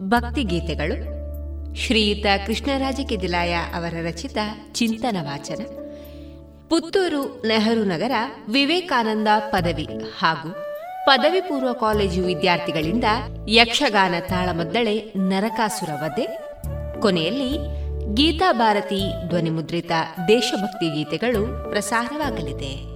ಭಕ್ತಿಗೀತೆಗಳು. ಶ್ರೀಯುತ ಕೃಷ್ಣರಾಜ ಕೆದಿಲಾಯ ಅವರ ರಚಿತ ಚಿಂತನ ವಾಚನ. ಪುತ್ತೂರು ನೆಹರು ನಗರ ವಿವೇಕಾನಂದ ಪದವಿ ಹಾಗೂ ಪದವಿ ಪೂರ್ವ ಕಾಲೇಜು ವಿದ್ಯಾರ್ಥಿಗಳಿಂದ ಯಕ್ಷಗಾನ ತಾಳಮದ್ದಳೆ ನರಕಾಸುರ ವಧೆ. ಕೊನೆಯಲ್ಲಿ ಗೀತಾ ಭಾರತಿ ಧ್ವನಿಮುದ್ರಿತ ದೇಶಭಕ್ತಿ ಗೀತೆಗಳು ಪ್ರಸಾರವಾಗಲಿದೆ.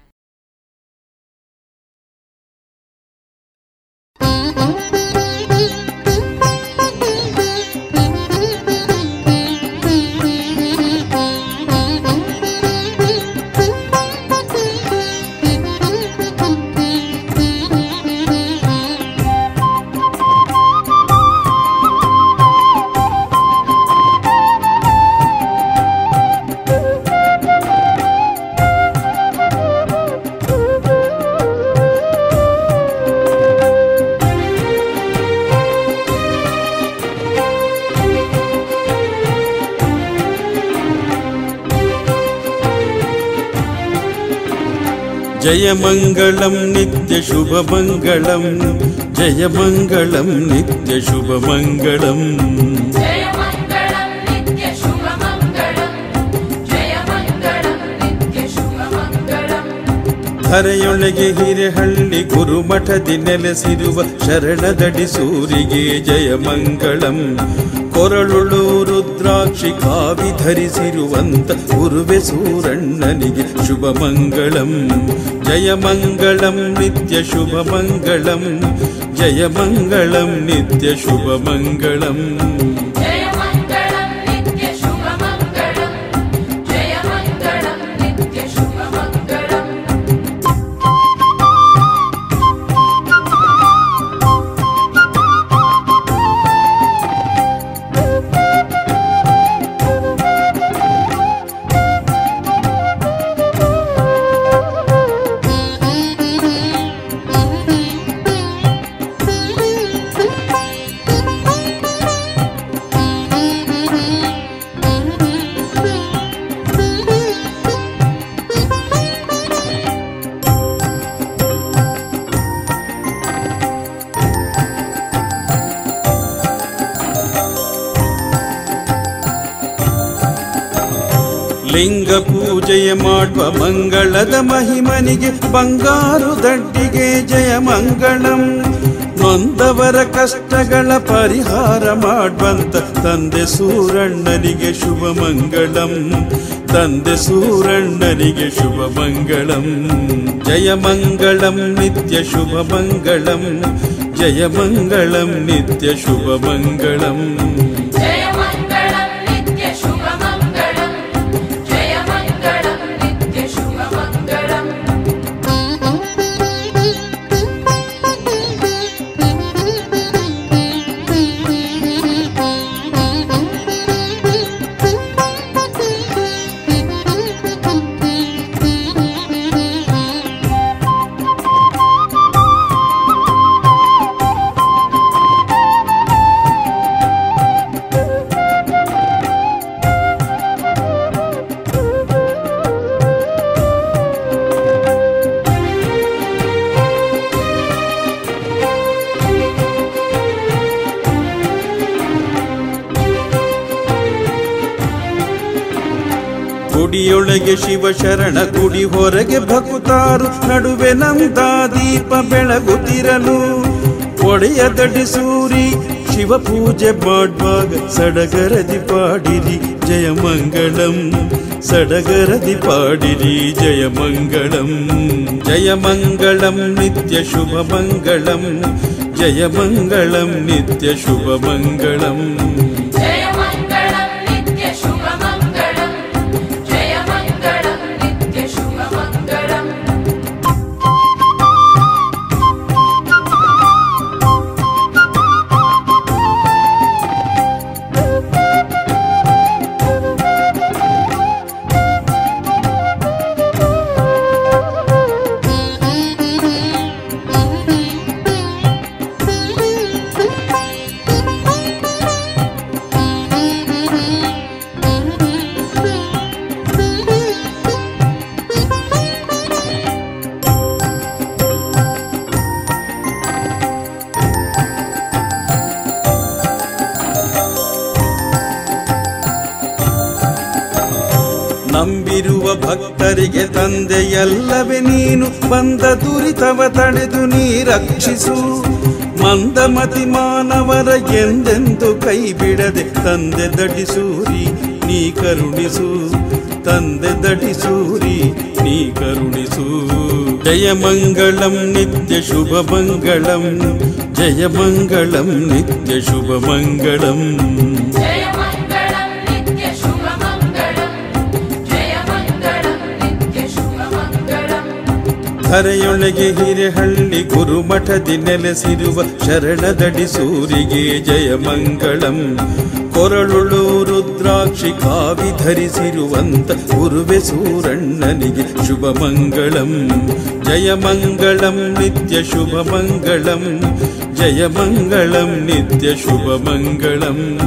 जयमङ्गलं नित्यशुभमङ्गलं जयमङ्गलं नित्यशुभमङ्गलम् ಧರೆಯೊಳಗೆ ಹಿರೆಹಳ್ಳಿ ಗುರುಮಠದಿ ನೆಲೆಸಿರುವ ಶರಣದಡಿ ಸೂರಿಗೆ ಜಯಮಂಗಳಂ ಕೊರಳುಳು ರುದ್ರಾಕ್ಷಿ ಕಾವಿ ಧರಿಸಿರುವಂತ ಗುರುವೆ ಸೂರಣ್ಣನಿಗೆ ಶುಭ ಮಂಗಳಂ ಜಯ ಮಂಗಳಂ ನಿತ್ಯ ಶುಭ ಮಂಗಳಂ ಜಯ ಮಂಗಳಂ ನಿತ್ಯ ಶುಭ ಮಂಗಳಂ ಮಂಗಳದ ಮಹಿಮನಿಗೆ ಬಂಗಾರು ದಡ್ಡಿಗೆ ಜಯ ಮಂಗಳಂ. ನೊಂದವರ ಕಷ್ಟಗಳ ಪರಿಹಾರ ಮಾಡುವಂತ ತಂದೆ ಸೂರಣ್ಣನಿಗೆ ಶುಭ ಮಂಗಳಂ. ತಂದೆ ಸೂರಣ್ಣನಿಗೆ ಶುಭ ಮಂಗಳಂ. ಜಯ ಮಂಗಳಂ, ನಿತ್ಯ ಶುಭ ಮಂಗಳಂ. ಜಯ ಮಂಗಳಂ, ನಿತ್ಯ ಶುಭ ಮಂಗಳಂ. ಗುಡಿ ಹೊರಗೆ ಭಕ್ತಾರು ನಡುವೆ ನಂದಾದೀಪ ಬೆಳಗುತ್ತಿರಲು ಒಡೆಯ ದಡಿಸೂರಿ ಶಿವ ಪೂಜೆ ಮಾಡುವಾಗ ಸಡಗರದಿ ಪಾಡಿರಿ ಜಯ ಮಂಗಳಂ ಸಡಗರದಿ ಪಾಡಿರಿ ಜಯ ಮಂಗಳಂ ಜಯ ಮಂಗಳಂ ನಿತ್ಯ ಶುಭ ಮಂಗಳಂ ಜಯ ಮಂಗಳಂ ನಿತ್ಯ ಶುಭ ಮಂಗಳಂ ನಂಬಿರುವ ಭಕ್ತರಿಗೆ ತಂದೆಯಲ್ಲವೇ ನೀನು. ಬಂದ ದುರಿತವ ತಡೆದು ನೀ ರಕ್ಷಿಸು. ಮಂದಮತಿ ಮಾನವರ ಎಂದೆಂದು ಕೈ ಬಿಡದೆ ತಂದೆ ದಡಿಸೂರಿ ನೀ ಕರುಣಿಸು. ತಂದೆ ದಡಿಸೂರಿ ನೀ ಕರುಣಿಸು. ಜಯ ಮಂಗಳಂ, ನಿತ್ಯ ಶುಭ ಮಂಗಳಂ. ಜಯ ಮಂಗಳಂ, ನಿತ್ಯ ಶುಭ ಮಂಗಳಂ. ಧರೆಯೊಳಗೆ ಹಿರೇಹಳ್ಳಿ ಗುರುಮಠದಿ ನೆಲೆಸಿರುವ ಶರಣದಡಿ ಸೂರಿಗೆ ಜಯ ಮಂಗಳಂ. ಕೊರಳುಳು ರುದ್ರಾಕ್ಷಿ ಕಾವಿ ಧರಿಸಿರುವಂತ ಗುರುವೆ ಸೂರಣ್ಣನಿಗೆ ಶುಭ ಮಂಗಳಂ. ಜಯ ಮಂಗಳಂ, ನಿತ್ಯ ಶುಭ ಮಂಗಳಂ. ಜಯ ಮಂಗಳಂ, ನಿತ್ಯ ಶುಭ ಮಂಗಳಂ.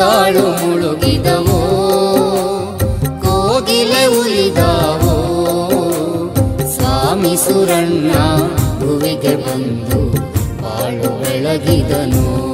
ಗಂಗಾಳು ಮುಳುಗಿದವೋ ಕೋಗಿಲೆ ಉಳಿದವೋ. ಸ್ವಾಮಿ ಸುರಣ್ಣ ಭುವಿಗೆ ಬಂದು ಬಾಳು ಬೆಳಗಿದನು.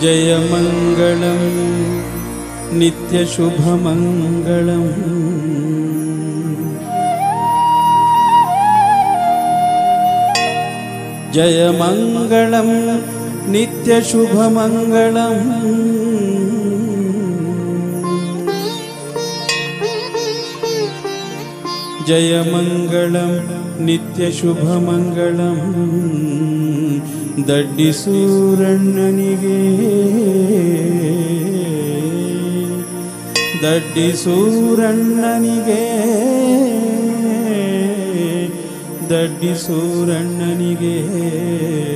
जयमङ्गलं नित्यशुभमङ्गलम्। जयमङ्गलं नित्यशुभमङ्गलम्। जयमङ्गलं नित्यशुभमङ्गलम् ದಡ್ಡಿಸೂರಣ್ಣನಿಗೆ ದಡ್ಡಿಸೂರಣ್ಣನಿಗೆ ದಡ್ಡಿಸೂರಣ್ಣನಿಗೆ ಿ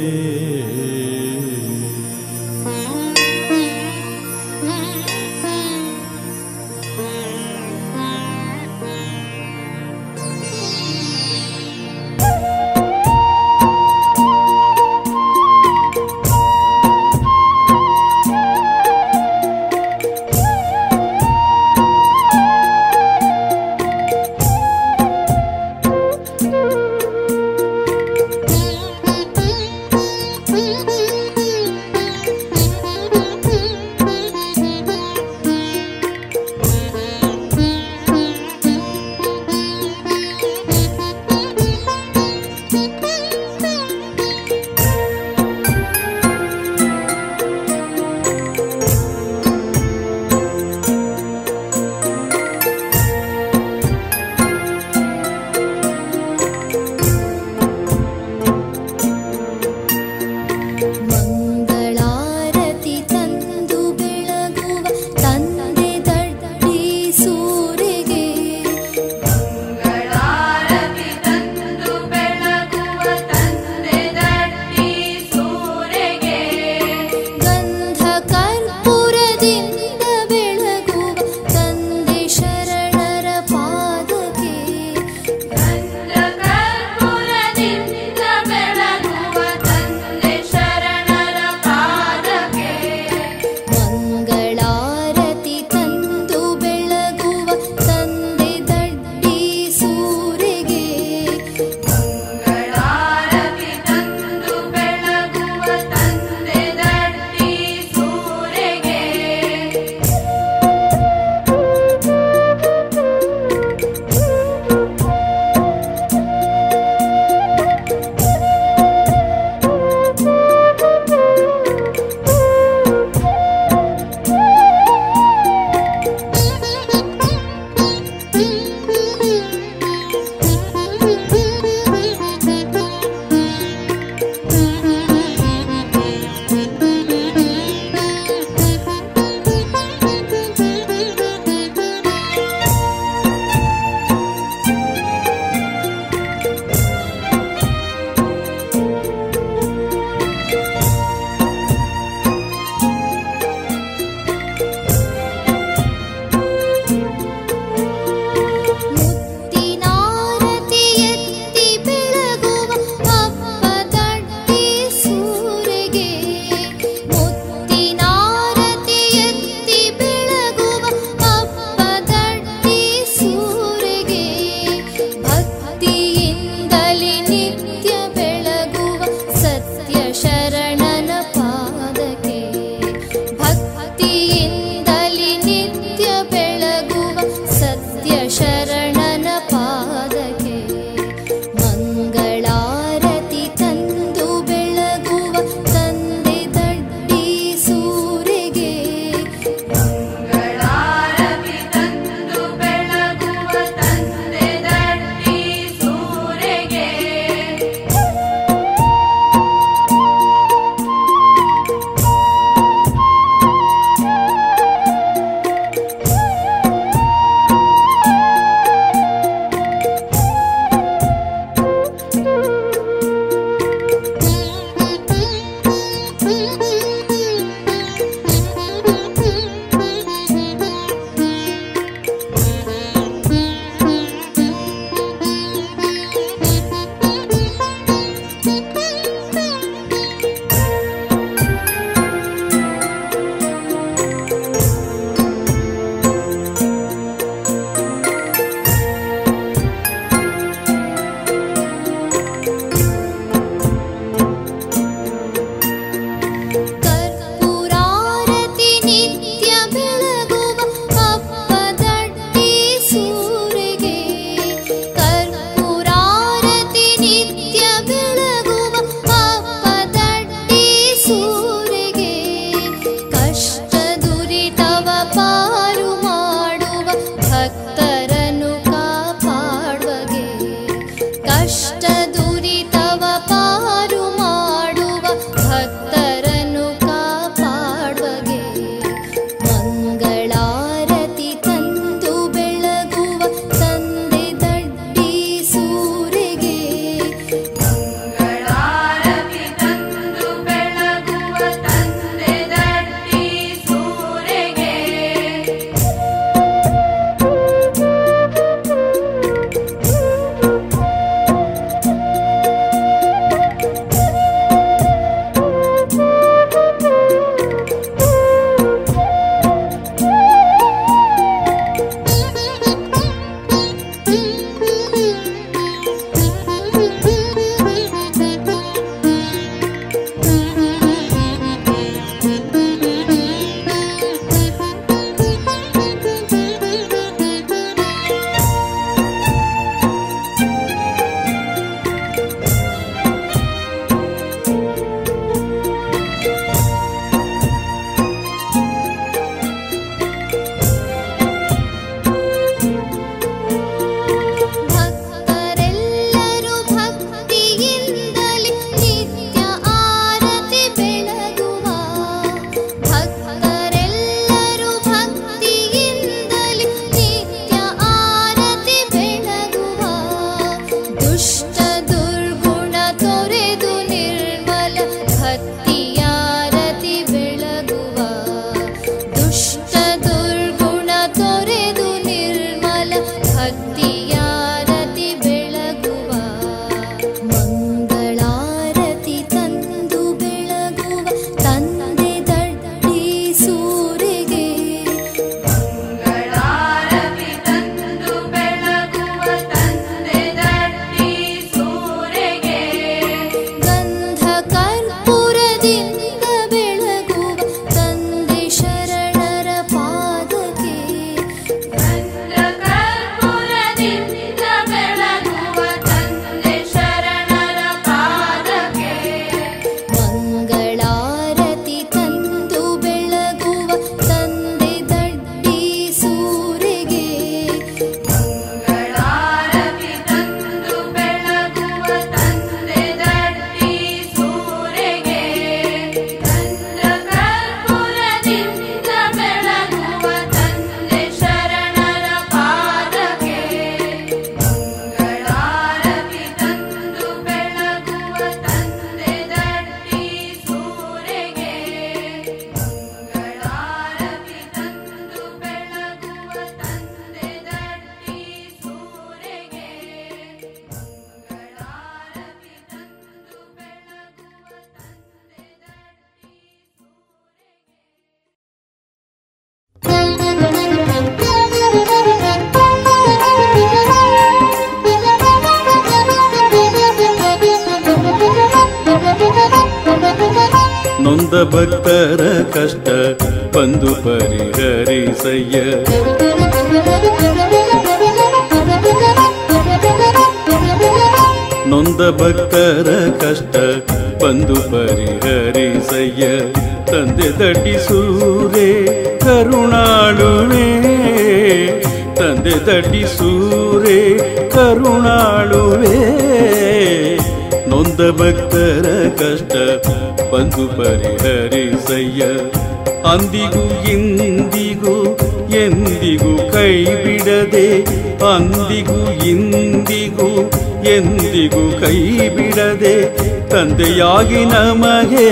ತಂದೆಯಾಗಿ ನಮಗೆ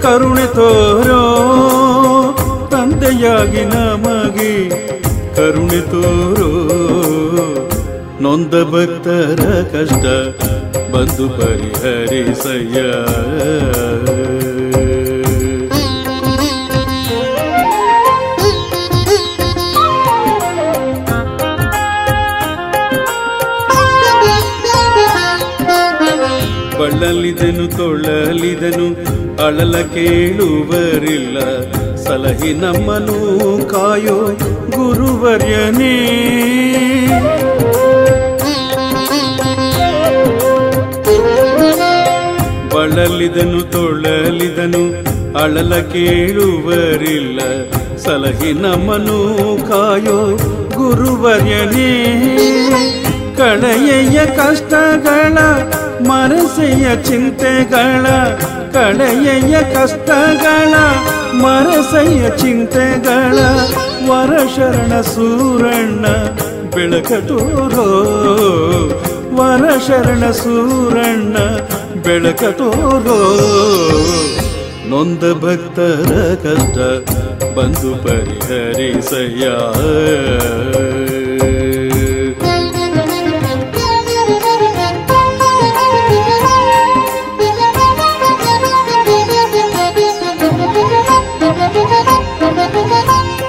ಕರುಣೆ ತೋರೋ ತಂದೆಯಾಗಿ ನಮಗೆ ಕರುಣೆ ತೋರೋ. ನೊಂದ ಭಕ್ತರ ಕಷ್ಟ ಬಂದು ಪರಿಹರಿಸಯ್ಯ. ಬಳಲಿದನು ತೊಳಲಿದನು, ಅಳಲ ಕೇಳುವರಿಲ್ಲ. ಸಲಹಿ ನಮ್ಮನು ಕಾಯೋ ಗುರುವರ್ಯನೇ. ಬಳಲಿದನು, ತೊಳಲಿದನು, ಅಳಲ ಕೇಳುವರಿಲ್ಲ. ಸಲಹಿ ನಮ್ಮನು ಕಾಯೋ ಗುರುವರ್ಯನೇ. ಕಡೆಯ ಕಷ್ಟಗಳ ಮನಸ್ಸೆಯ ಚಿಂತೆಗಳ ಕಳೆಯ ಕಷ್ಟಗಳ ಮನಸ್ಸೆಯ ಚಿಂತೆಗಳ ವರಶರಣ ಸೂರಣ್ಣ ಬೆಳಕ ತೋರೋ ವರಶರಣ ಸೂರಣ್ಣ ಬೆಳಕ ತೋರೋ ನೊಂದ ಭಕ್ತರ ಕಷ್ಟ ಬಂದು ಪರಿಹರಿಸಯ್ಯ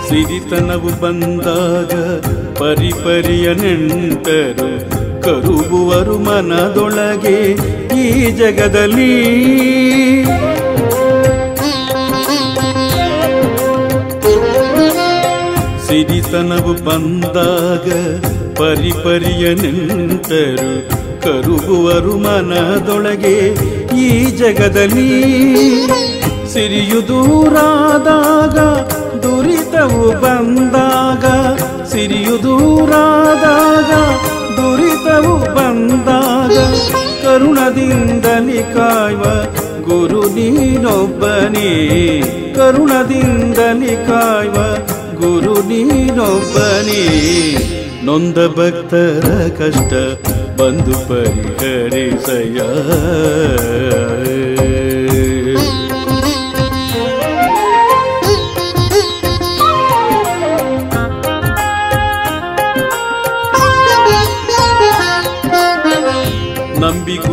ಸಿರಿತನವು ಬಂದಾಗ ಪರಿಪರಿಯ ನೆಂಟರು ಕರುಗುವರು ಮನದೊಳಗೆ ಈ ಜಗದಲ್ಲಿ. ಸಿರಿತನವು ಬಂದಾಗ ಪರಿಪರಿಯ ನೆಂಟರು ಕರುಗುವರು ಮನದೊಳಗೆ ಈ ಜಗದಲ್ಲಿ. ಸಿರಿಯು ದೂರಾದಾಗ ದುರಿತವು ಬಂದಾಗ ಸಿರಿಯು ದೂರಾದಾಗ ದುರಿತವು ಬಂದಾಗ ಕರುಣದಿಂದಲಿ ಕಾಯುವ ಗುರು ನೀನೊಬ್ಬನೇ ಕರುಣದಿಂದಲಿ ಕಾಯುವ ಗುರು ನೀನೊಬ್ಬನೇ ನೊಂದ ಭಕ್ತರ ಕಷ್ಟ ಬಂದು ಪರಿಹರಿಸಯ್ಯ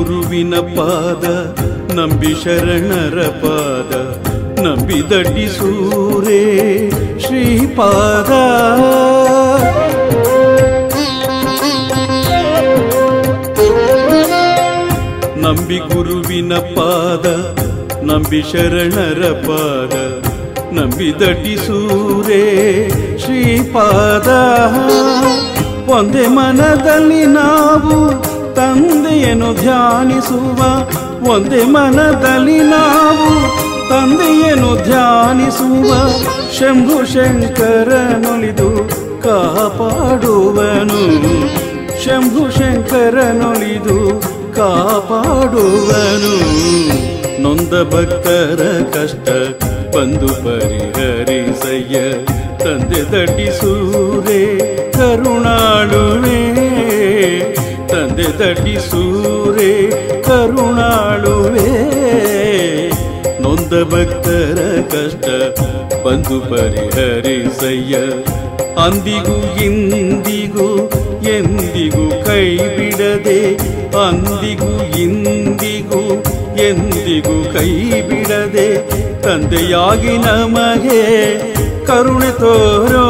ಗುರುವಿನ ಪಾದ, ನಂಬಿ ಶರಣರ ಪಾದ, ನಂಬಿ ದಡ್ಡಿಸೂರೇ ಶ್ರೀಪಾದ. ನಂಬಿ ಗುರುವಿನ ಪಾದ, ನಂಬಿ ಶರಣರ ಪಾದ, ನಂಬಿ ದಡ್ಡಿಸೂರೇ ಶ್ರೀಪಾದ. ಒಂದೇ ಮನದಲ್ಲಿ ನಾವು ತಂದೆಯನ್ನು ಧ್ಯಾನಿಸುವ, ಒಂದೇ ಮನದಲ್ಲಿ ನಾವು ತಂದೆಯನ್ನು ಧ್ಯಾನಿಸುವ, ಶಂಭು ಶಂಕರನೊಲಿದು ಕಾಪಾಡುವನು ಶಂಭು ಕಾಪಾಡುವನು ನೊಂದ ಭಕ್ತರ ಕಷ್ಟ ಬಂದು ಪರಿಹರಿಸಯ್ಯ, ತಂದೆ ದಟ್ಟಿಸೂರೆ ಕರುಣಾಳುವೆ ತಂದೆ ಸೂರೆ, ಕರುಣಾಳುವೆ. ನೊಂದ ಭಕ್ತರ ಕಷ್ಟ ಬಂದು ಪರಿಹರಿಸಯ್ಯ. ಅಂದಿಗೂ ಇಂದಿಗೂ, ಎಂದಿಗೂ ಕೈ ಬಿಡದೆ ಅಂದಿಗೂ ಇಂದಿಗೂ, ಎಂದಿಗೂ ಕೈ ಬಿಡದೆ ತಂದೆಯಾಗಿ ನಮಗೆ ಕರುಣೆ ತೋರೋ,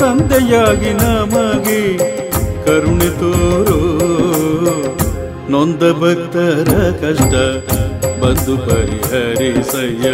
ತಂದೆಯಾಗಿ ನಮಗೆ ಕರುಣೆ ತೋರೋ ನೊಂದ ಭಕ್ತರ ಕಷ್ಟ ಬಂದು ಪರಿಹರಿಸಯ್ಯ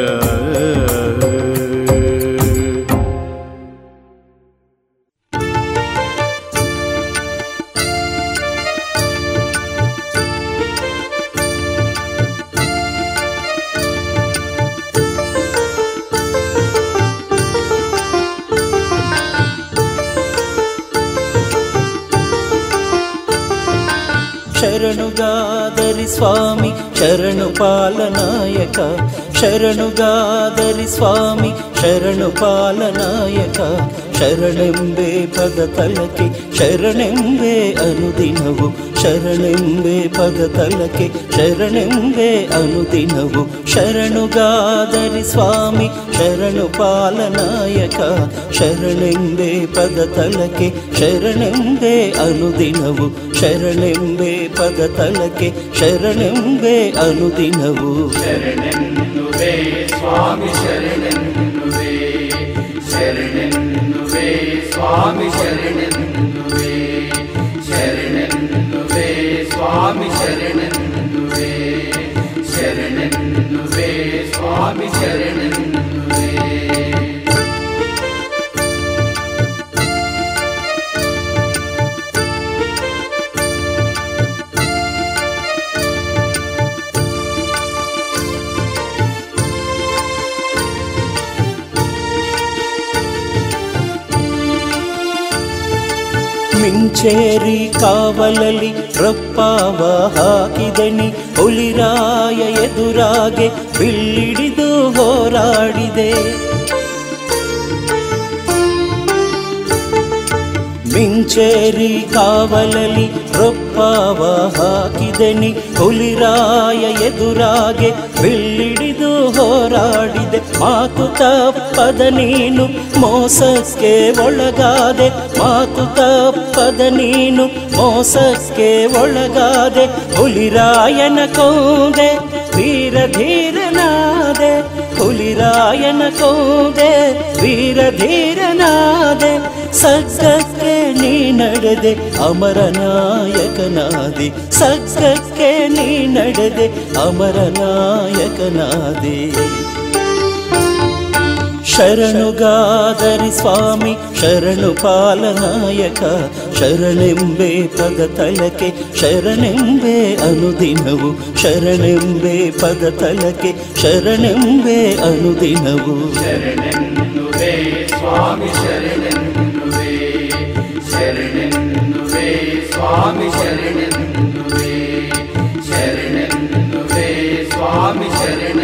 शरणुगादरि स्वामि शरणुपालनायक शरणुगादरि शरणु गादलि स्वामि शरणु शरणेम्बे पदतलके शरणेम्बे अनुदिनवु ಶರಣೆಂಬೆ ಪದತಲಕೆ ಶರಣೆಂಬೆ ಅನುದಿನವು ಶರಣುಗಾದರಿ ಸ್ವಾಮಿ, ಶರಣು ಪಾಲನಾಯಕ. ಶರಣೆಂಬೆ ಪದ ತಲಕೆ ಶರಣೆಂಬೆ ಅನುದಿನವು ಶರಣೆಂಬೆ ಪದ ತಲಕೆ ಶರಣೆಂಬೆ ಅನುದಿನವು. Swami Sharanam Nuve Sharanam Nuve Swami Sharanam Mincheri ಕಾವಲಲಿ ರಪ್ಪಾವ ಹಾಕಿದನಿ. Huliraya ಎದುರಾಗೆ ಬಿಲ್ಲಿಡಿದು ಹೋರಾಡಿದೆ. Mincheri ಕಾವಲಲಿ ರೊಪ್ಪವ ಹಾಕಿದೆನಿ. Huliraya ಎದುರಾಗೆ ಬಿಲ್ಲಿಡಿದು ಹೋರಾಡಿದೆ. ಮಾತು ತಪ್ಪದ ನೀನು ಮೋಸಕ್ಕೆ ಒಳಗಾದೆ. ಮಾತು ತಪ್ಪದ ನೀನು ಮೋಸಕ್ಕೆ ಒಳಗಾದೆ. ಹುಲಿರಾಯನ ಕೋದೆ ವೀರ ಧೀರನಾದೆ. ಹುಲಿರಾಯನ ಕೋದೆ ವೀರ ಧೀರನಾದೆ. ಸಗ್ಗಕ್ಕೆ ನೀ ನಡೆದೆ ಅಮರನಾಯಕನಾದೆ ಸಗ್ಗಕ್ಕೆ ನೀ ನಡೆದೆ ಅಮರನಾಯಕನಾದೆ ಶರಣುಗಾದರಿ ಸ್ವಾಮಿ, ಶರಣು ಪಾಲನಾಯಕ ಶರಣೆಂಬೆ ಪದ ತಲಕೆ ಶರಣೆಂಬೆ ಅನುದಿನವು, ಶರಣೆಂಬೆ ಪದ ತಲಕೆ ಶರಣೆಂಬೆ ಅನುದಿನವು. സ്വാമി ശരണൻ ശരണൻ സ്വാമി ശരണ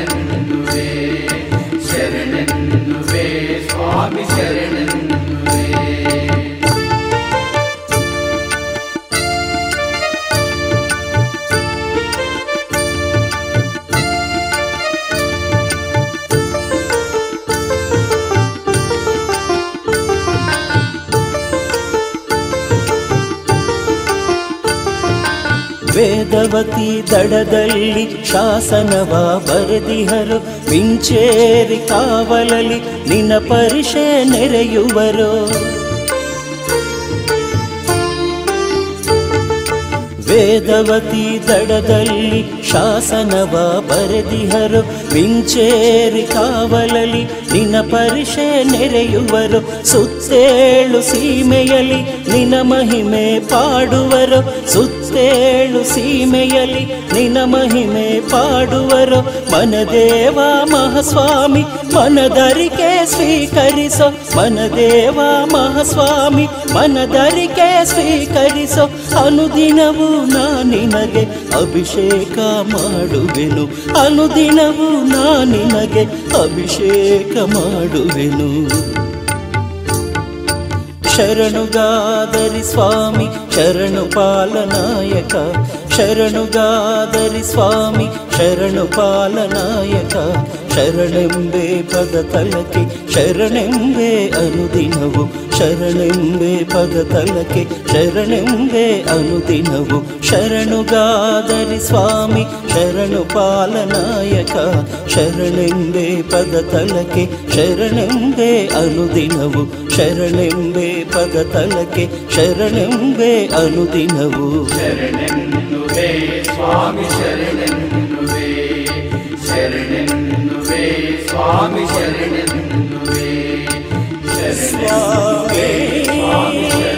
ವೇದವತಿ ದಡದಲ್ಲಿ ಶಾಸನವ ಬರೆದಿಹರು ಮಿಂಚೇರಿ ಕಾವಲಲಿ ನಿನ್ನ ಪರಿಷೆ ನೆರೆಯುವರು. ವೇದವತಿ ದಡದಲ್ಲಿ ಶಾಸನವ ಬರೆದಿಹರು. ಮಿಂಚೇರಿ ಕಾವಲಲಿ ನಿನ ಪರಿಷೆ ನೆರೆಯುವರು. ಸುತ್ತೇಳು ಸೀಮೆಯಲಿ ನಿನ ಮಹಿಮೆ ಪಾಡುವರು. ಸುತ್ತೇಳು ಸೀಮೆಯಲಿ ನಿನ ಮಹಿಮೆ ಪಾಡುವರು. ಮನದೇವ ಮಹಾಸ್ವಾಮಿ, ಮನದರಿಕೆ ಸ್ವೀಕರಿಸೋ. ಮನದೇವ ಮಹಾಸ್ವಾಮಿ, ಮನದರಿಕೆ ಸ್ವೀಕರಿಸೋ. ಅನುದಿನವೂ ನಾ ನಿನಗೆ ಅಭಿಷೇಕ ಮಾಡುವೆನು. ಅನುದಿನವೂ ನಿನಗೆ ಅಭಿಷೇಕ ಮಾಡುವೆನು. ಶರಣುಗಾದರಿ ಸ್ವಾಮಿ ಶರಣು ಪಾಲನಾಯಕ ಶರಣುಗಾದರಿ ಸ್ವಾಮಿ, ಶರಣು ಪಾಲನಾಯಕ, ಶರಣೆಂಬೆ ಪದ ತಲಕೆ, ಶರಣೆಂಬೆ ಅನುದಿನವು, ಶರಣೆಂಬೆ ಪದ ತಲಕೆ, ಶರಣೆಂಬೆ ಅನುದಿನವು. ಶರಣುಗಾದರಿ ಸ್ವಾಮಿ, ಶರಣು ಪಾಲನಾಯಕ, ಶರಣೆಂಬೆ ಪದ ತಲಕೆ, ಶರಣೆಂಬೆ ಅನುದಿನವು. ಶರಣೆಂಬೆ ಪದ ತಲಕೆ, ಶರಣೆಂಬೆ ಅನುದಿನವು. ശരണുവേ സ്വാമി ശരണുവേ ശരണുവേ സ്വാമി ശരണുവേ ശരണുവേ സ്വാമി ശരണുവേ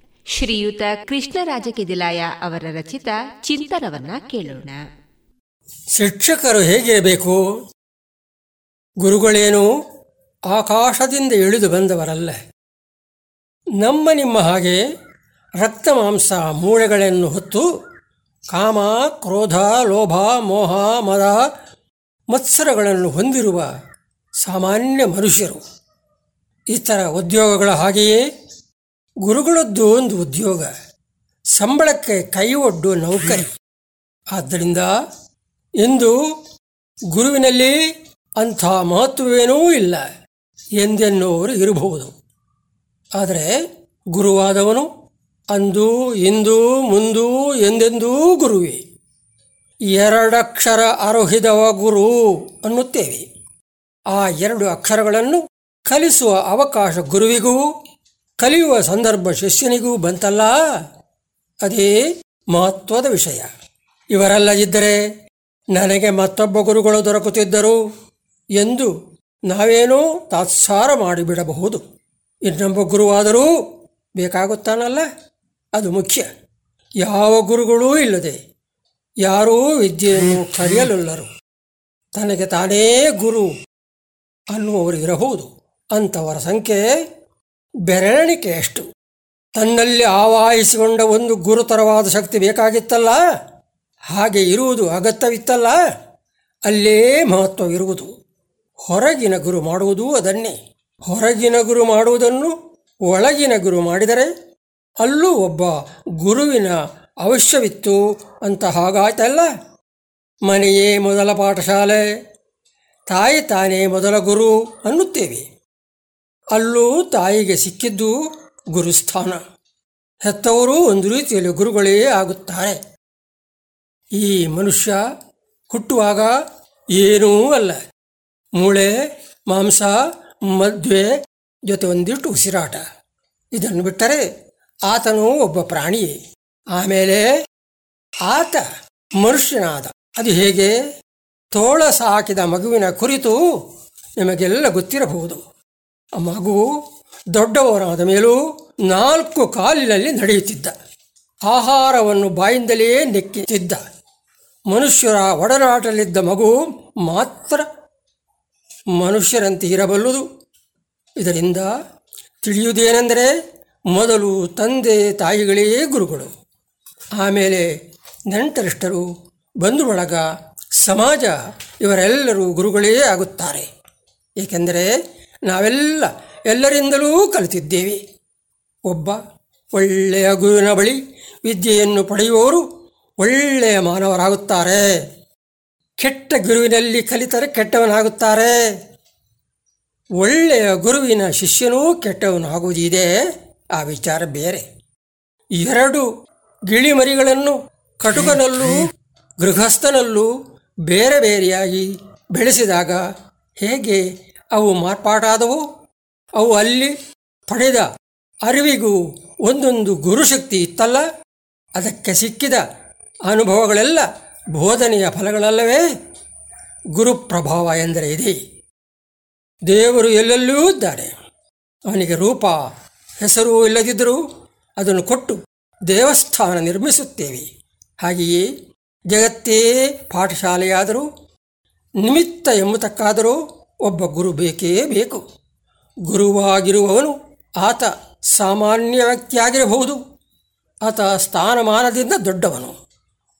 ಶ್ರೀಯುತ ಕೃಷ್ಣರಾಜ ಅವರ ರಚಿತ ಚಿಂತನವನ್ನ ಕೇಳೋಣ. ಶಿಕ್ಷಕರು ಹೇಗಿರಬೇಕು ಗುರುಗಳೇನು ಆಕಾಶದಿಂದ ಇಳಿದು ಬಂದವರಲ್ಲ. ನಮ್ಮ ನಿಮ್ಮ ಹಾಗೆ ರಕ್ತ ಮಾಂಸ ಮೂಳೆಗಳನ್ನು ಹೊತ್ತು ಕಾಮ, ಕ್ರೋಧ, ಲೋಭ, ಮೋಹ, ಮದ ಮತ್ಸರಗಳನ್ನು ಹೊಂದಿರುವ ಸಾಮಾನ್ಯ ಮನುಷ್ಯರು. ಇತರ ಉದ್ಯೋಗಗಳ ಹಾಗೆಯೇ ಗುರುಗಳದ್ದು ಒಂದು ಉದ್ಯೋಗ. ಸಂಬಳಕ್ಕೆ ಕೈ ಒಡ್ಡು ನೌಕರಿ. ಆದ್ದರಿಂದ ಇಂದು ಗುರುವಿನಲ್ಲಿ ಅಂಥ ಮಹತ್ವವೇನೂ ಇಲ್ಲ ಎಂದೆನ್ನುವರು ಇರಬಹುದು. ಆದರೆ ಗುರುವಾದವನು ಅಂದು, ಇಂದು, ಮುಂದು ಎಂದೆಂದೂ ಗುರುವೇ. ಎರಡಕ್ಷರ ಅರೋಹಿದವ ಗುರು ಅನ್ನುತ್ತೇವೆ. ಆ ಎರಡು ಅಕ್ಷರಗಳನ್ನು ಕಲಿಸುವ ಅವಕಾಶ ಗುರುವಿಗೂ ಕಲಿಯುವ ಸಂದರ್ಭ ಶಿಷ್ಯನಿಗೂ ಬಂತಲ್ಲ? ಅದೇ ಮಹತ್ವದ ವಿಷಯ. ಇವರಲ್ಲದಿದ್ದರೆ ನನಗೆ ಮತ್ತೊಬ್ಬ ಗುರುಗಳು ದೊರಕುತ್ತಿದ್ದರು ಎಂದು ನಾವೇನೋ ತಾತ್ಸಾರ ಮಾಡಿಬಿಡಬಹುದು. ಇನ್ನೊಬ್ಬ ಗುರುವಾದರೂ ಬೇಕಾಗುತ್ತಾನಲ್ಲ? ಅದು ಮುಖ್ಯ. ಯಾವ ಗುರುಗಳೂ ಇಲ್ಲದೆ ಯಾರೂ ವಿದ್ಯೆಯನ್ನು ಕಲಿಯಲೊಲ್ಲರು. ತನಗೆ ತಾನೇ ಗುರು ಅನ್ನುವರು ಇರಬಹುದು ಅಂಥವರ ಸಂಖ್ಯೆ ಬೆರಳಿಕೆಯಷ್ಟು ತನ್ನಲ್ಲಿ ಆವಾಹಿಸಿಕೊಂಡ ಒಂದು ಗುರುತರವಾದ ಶಕ್ತಿ ಬೇಕಾಗಿತ್ತಲ್ಲ? ಹಾಗೆ ಇರುವುದು ಅಗತ್ಯವಿತ್ತಲ್ಲ? ಅಲ್ಲೇ ಮಹತ್ವವಿರುವುದು ಹೊರಗಿನ ಗುರು ಮಾಡುವುದು ಅದನ್ನೇ. ಹೊರಗಿನ ಗುರು ಮಾಡುವುದನ್ನು ಒಳಗಿನ ಗುರು ಮಾಡಿದರೆ ಅಲ್ಲೂ ಒಬ್ಬ ಗುರುವಿನ ಅವಶ್ಯವಿತ್ತು ಅಂತ ಹಾಗಾಯ್ತಲ್ಲ? ಮನೆಯೇ ಮೊದಲ ಪಾಠಶಾಲೆ, ತಾಯಿ ತಾನೇ ಮೊದಲ ಗುರು ಅನ್ನುತ್ತೇವೆ. ಅಲ್ಲೂ ತಾಯಿಗೆ ಸಿಕ್ಕಿದ್ದು ಗುರುಸ್ಥಾನ. ಹೆತ್ತವರು ಒಂದು ರೀತಿಯಲ್ಲಿ ಗುರುಗಳೇ ಆಗುತ್ತಾರೆ. ಈ ಮನುಷ್ಯ ಹುಟ್ಟುವಾಗ ಏನೂ ಅಲ್ಲ. ಮೂಳೆ, ಮಾಂಸ, ಮದ್ವೆ ಜೊತೆ ಒಂದಿಷ್ಟು ಉಸಿರಾಟ. ಇದನ್ನು ಬಿಟ್ಟರೆ ಆತನು ಒಬ್ಬ ಪ್ರಾಣಿ ಆಮೇಲೆ ಆತ ಮನುಷ್ಯನಾದ. ಅದು ಹೇಗೆ? ತೋಳ ಸಾಕಿದ ಮಗುವಿನ ಕುರಿತು ನಿಮಗೆಲ್ಲ ಗೊತ್ತಿರಬಹುದು. ಮಗು ದೊಡ್ಡವರಾದ ಮೇಲೂ ನಾಲ್ಕು ಕಾಲಿನಲ್ಲಿ ನಡೆಯುತ್ತಿದ್ದ. ಆಹಾರವನ್ನು ಬಾಯಿಂದಲೇ ನೆಕ್ಕುತ್ತಿದ್ದ. ಮನುಷ್ಯರ ಒಡನಾಟಲಿದ್ದ ಮಗು ಮಾತ್ರ ಮನುಷ್ಯರಂತೆ ಇರಬಲ್ಲುದು. ಇದರಿಂದ ತಿಳಿಯುವುದೇನೆಂದರೆ ಮೊದಲು ತಂದೆ ತಾಯಿಗಳೇ ಗುರುಗಳು. ಆಮೇಲೆ ನೆಂಟರಿಷ್ಟರು ಬಂಧು ಸಮಾಜ ಇವರೆಲ್ಲರೂ ಗುರುಗಳೇ ಆಗುತ್ತಾರೆ. ಏಕೆಂದರೆ ನಾವೆಲ್ಲ ಎಲ್ಲರಿಂದಲೂ ಕಲಿತಿದ್ದೇವೆ. ಒಬ್ಬ ಒಳ್ಳೆಯ ಗುರುವಿನ ಬಳಿ ವಿದ್ಯೆಯನ್ನು ಪಡೆಯುವವರು ಒಳ್ಳೆಯ ಮಾನವರಾಗುತ್ತಾರೆ. ಕೆಟ್ಟ ಗುರುವಿನಲ್ಲಿ ಕಲಿತರೆ ಕೆಟ್ಟವನಾಗುತ್ತಾರೆ. ಒಳ್ಳೆಯ ಗುರುವಿನ ಶಿಷ್ಯನೂ ಕೆಟ್ಟವನಾಗುವುದಿದೆ. ಆ ವಿಚಾರ ಬೇರೆ. ಎರಡು ಗಿಳಿಮರಿಗಳನ್ನು ಕಟುಕನಲ್ಲೂ ಗೃಹಸ್ಥನಲ್ಲೂ ಬೇರೆ ಬೇರೆಯಾಗಿ ಬೆಳೆಸಿದಾಗ ಹೇಗೆ ಅವು ಮಾರ್ಪಾಟಾದವು ಅವು ಅಲ್ಲಿ ಪಡೆದ ಅರಿವಿಗೂ ಒಂದೊಂದು ಗುರುಶಕ್ತಿ ಇತ್ತಲ್ಲ. ಅದಕ್ಕೆ ಸಿಕ್ಕಿದ ಅನುಭವಗಳೆಲ್ಲ ಬೋಧನೆಯ ಫಲಗಳಲ್ಲವೇ. ಗುರುಪ್ರಭಾವ ಎಂದರೆ ಇದೆ. ದೇವರು ಎಲ್ಲೆಲ್ಲೂ ಇದ್ದಾನೆ. ಅವನಿಗೆ ರೂಪ, ಹೆಸರು ಇಲ್ಲದಿದ್ದರೂ ಅದನ್ನು ಕೊಟ್ಟು ದೇವಸ್ಥಾನ ನಿರ್ಮಿಸುತ್ತೇವೆ. ಹಾಗೆಯೇ ಜಗತ್ತೇ ಪಾಠಶಾಲೆಯಾದರೂ, ನಿಮಿತ್ತ ಎಂಬುದಕ್ಕಾದರೂ ಒಬ್ಬ ಗುರು ಬೇಕೇ ಬೇಕು. ಗುರುವಾಗಿರುವವನು ಆತ ಸಾಮಾನ್ಯ ವ್ಯಕ್ತಿಯಾಗಿರಬಹುದು. ಆತ ಸ್ಥಾನಮಾನದಿಂದ ದೊಡ್ಡವನು.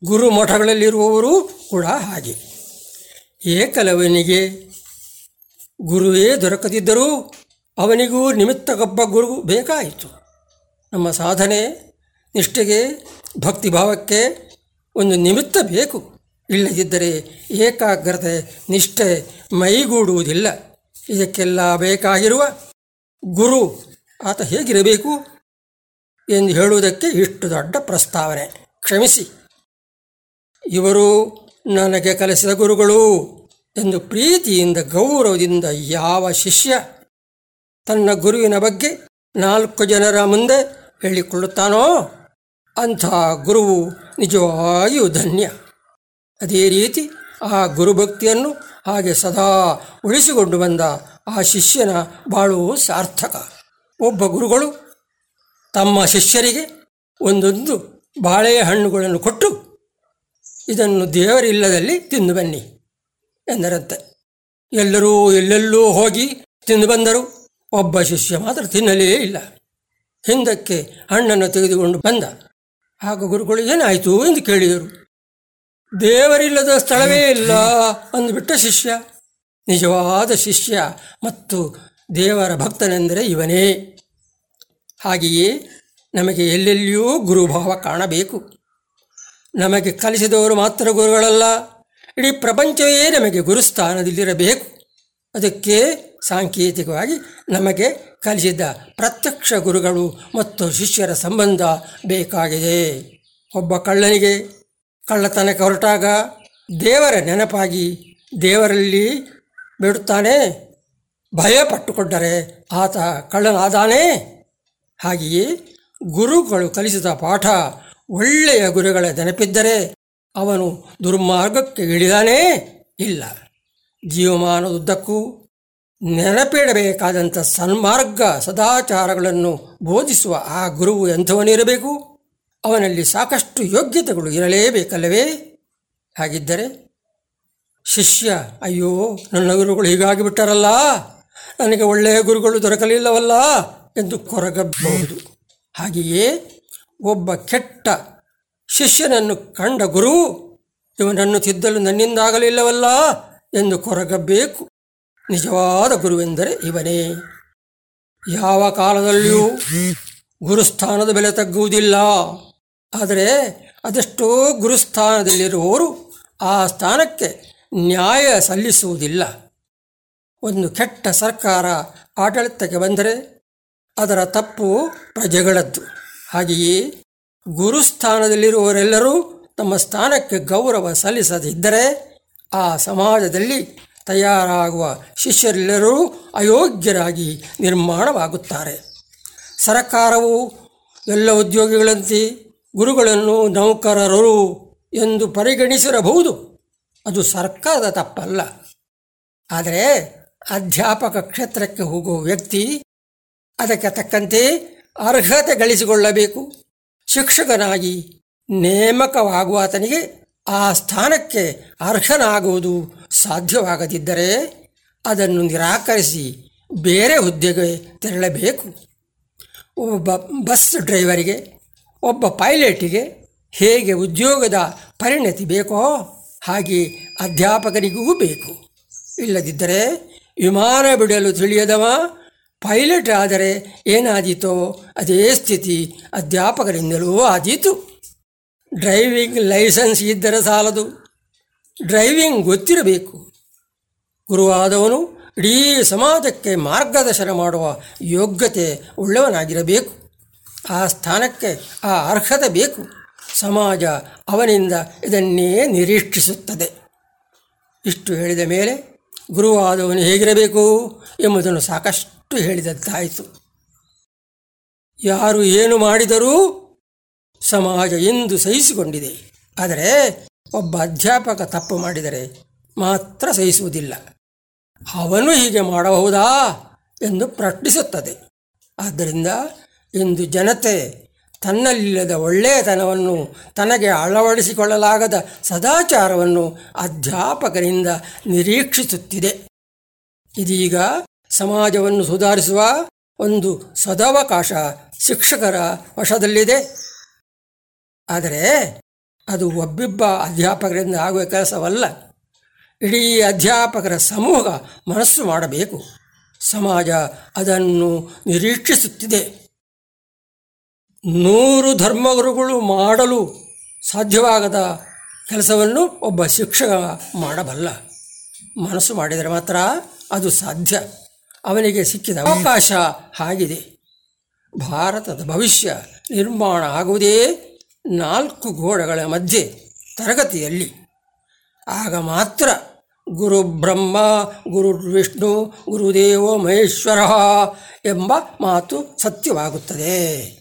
ಗುರು ಮಠಗಳಲ್ಲಿರುವವರು ಕೂಡ ಹಾಗೆ. ಏಕಲವನಿಗೆ ಗುರುವೇ ದೊರಕದಿದ್ದರೂ ಅವನಿಗೂ ನಿಮಿತ್ತಗೊಬ್ಬ ಗುರು ಬೇಕಾಯಿತು. ನಮ್ಮ ಸಾಧನೆ, ನಿಷ್ಠೆಗೆ, ಭಕ್ತಿಭಾವಕ್ಕೆ ಒಂದು ನಿಮಿತ್ತ ಬೇಕು. ಇಲ್ಲದಿದ್ದರೆ ಏಕಾಗ್ರತೆ, ನಿಷ್ಠೆ ಮೈಗೂಡುವುದಿಲ್ಲ. ಇದಕ್ಕೆಲ್ಲ ಬೇಕಾಗಿರುವ ಗುರು ಆತ ಹೇಗಿರಬೇಕು ಎಂದು ಹೇಳುವುದಕ್ಕೆ ಇಷ್ಟು ದೊಡ್ಡ ಪ್ರಸ್ತಾವನೆ. ಕ್ಷಮಿಸಿ. ಇವರು ನನಗೆ ಕಲಿಸಿದ ಗುರುಗಳು ಎಂದು ಪ್ರೀತಿಯಿಂದ, ಗೌರವದಿಂದ ಯಾವ ಶಿಷ್ಯ ತನ್ನ ಗುರುವಿನ ಬಗ್ಗೆ ನಾಲ್ಕು ಜನರ ಮುಂದೆ ಹೇಳಿಕೊಳ್ಳುತ್ತಾನೋ ಅಂಥ ಗುರುವು ನಿಜವಾಗಿಯೂ ಧನ್ಯ. ಅದೇ ರೀತಿ ಆ ಗುರುಭಕ್ತಿಯನ್ನು ಹಾಗೆ ಸದಾ ಉಳಿಸಿಕೊಂಡು ಬಂದ ಆ ಶಿಷ್ಯನ ಬಾಳು ಸಾರ್ಥಕ. ಒಬ್ಬ ಗುರುಗಳು ತಮ್ಮ ಶಿಷ್ಯರಿಗೆ ಒಂದೊಂದು ಬಾಳೆಹಣ್ಣುಗಳನ್ನು ಕೊಟ್ಟು, ಇದನ್ನು ದೇವರಿಲ್ಲದಲ್ಲಿ ತಿಂದು ಬನ್ನಿ ಎಂದರಂತೆ. ಎಲ್ಲರೂ ಎಲ್ಲೆಲ್ಲೂ ಹೋಗಿ ತಿಂದು ಬಂದರು. ಒಬ್ಬ ಶಿಷ್ಯ ಮಾತ್ರ ತಿನ್ನಲೇ ಇಲ್ಲ. ಹಿಂದಕ್ಕೆ ಹಣ್ಣನ್ನು ತೆಗೆದುಕೊಂಡು ಬಂದ. ಆಗ ಗುರುಗಳು ಏನಾಯಿತು ಎಂದು ಕೇಳಿದರು. ದೇವರಿಲ್ಲದ ಸ್ಥಳವೇ ಇಲ್ಲ ಅಂದುಬಿಟ್ಟ ಶಿಷ್ಯ. ನಿಜವಾದ ಶಿಷ್ಯ ಮತ್ತು ದೇವರ ಭಕ್ತನೆಂದರೆ ಇವನೇ. ಹಾಗೆಯೇ ನಮಗೆ ಎಲ್ಲೆಲ್ಲಿಯೂ ಗುರುಭಾವ ಕಾಣಬೇಕು. ನಮಗೆ ಕಲಿಸಿದವರು ಮಾತ್ರ ಗುರುಗಳಲ್ಲ. ಇಡೀ ಪ್ರಪಂಚವೇ ನಮಗೆ ಗುರುಸ್ಥಾನದಲ್ಲಿರಬೇಕು. ಅದಕ್ಕೆ ಸಾಂಕೇತಿಕವಾಗಿ ನಮಗೆ ಕಲಿಸಿದ ಪ್ರತ್ಯಕ್ಷ ಗುರುಗಳು ಮತ್ತು ಶಿಷ್ಯರ ಸಂಬಂಧ ಬೇಕಾಗಿದೆ. ಒಬ್ಬ ಕಳ್ಳನಿಗೆ ಕಳ್ಳತನಕ್ಕೆ ಹೊರಟಾಗ ದೇವರ ನೆನಪಾಗಿ ದೇವರಲ್ಲಿ ಬಿಡುತ್ತಾನೆ. ಭಯ ಪಟ್ಟುಕೊಂಡರೆ ಆತ ಕಳ್ಳನಾದಾನೆ. ಹಾಗೆಯೇ ಗುರುಗಳು ಕಲಿಸಿದ ಪಾಠ ಒಳ್ಳೆಯ ಗುರುಗಳ ನೆನಪಿದ್ದರೆ ಅವನು ದುರ್ಮಾರ್ಗಕ್ಕೆ ಇಳಿದಾನೇ. ಇಲ್ಲ, ಜೀವಮಾನದುದ್ದಕ್ಕೂ ನೆನಪಿಡಬೇಕಾದಂಥ ಸನ್ಮಾರ್ಗ ಸದಾಚಾರಗಳನ್ನು ಬೋಧಿಸುವ ಆ ಗುರುವು ಎಂಥವನಿರಬೇಕು? ಅವನಲ್ಲಿ ಸಾಕಷ್ಟು ಯೋಗ್ಯತೆಗಳು ಇರಲೇಬೇಕಲ್ಲವೇ? ಹಾಗಿದ್ದರೆ, ಶಿಷ್ಯ, ಅಯ್ಯೋ, ನನ್ನ ಗುರುಗಳು ಹೀಗಾಗಿ ಬಿಟ್ಟರಲ್ಲ. ನನಗೆ ಒಳ್ಳೆಯ ಗುರುಗಳು ದೊರಕಲಿಲ್ಲವಲ್ಲ ಎಂದು ಕೊರಗಬಹುದು. ಹಾಗೆಯೇ, ಒಬ್ಬ ಕೆಟ್ಟ ಶಿಷ್ಯನನ್ನು ಕಂಡ ಗುರು, ಇವನನ್ನು ತಿದ್ದಲು ನನ್ನಿಂದಾಗಲಿಲ್ಲವಲ್ಲ ಎಂದು ಕೊರಗಬೇಕು. ನಿಜವಾದ ಗುರುವೆಂದರೆ ಇವನೇ. ಯಾವ ಕಾಲದಲ್ಲಿಯೂ ಗುರುಸ್ಥಾನದ ಬೆಲೆ ತಗ್ಗುವುದಿಲ್ಲ. ಆದರೆ ಅದೆಷ್ಟೋ ಗುರುಸ್ಥಾನದಲ್ಲಿರುವವರು ಆ ಸ್ಥಾನಕ್ಕೆ ನ್ಯಾಯ ಸಲ್ಲಿಸುವುದಿಲ್ಲ. ಒಂದು ಕೆಟ್ಟ ಸರ್ಕಾರ ಆಡಳಿತಕ್ಕೆ ಬಂದರೆ ಅದರ ತಪ್ಪು ಪ್ರಜೆಗಳದ್ದು. ಹಾಗೆಯೇ ಗುರುಸ್ಥಾನದಲ್ಲಿರುವವರೆಲ್ಲರೂ ತಮ್ಮ ಸ್ಥಾನಕ್ಕೆ ಗೌರವ ಸಲ್ಲಿಸದಿದ್ದರೆ ಆ ಸಮಾಜದಲ್ಲಿ ತಯಾರಾಗುವ ಶಿಷ್ಯರೆಲ್ಲರೂ ಅಯೋಗ್ಯರಾಗಿ ನಿರ್ಮಾಣವಾಗುತ್ತಾರೆ. ಸರಕಾರವು ಎಲ್ಲ ಉದ್ಯೋಗಿಗಳಂತೆ ಗುರುಗಳನ್ನು ನೌಕರರು ಎಂದು ಪರಿಗಣಿಸಿರಬಹುದು. ಅದು ಸರ್ಕಾರದ ತಪ್ಪಲ್ಲ. ಆದರೆ ಅಧ್ಯಾಪಕ ಕ್ಷೇತ್ರಕ್ಕೆ ಹೋಗುವ ವ್ಯಕ್ತಿ ಅದಕ್ಕೆ ತಕ್ಕಂತೆ ಅರ್ಹತೆ ಗಳಿಸಿಕೊಳ್ಳಬೇಕು. ಶಿಕ್ಷಕನಾಗಿ ನೇಮಕವಾಗುವ ಆತನಿಗೆ ಆ ಸ್ಥಾನಕ್ಕೆ ಅರ್ಹನಾಗುವುದು ಸಾಧ್ಯವಾಗದಿದ್ದರೆ ಅದನ್ನು ನಿರಾಕರಿಸಿ ಬೇರೆ ಹುದ್ದೆಗೆ ತೆರಳಬೇಕು. ಒಬ್ಬ ಬಸ್ ಡ್ರೈವರಿಗೆ ಒಬ್ಬ ಪೈಲಟಿಗೆ ಹೇಗೆ ಉದ್ಯೋಗದ ಪರಿಣತಿ ಬೇಕೋ ಹಾಗೆ ಅಧ್ಯಾಪಕನಿಗೂ ಬೇಕು. ಇಲ್ಲದಿದ್ದರೆ ವಿಮಾನ ಬಿಡಲು ತಿಳಿಯದವ ಪೈಲಟ್ ಆದರೆ ಏನಾದೀತೋ ಅದೇ ಸ್ಥಿತಿ ಅಧ್ಯಾಪಕರಿಂದಲೂ ಆದೀತು. ಡ್ರೈವಿಂಗ್ ಲೈಸೆನ್ಸ್ ಇದ್ದರೆ ಸಾಲದು. ಡ್ರೈವಿಂಗ್ ಗೊತ್ತಿರಬೇಕು. ಗುರುವಾದವನು ಇಡೀ ಸಮಾಜಕ್ಕೆ ಮಾರ್ಗದರ್ಶನ ಮಾಡುವ ಯೋಗ್ಯತೆ ಉಳ್ಳವನಾಗಿರಬೇಕು. ಆ ಸ್ಥಾನಕ್ಕೆ ಆ ಅರ್ಹತೆ ಬೇಕು. ಸಮಾಜ ಅವನಿಂದ ಇದನ್ನೇ ನಿರೀಕ್ಷಿಸುತ್ತದೆ. ಇಷ್ಟು ಹೇಳಿದ ಮೇಲೆ ಗುರುವಾದವನು ಹೇಗಿರಬೇಕು ಎಂಬುದನ್ನು ಸಾಕಷ್ಟು ಹೇಳಿದಂತಾಯಿತು. ಯಾರು ಏನು ಮಾಡಿದರೂ ಸಮಾಜ ಎಂದು ಸಹಿಸಿಕೊಂಡಿದೆ. ಆದರೆ ಒಬ್ಬ ಅಧ್ಯಾಪಕ ತಪ್ಪು ಮಾಡಿದರೆ ಮಾತ್ರ ಸಹಿಸುವುದಿಲ್ಲ. ಅವನು ಹೀಗೆ ಮಾಡಬಹುದಾ ಎಂದು ಪ್ರಶ್ನಿಸುತ್ತದೆ. ಆದ್ದರಿಂದ ಇಂದು ಜನತೆ ತನ್ನಲ್ಲಿಲ್ಲದ ಒಳ್ಳೆಯತನವನ್ನು ತನಗೆ ಅಳವಡಿಸಿಕೊಳ್ಳಲಾಗದ ಸದಾಚಾರವನ್ನು ಅಧ್ಯಾಪಕರಿಂದ ನಿರೀಕ್ಷಿಸುತ್ತಿದೆ. ಇದೀಗ ಸಮಾಜವನ್ನು ಸುಧಾರಿಸುವ ಒಂದು ಸದವಕಾಶ ಶಿಕ್ಷಕರ ವಶದಲ್ಲಿದೆ. ಆದರೆ ಅದು ಒಬ್ಬಿಬ್ಬ ಅಧ್ಯಾಪಕರಿಂದ ಆಗುವ ಕೆಲಸವಲ್ಲ. ಇಡೀ ಅಧ್ಯಾಪಕರ ಸಮೂಹ ಮನಸ್ಸು ಮಾಡಬೇಕು. ಸಮಾಜ ಅದನ್ನು ನಿರೀಕ್ಷಿಸುತ್ತಿದೆ. ನೂರು ಧರ್ಮಗುರುಗಳು ಮಾಡಲು ಸಾಧ್ಯವಾಗದ ಕೆಲಸವನ್ನು ಒಬ್ಬ ಶಿಕ್ಷಕ ಮಾಡಬಲ್ಲ. ಮನಸ್ಸು ಮಾಡಿದರೆ ಮಾತ್ರ ಅದು ಸಾಧ್ಯ. ಅವನಿಗೆ ಸಿಕ್ಕಿದ ಅವಕಾಶ ಆಗಿದೆ. ಭಾರತದ ಭವಿಷ್ಯ ನಿರ್ಮಾಣ ಆಗುವುದೇ ನಾಲ್ಕು ಗೋಡೆಗಳ ಮಧ್ಯೆ ತರಗತಿಯಲ್ಲಿ. ಆಗ ಮಾತ್ರ ಗುರು ಬ್ರಹ್ಮ, ಗುರು ವಿಷ್ಣು, ಗುರುದೇವೋ ಮಹೇಶ್ವರ ಎಂಬ ಮಾತು ಸತ್ಯವಾಗುತ್ತದೆ.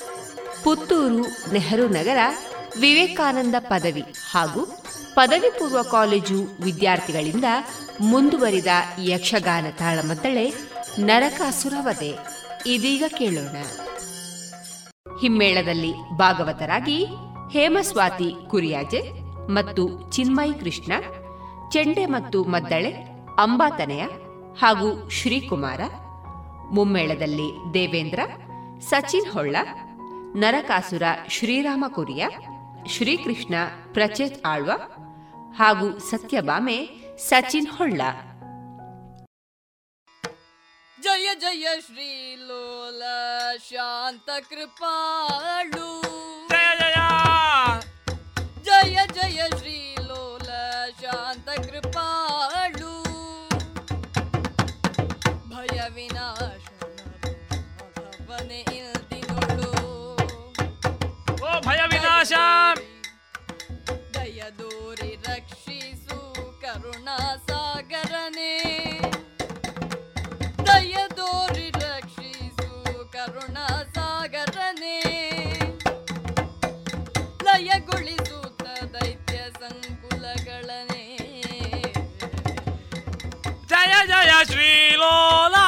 ಪುತ್ತೂರು ನೆಹರು ನಗರ ವಿವೇಕಾನಂದ ಪದವಿ ಹಾಗೂ ಪದವಿ ಪೂರ್ವ ಕಾಲೇಜು ವಿದ್ಯಾರ್ಥಿಗಳಿಂದ ಮುಂದುವರಿದ ಯಕ್ಷಗಾನ ತಾಳಮದ್ದಳೆ ನರಕಾಸುರವದೆ. ಇದೀಗ ಕೇಳೋಣ. ಹಿಮ್ಮೇಳದಲ್ಲಿ ಭಾಗವತರಾಗಿ ಹೇಮಸ್ವಾತಿ ಕುರಿಯಾಜೆ ಮತ್ತು ಚಿನ್ಮಯಿ ಕೃಷ್ಣ, ಚೆಂಡೆ ಮತ್ತು ಮದ್ದಳೆ ಅಂಬಾತನೆಯ ಹಾಗೂ ಶ್ರೀಕುಮಾರ, ಮುಮ್ಮೇಳದಲ್ಲಿ ದೇವೇಂದ್ರ, ಸಚಿನ್ ಹೊಳ್ಳ ನರಕಾಸುರ ಶ್ರೀರಾಮ ಕುರಿಯ ಶ್ರೀಕೃಷ್ಣ ಪ್ರಚೇತ್ ಆಳ್ವ ಹಾಗೂ ಸತ್ಯಭಾಮೆ ಸಚಿನ್ ಹೊಳ್ಳ. ಜಯ ಜಯ ಶ್ರೀ ಲೋಲ ಶಾಂತ ಕೃಪಾಳು. ಜಯ ಜಯ ಜಯ. ಜಯ ಶ್ರೀ ಭಯ ದಯದೋರಿ ದಯ ದೋರಿ ರಕ್ಷಿಸು ಕರುಣಾ ಸಾಗರನೇ. ದಯದೋರಿ ರಕ್ಷಿಸು ಕರುಣಾ ಸಾಗರನೇ. ಲಯಗೊಳಿಸುತ್ತ ದೈತ್ಯ ಸಂಕುಲಗಳನೆ. ಜಯ ಜಯ ಶ್ರೀಲೋಲ.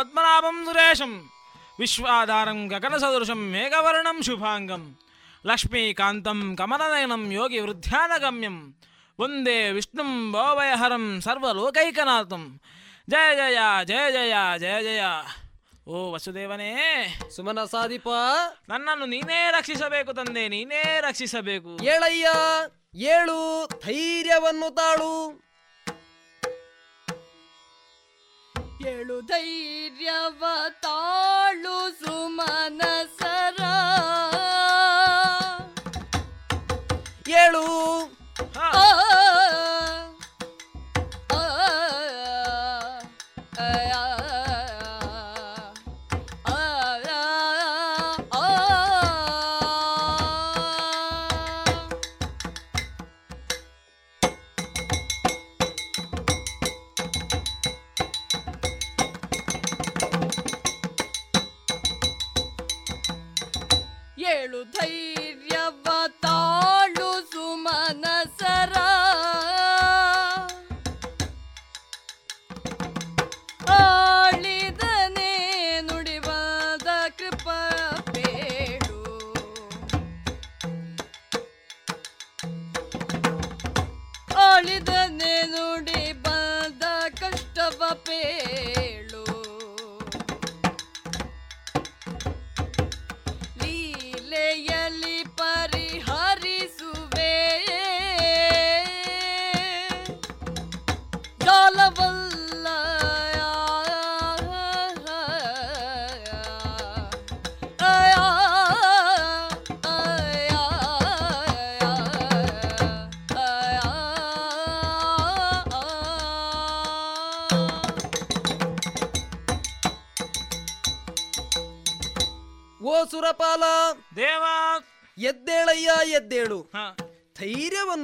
ಭುಜಗಶಯನಂ సురేశం ವಿಶ್ವಾಧಾರಂ ಗಗನಸದೃಶಂ ಮೇಘವರ್ಣಂ ಶುಭಾಂಗಂ ಲಕ್ಷ್ಮೀಕಾಂತಂ ಕಮಲನಯನಂ ಯೋಗಿ ವೃದ್ಧಾನಗಮ್ಯಂ ವಂದೇ ವಿಷ್ಣುಂ ಭವಭಯಹರಂ ಸರ್ವಲೋಕೈಕನಾಥಂ ಜಯ జయ ಜಯ జయ ಜಯ ಜಯ ಓ ವಸುದೇವನೇ ಸುಮನ ಸಾಧಿಪ ನನ್ನನ್ನು ನೀನೇ ರಕ್ಷಿಸಬೇಕು ತಂದೆ ನೀನೇ ರಕ್ಷಿಸಬೇಕು. ಏಳಯ್ಯ ಏಳು ಧೈರ್ಯವನ್ನು ತಾಳು. ಏಳು ಧೈರ್ಯವ ತಾಳು ಸುಮನಸರ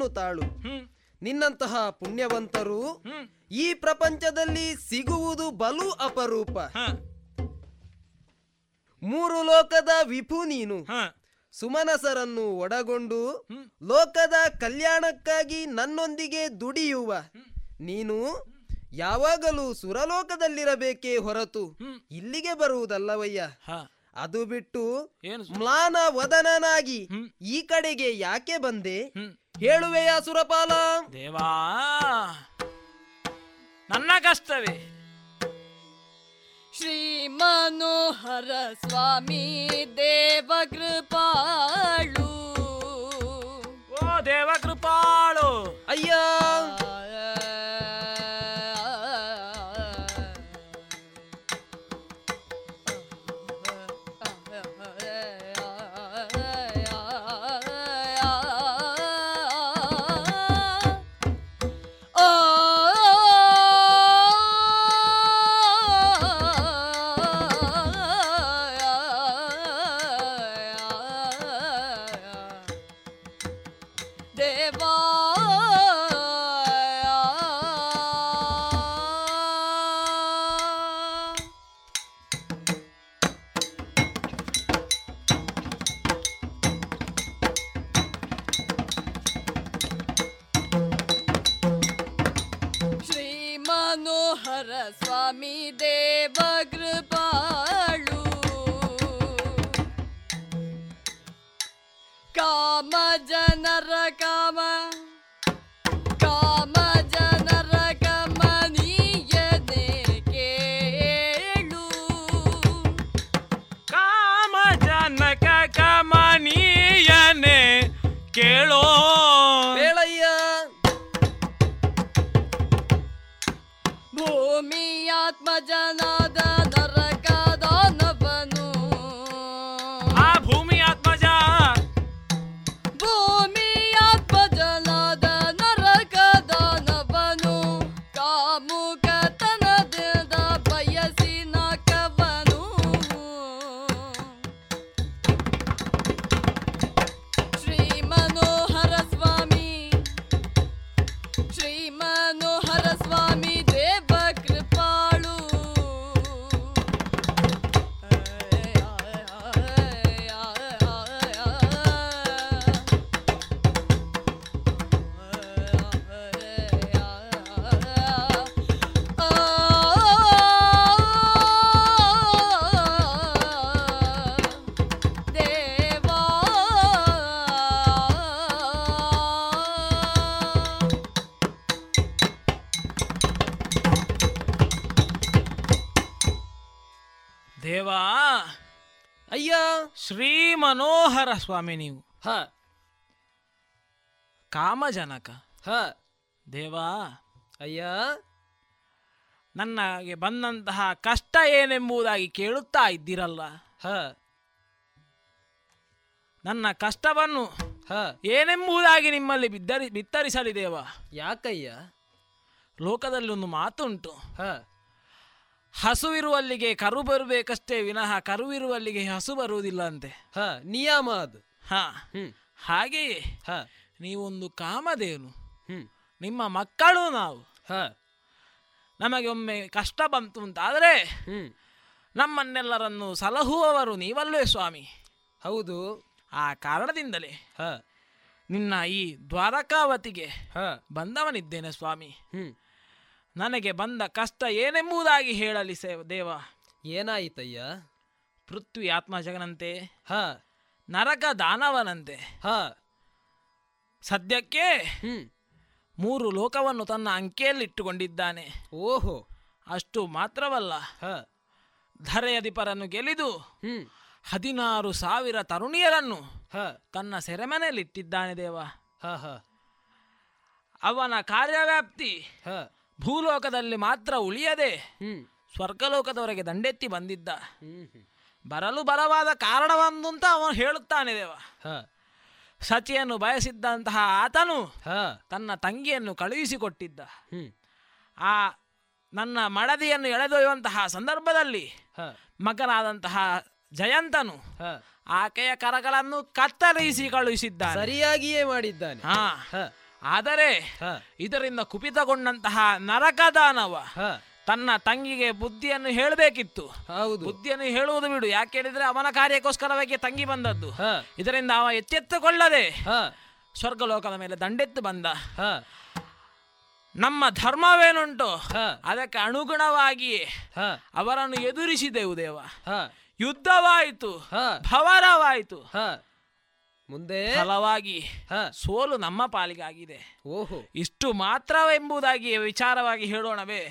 ತಾಳು. ನಿನ್ನಂತಹ ಪುಣ್ಯವಂತರು ಈ ಪ್ರಪಂಚದಲ್ಲಿ ಸಿಗುವುದು ಬಲು ಅಪರೂಪ. ಮೂರು ಲೋಕದ ವಿಪು ನೀನು. ಸುಮನಸರನ್ನು ಒಡಗೊಂಡು ಲೋಕದ ಕಲ್ಯಾಣಕ್ಕಾಗಿ ನನ್ನೊಂದಿಗೆ ದುಡಿಯುವ. ನೀನು ಯಾವಾಗಲೂ ಸುರಲೋಕದಲ್ಲಿರಬೇಕೇ ಹೊರತು ಇಲ್ಲಿಗೆ ಬರುವುದಲ್ಲವಯ್ಯ. ಅದು ಬಿಟ್ಟು ಮ್ಲಾನ ವದನನಾಗಿ ಈ ಕಡೆಗೆ ಯಾಕೆ ಬಂದೆ? ಹೇಳುವೆಯಾ ಸುರಪಾಲ? ದೇವಾ ನನ್ನ ಕಷ್ಟವೇ. ಶ್ರೀ ಮನೋಹರ ಸ್ವಾಮಿ ದೇವ ಕೃಪಾಳು. ಓ ದೇವ ಕೃಪಾಳು. ಅಯ್ಯ. ದೇವಾ ಸ್ವಾಮಿ ನೀವು. ಹ. ಕಾಮಜನಕ. ಹ. ದೇವಾ. ಅಯ್ಯ. ನನಗೆ ಬಂದಂತಹ ಕಷ್ಟ ಏನೆಂಬುದಾಗಿ ಕೇಳುತ್ತಾ ಇದ್ದೀರಲ್ಲ. ಹ. ನನ್ನ ಕಷ್ಟವನ್ನು ಹ. ಏನೆಂಬುದಾಗಿ ನಿಮ್ಮಲ್ಲಿ ಬಿದ್ದರಿ ಬಿತ್ತರಿಸಲಿ ದೇವ. ಯಾಕಯ್ಯ? ಲೋಕದಲ್ಲಿ ಒಂದು ಮಾತುಂಟು. ಹ. ಹಸುವಿರುವಲ್ಲಿಗೆ ಕರು ಬರಬೇಕಷ್ಟೇ ವಿನಃ ಕರುವಿರುವಲ್ಲಿಗೆ ಹಸು ಬರುವುದಿಲ್ಲ ಅಂತೆ ಹ ನಿಯಮ ಅದು. ಹಾ ಹಾಗೆಯೇ ಹ. ನೀವೊಂದು ಕಾಮದೇನು ಹ್ಮ್. ನಿಮ್ಮ ಮಕ್ಕಳು ನಾವು. ಹ. ನಮಗೆ ಒಮ್ಮೆ ಕಷ್ಟ ಬಂತು ಅಂತಾದರೆ ಹ್ಮ್. ನಮ್ಮನ್ನೆಲ್ಲರನ್ನು ಸಲಹುವವರು ನೀವಲ್ವೇ ಸ್ವಾಮಿ. ಹೌದು. ಆ ಕಾರಣದಿಂದಲೇ ಹ. ನಿನ್ನ ಈ ದ್ವಾರಕಾವತಿಗೆ ಹ. ಬಂದವನಿದ್ದೇನೆ ಸ್ವಾಮಿ. ಹ್ಮ್. ನನಗೆ ಬಂದ ಕಷ್ಟ ಏನೆಂಬುದಾಗಿ ಹೇಳಲಿ ಸೇ ದೇವ. ಏನಾಯಿತಯ್ಯ? ಪೃಥ್ವಿ ಆತ್ಮಜಗನಂತೆ. ಹ. ನರಕ ದಾನವನಂತೆ. ಹ. ಸದ್ಯಕ್ಕೆ ಮೂರು ಲೋಕವನ್ನು ತನ್ನ ಅಂಕೆಯಲ್ಲಿಟ್ಟುಕೊಂಡಿದ್ದಾನೆ. ಓಹೋ. ಅಷ್ಟು ಮಾತ್ರವಲ್ಲ. ಹ. ಧರೆಯಧಿಪರನ್ನು ಗೆಲಿದು ಹದಿನಾರು ಸಾವಿರ ತರುಣಿಯರನ್ನು ಹ. ತನ್ನ ಸೆರೆಮನೆಯಲ್ಲಿಟ್ಟಿದ್ದಾನೆ ದೇವ. ಹ ಹ. ಅವನ ಕಾರ್ಯವ್ಯಾಪ್ತಿ ಹ. ಭೂಲೋಕದಲ್ಲಿ ಮಾತ್ರ ಉಳಿಯದೆ ಸ್ವರ್ಗಲೋಕದವರೆಗೆ ದಂಡೆತ್ತಿ ಬಂದಿದ್ದ. ಬರಲು ಬಲವಾದ ಕಾರಣವೊಂದು ಅಂತ ಅವನು ಹೇಳುತ್ತಾನೆ ದೇವ. ಹ. ಸಚಿಯನ್ನು ಬಯಸಿದ್ದಂತಹ ಆತನು ಹ. ತನ್ನ ತಂಗಿಯನ್ನು ಕಳುಹಿಸಿಕೊಟ್ಟಿದ್ದ. ಆ ನನ್ನ ಮಡದಿಯನ್ನು ಎಳೆದೊಯ್ಯುವಂತಹ ಸಂದರ್ಭದಲ್ಲಿ ಮಗನಾದಂತಹ ಜಯಂತನು ಆಕೆಯ ಕರಗಳನ್ನು ಕತ್ತರಿಸಿ ಕಳುಹಿಸಿದ್ದಾನೆ. ಸರಿಯಾಗಿಯೇ ಮಾಡಿದ್ದಾನೆ. ಹಾ. ಆದರೆ ಇದರಿಂದ ಕುಪಿತಗೊಂಡಂತಹ ನರಕದಾನವ ತನ್ನ ತಂಗಿಗೆ ಬುದ್ಧಿಯನ್ನು ಹೇಳಬೇಕಿತ್ತು. ಹೌದು. ಬುದ್ಧಿಯನ್ನು ಹೇಳುವುದು ಬಿಡು. ಯಾಕೆ ಹೇಳಿದ್ರೆ ಅವನ ಕಾರ್ಯಕ್ಕೋಸ್ಕರವಾಗಿ ತಂಗಿ ಬಂದದ್ದು. ಇದರಿಂದ ಅವ ಎಚ್ಚೆತ್ತುಕೊಳ್ಳದೆ ಸ್ವರ್ಗಲೋಕದ ಮೇಲೆ ದಂಡೆತ್ತು ಬಂದ. ನಮ್ಮ ಧರ್ಮವೇನುಂಟು? ಅದಕ್ಕೆ ಅನುಗುಣವಾಗಿಯೇ ಅವರನ್ನು ಎದುರಿಸಿದೆವು ದೇವ. ಯುದ್ಧವಾಯಿತು. ಭವರವಾಯಿತು ಮುಂದೆ ಫಲವಾಗಿ ಸೋಲು ನಮ್ಮ ಪಾಲಿಗಾಗಿದೆ. ಓಹೋ. ಇಷ್ಟು ಮಾತ್ರವೆಂಬುದಾಗಿ ವಿಚಾರವಾಗಿ ಹೇಳೋಣವೇ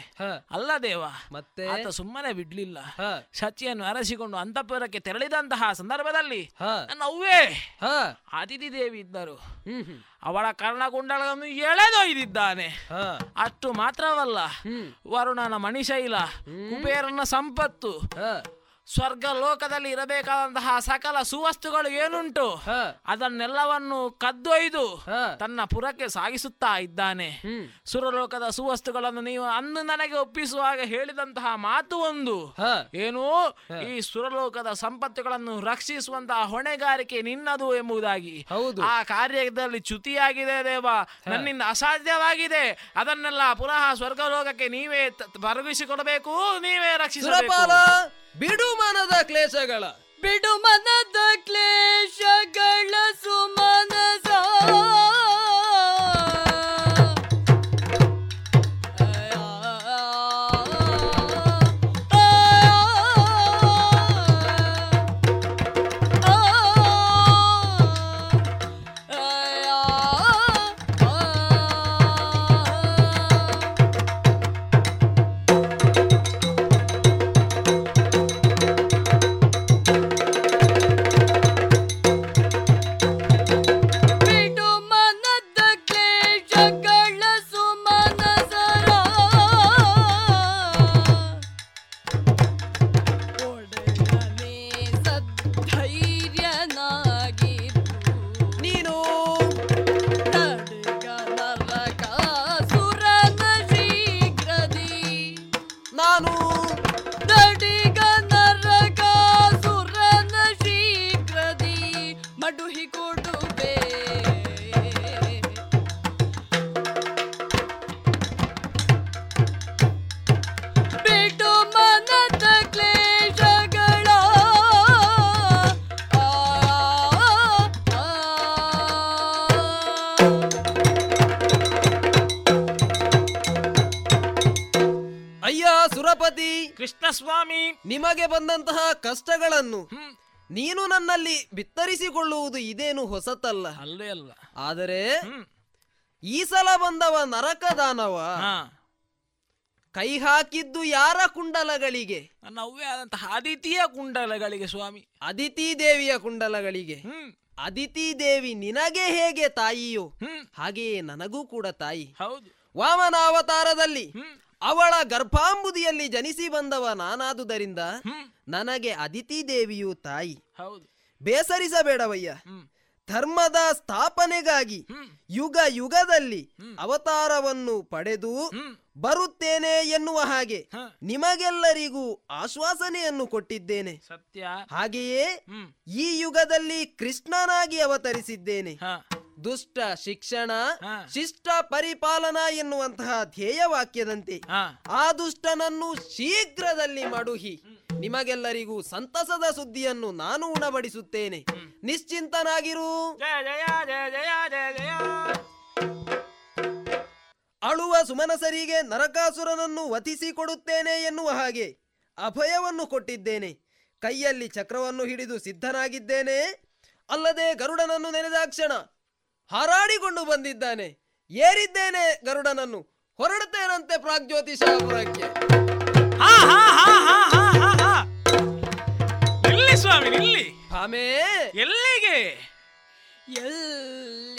ಅಲ್ಲ ದೇವ ಮತ್ತೆ? ಆತ ಸುಮ್ಮನೆ ಬಿಡ್ಲಿಲ್ಲ. ಶಚಿಯನ್ನು ಅರಸಿಕೊಂಡು ಅಂತಃಪುರಕ್ಕೆ ತೆರಳಿದಂತಹ ಸಂದರ್ಭದಲ್ಲಿ ನೌವೇ ಅವ್ವೇ ಅತಿಥಿ ದೇವಿ ಇದ್ದರು ಅವಳ ಕರ್ಣಕುಂಡಲವನ್ನು ಎಳೆದೊಯ್ದಿದ್ದಾನೆ ಅಷ್ಟು ಮಾತ್ರವಲ್ಲ ವರುಣನ ಮಣಿಶೈಲ ಕುಬೇರನ ಸಂಪತ್ತು ಸ್ವರ್ಗ ಲೋಕದಲ್ಲಿ ಇರಬೇಕಾದಂತಹ ಸಕಲ ಸುವಸ್ತುಗಳು ಏನುಂಟು? ಅದನ್ನೆಲ್ಲವನ್ನು ಕದ್ದೊಯ್ದು ತನ್ನ ಪುರಕ್ಕೆ ಸಾಗಿಸುತ್ತಾ ಇದ್ದಾನೆ. ಸುರಲೋಕದ ಸುವಸ್ತುಗಳನ್ನು ನೀವು ಅಂದು ನನಗೆ ಒಪ್ಪಿಸುವಾಗ ಹೇಳಿದಂತಹ ಮಾತು ಒಂದು. ಏನು? ಈ ಸುರಲೋಕದ ಸಂಪತ್ತುಗಳನ್ನು ರಕ್ಷಿಸುವಂತಹ ಹೊಣೆಗಾರಿಕೆ ನಿನ್ನದು ಎಂಬುದಾಗಿ. ಆ ಕಾರ್ಯದಲ್ಲಿ ಚ್ಯುತಿಯಾಗಿದೆ ದೇವ. ನನ್ನಿಂದ ಅಸಾಧ್ಯವಾಗಿದೆ. ಅದನ್ನೆಲ್ಲ ಪುನಃ ಸ್ವರ್ಗಲೋಕಕ್ಕೆ ನೀವೇ ಬರಗಿಸಿಕೊಡಬೇಕು ನೀವೇ ರಕ್ಷಿಸಬೇಕು. ಬಿಡು ಮನದ ಕ್ಲೇಶಗಳ. ಬಿಡು ಮನದ ಕ್ಲೇಶಗಳ ಸುಮನಸ. ಬಂದಂತಹ ಕಷ್ಟಗಳನ್ನು ನೀನು ನನ್ನಲ್ಲಿ ಬಿತ್ತರಿಸಿಕೊಳ್ಳುವುದು ಇದೇನು ಹೊಸತಲ್ಲ. ಅಲ್ಲೇ ಅಲ್ಲ. ಆದರೆ ಈ ಸಲ ಬಂದವ ನರಕದಾನವ ಕೈ ಹಾಕಿದ್ದು ಯಾರ ಕುಂಡಲಗಳಿಗೆ? ನವ್ಯ ಆದಂತಹ ಅದಿತಿಯ ಕುಂಡಲಗಳಿಗೆ ಸ್ವಾಮಿ. ಅದಿತಿ ದೇವಿಯ ಕುಂಡಲಗಳಿಗೆ. ಅದಿತಿ ದೇವಿ ನಿನಗೆ ಹೇಗೆ ತಾಯಿಯೋ? ಹಾಗೆಯೇ ನನಗೂ ಕೂಡ ತಾಯಿ. ಹೌದು. ವಾಮನ ಅವತಾರದಲ್ಲಿ ಅವಳ ಗರ್ಭಾಂಬುದಿಯಲ್ಲಿ ಜನಿಸಿ ಬಂದವ ನಾನಾದುದರಿಂದ ನನಗೆ ಅದಿತಿ ದೇವಿಯು ತಾಯಿ. ಹೌದು. ಬೇಸರಿಸಬೇಡವಯ್ಯ. ಧರ್ಮದ ಸ್ಥಾಪನೆಗಾಗಿ ಯುಗ ಯುಗದಲ್ಲಿ ಅವತಾರವನ್ನು ಪಡೆದು ಬರುತ್ತೇನೆ ಎನ್ನುವ ಹಾಗೆ ನಿಮಗೆಲ್ಲರಿಗೂ ಆಶ್ವಾಸನೆಯನ್ನು ಕೊಟ್ಟಿದ್ದೇನೆ. ಸತ್ಯ. ಹಾಗೆಯೇ ಈ ಯುಗದಲ್ಲಿ ಕೃಷ್ಣನಾಗಿ ಅವತರಿಸಿದ್ದೇನೆ. ದುಷ್ಟ ಶಿಕ್ಷಣ ಶಿಷ್ಟ ಪರಿಪಾಲನಾ ಎನ್ನುವಂತಹ ಧ್ಯೇಯ ವಾಕ್ಯದಂತೆ ಆ ದುಷ್ಟನನ್ನು ಶೀಘ್ರದಲ್ಲಿ ಮಡುಹಿ. ನಿಮಗೆಲ್ಲರಿಗೂ ಸಂತಸದ ಸುದ್ದಿಯನ್ನು ನಾನು ಉಣಬಡಿಸುತ್ತೇನೆ. ನಿಶ್ಚಿಂತನಾಗಿರು. ಅಳುವ ಸುಮನಸರಿಗೆ ನರಕಾಸುರನನ್ನು ವತಿಸಿ ಕೊಡುತ್ತೇನೆ ಎನ್ನುವ ಹಾಗೆ ಅಭಯವನ್ನು ಕೊಟ್ಟಿದ್ದೇನೆ. ಕೈಯಲ್ಲಿ ಚಕ್ರವನ್ನು ಹಿಡಿದು ಸಿದ್ಧನಾಗಿದ್ದೇನೆ. ಅಲ್ಲದೆ ಗರುಡನನ್ನು ನೆನೆದಾಕ್ಷಣ ಹಾರಾಡಿಕೊಂಡು ಬಂದಿದ್ದಾನೆ. ಏರಿದ್ದೇನೆ ಗರುಡನನ್ನು. ಹೊರಡುತ್ತೇನಂತೆ ಪ್ರಾಗ್ಜ್ಯೋತಿಷಾಪುರಕ್ಕೆ ಹಾ ಹಾ ಹಾ ಹಾ ಹಾ ಹಾ ಹಾ. ಎಲ್ಲಿ ಸ್ವಾಮಿ ಇಲ್ಲಿ ಆಮೇ ಎಲ್ಲಿಗೆ? ಎಲ್ಲಿಗೆ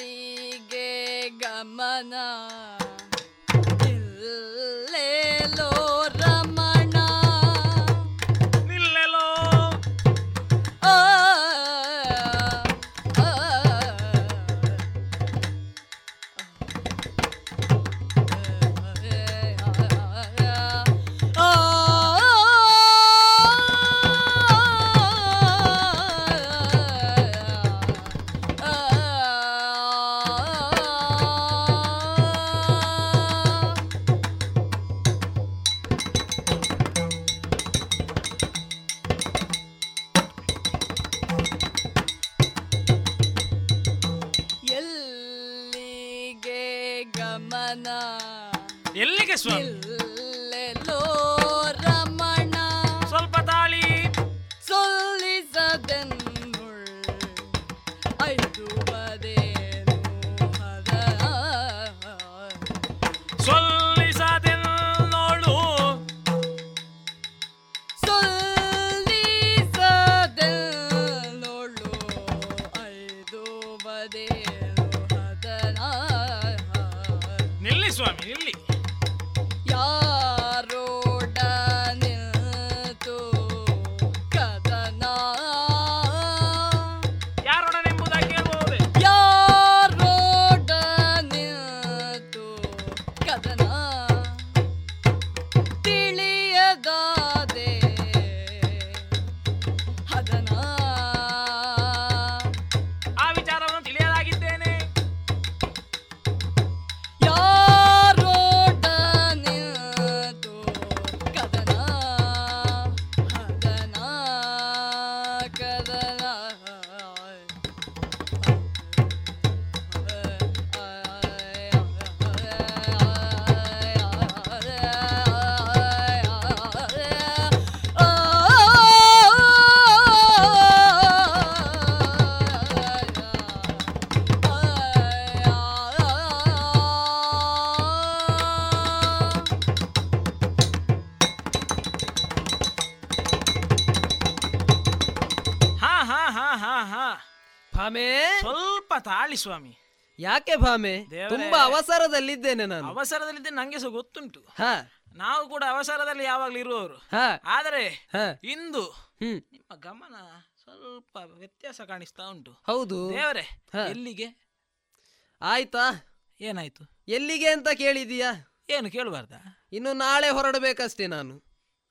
ತಾಳಿ ಸ್ವಾಮಿ. ಯಾಕೆ ಭಾಮೆ? ದೇವರೇ. ತುಂಬಾ ಅವಸರದಲ್ಲಿದ್ದೇನೆ ನಾನು. ಅವಸರದಲ್ಲಿದ್ದೇನೆ ನಂಗೆ ಸಹ ಗೊತ್ತುಂಟು. ಹಾ. ನಾವು ಕೂಡ ಅವಸರದಲ್ಲಿ ಯಾವಾಗ್ಲೂ ಇರುವವರು. ಹಾ. ಆದರೆ ಹಾ. ಇಂದು ಹ್ಮ್. ನಿಮ್ಮ ಗಮನ ಸ್ವಲ್ಪ ವ್ಯತ್ಯಾಸ ಕಾಣಿಸ್ತಾ ಉಂಟು. ಹೌದು. ದೇವರೇ ಹಾ. ಎಲ್ಲಿಗೆ? ಆಯ್ತಾ? ಏನಾಯ್ತು? ಎಲ್ಲಿಗೆ ಅಂತ ಕೇಳಿದೀಯಾ ಏನು ಕೇಳಬಾರ್ದ? ಇನ್ನು ನಾಳೆ ಹೊರಡಬೇಕಷ್ಟೇ ನಾನು.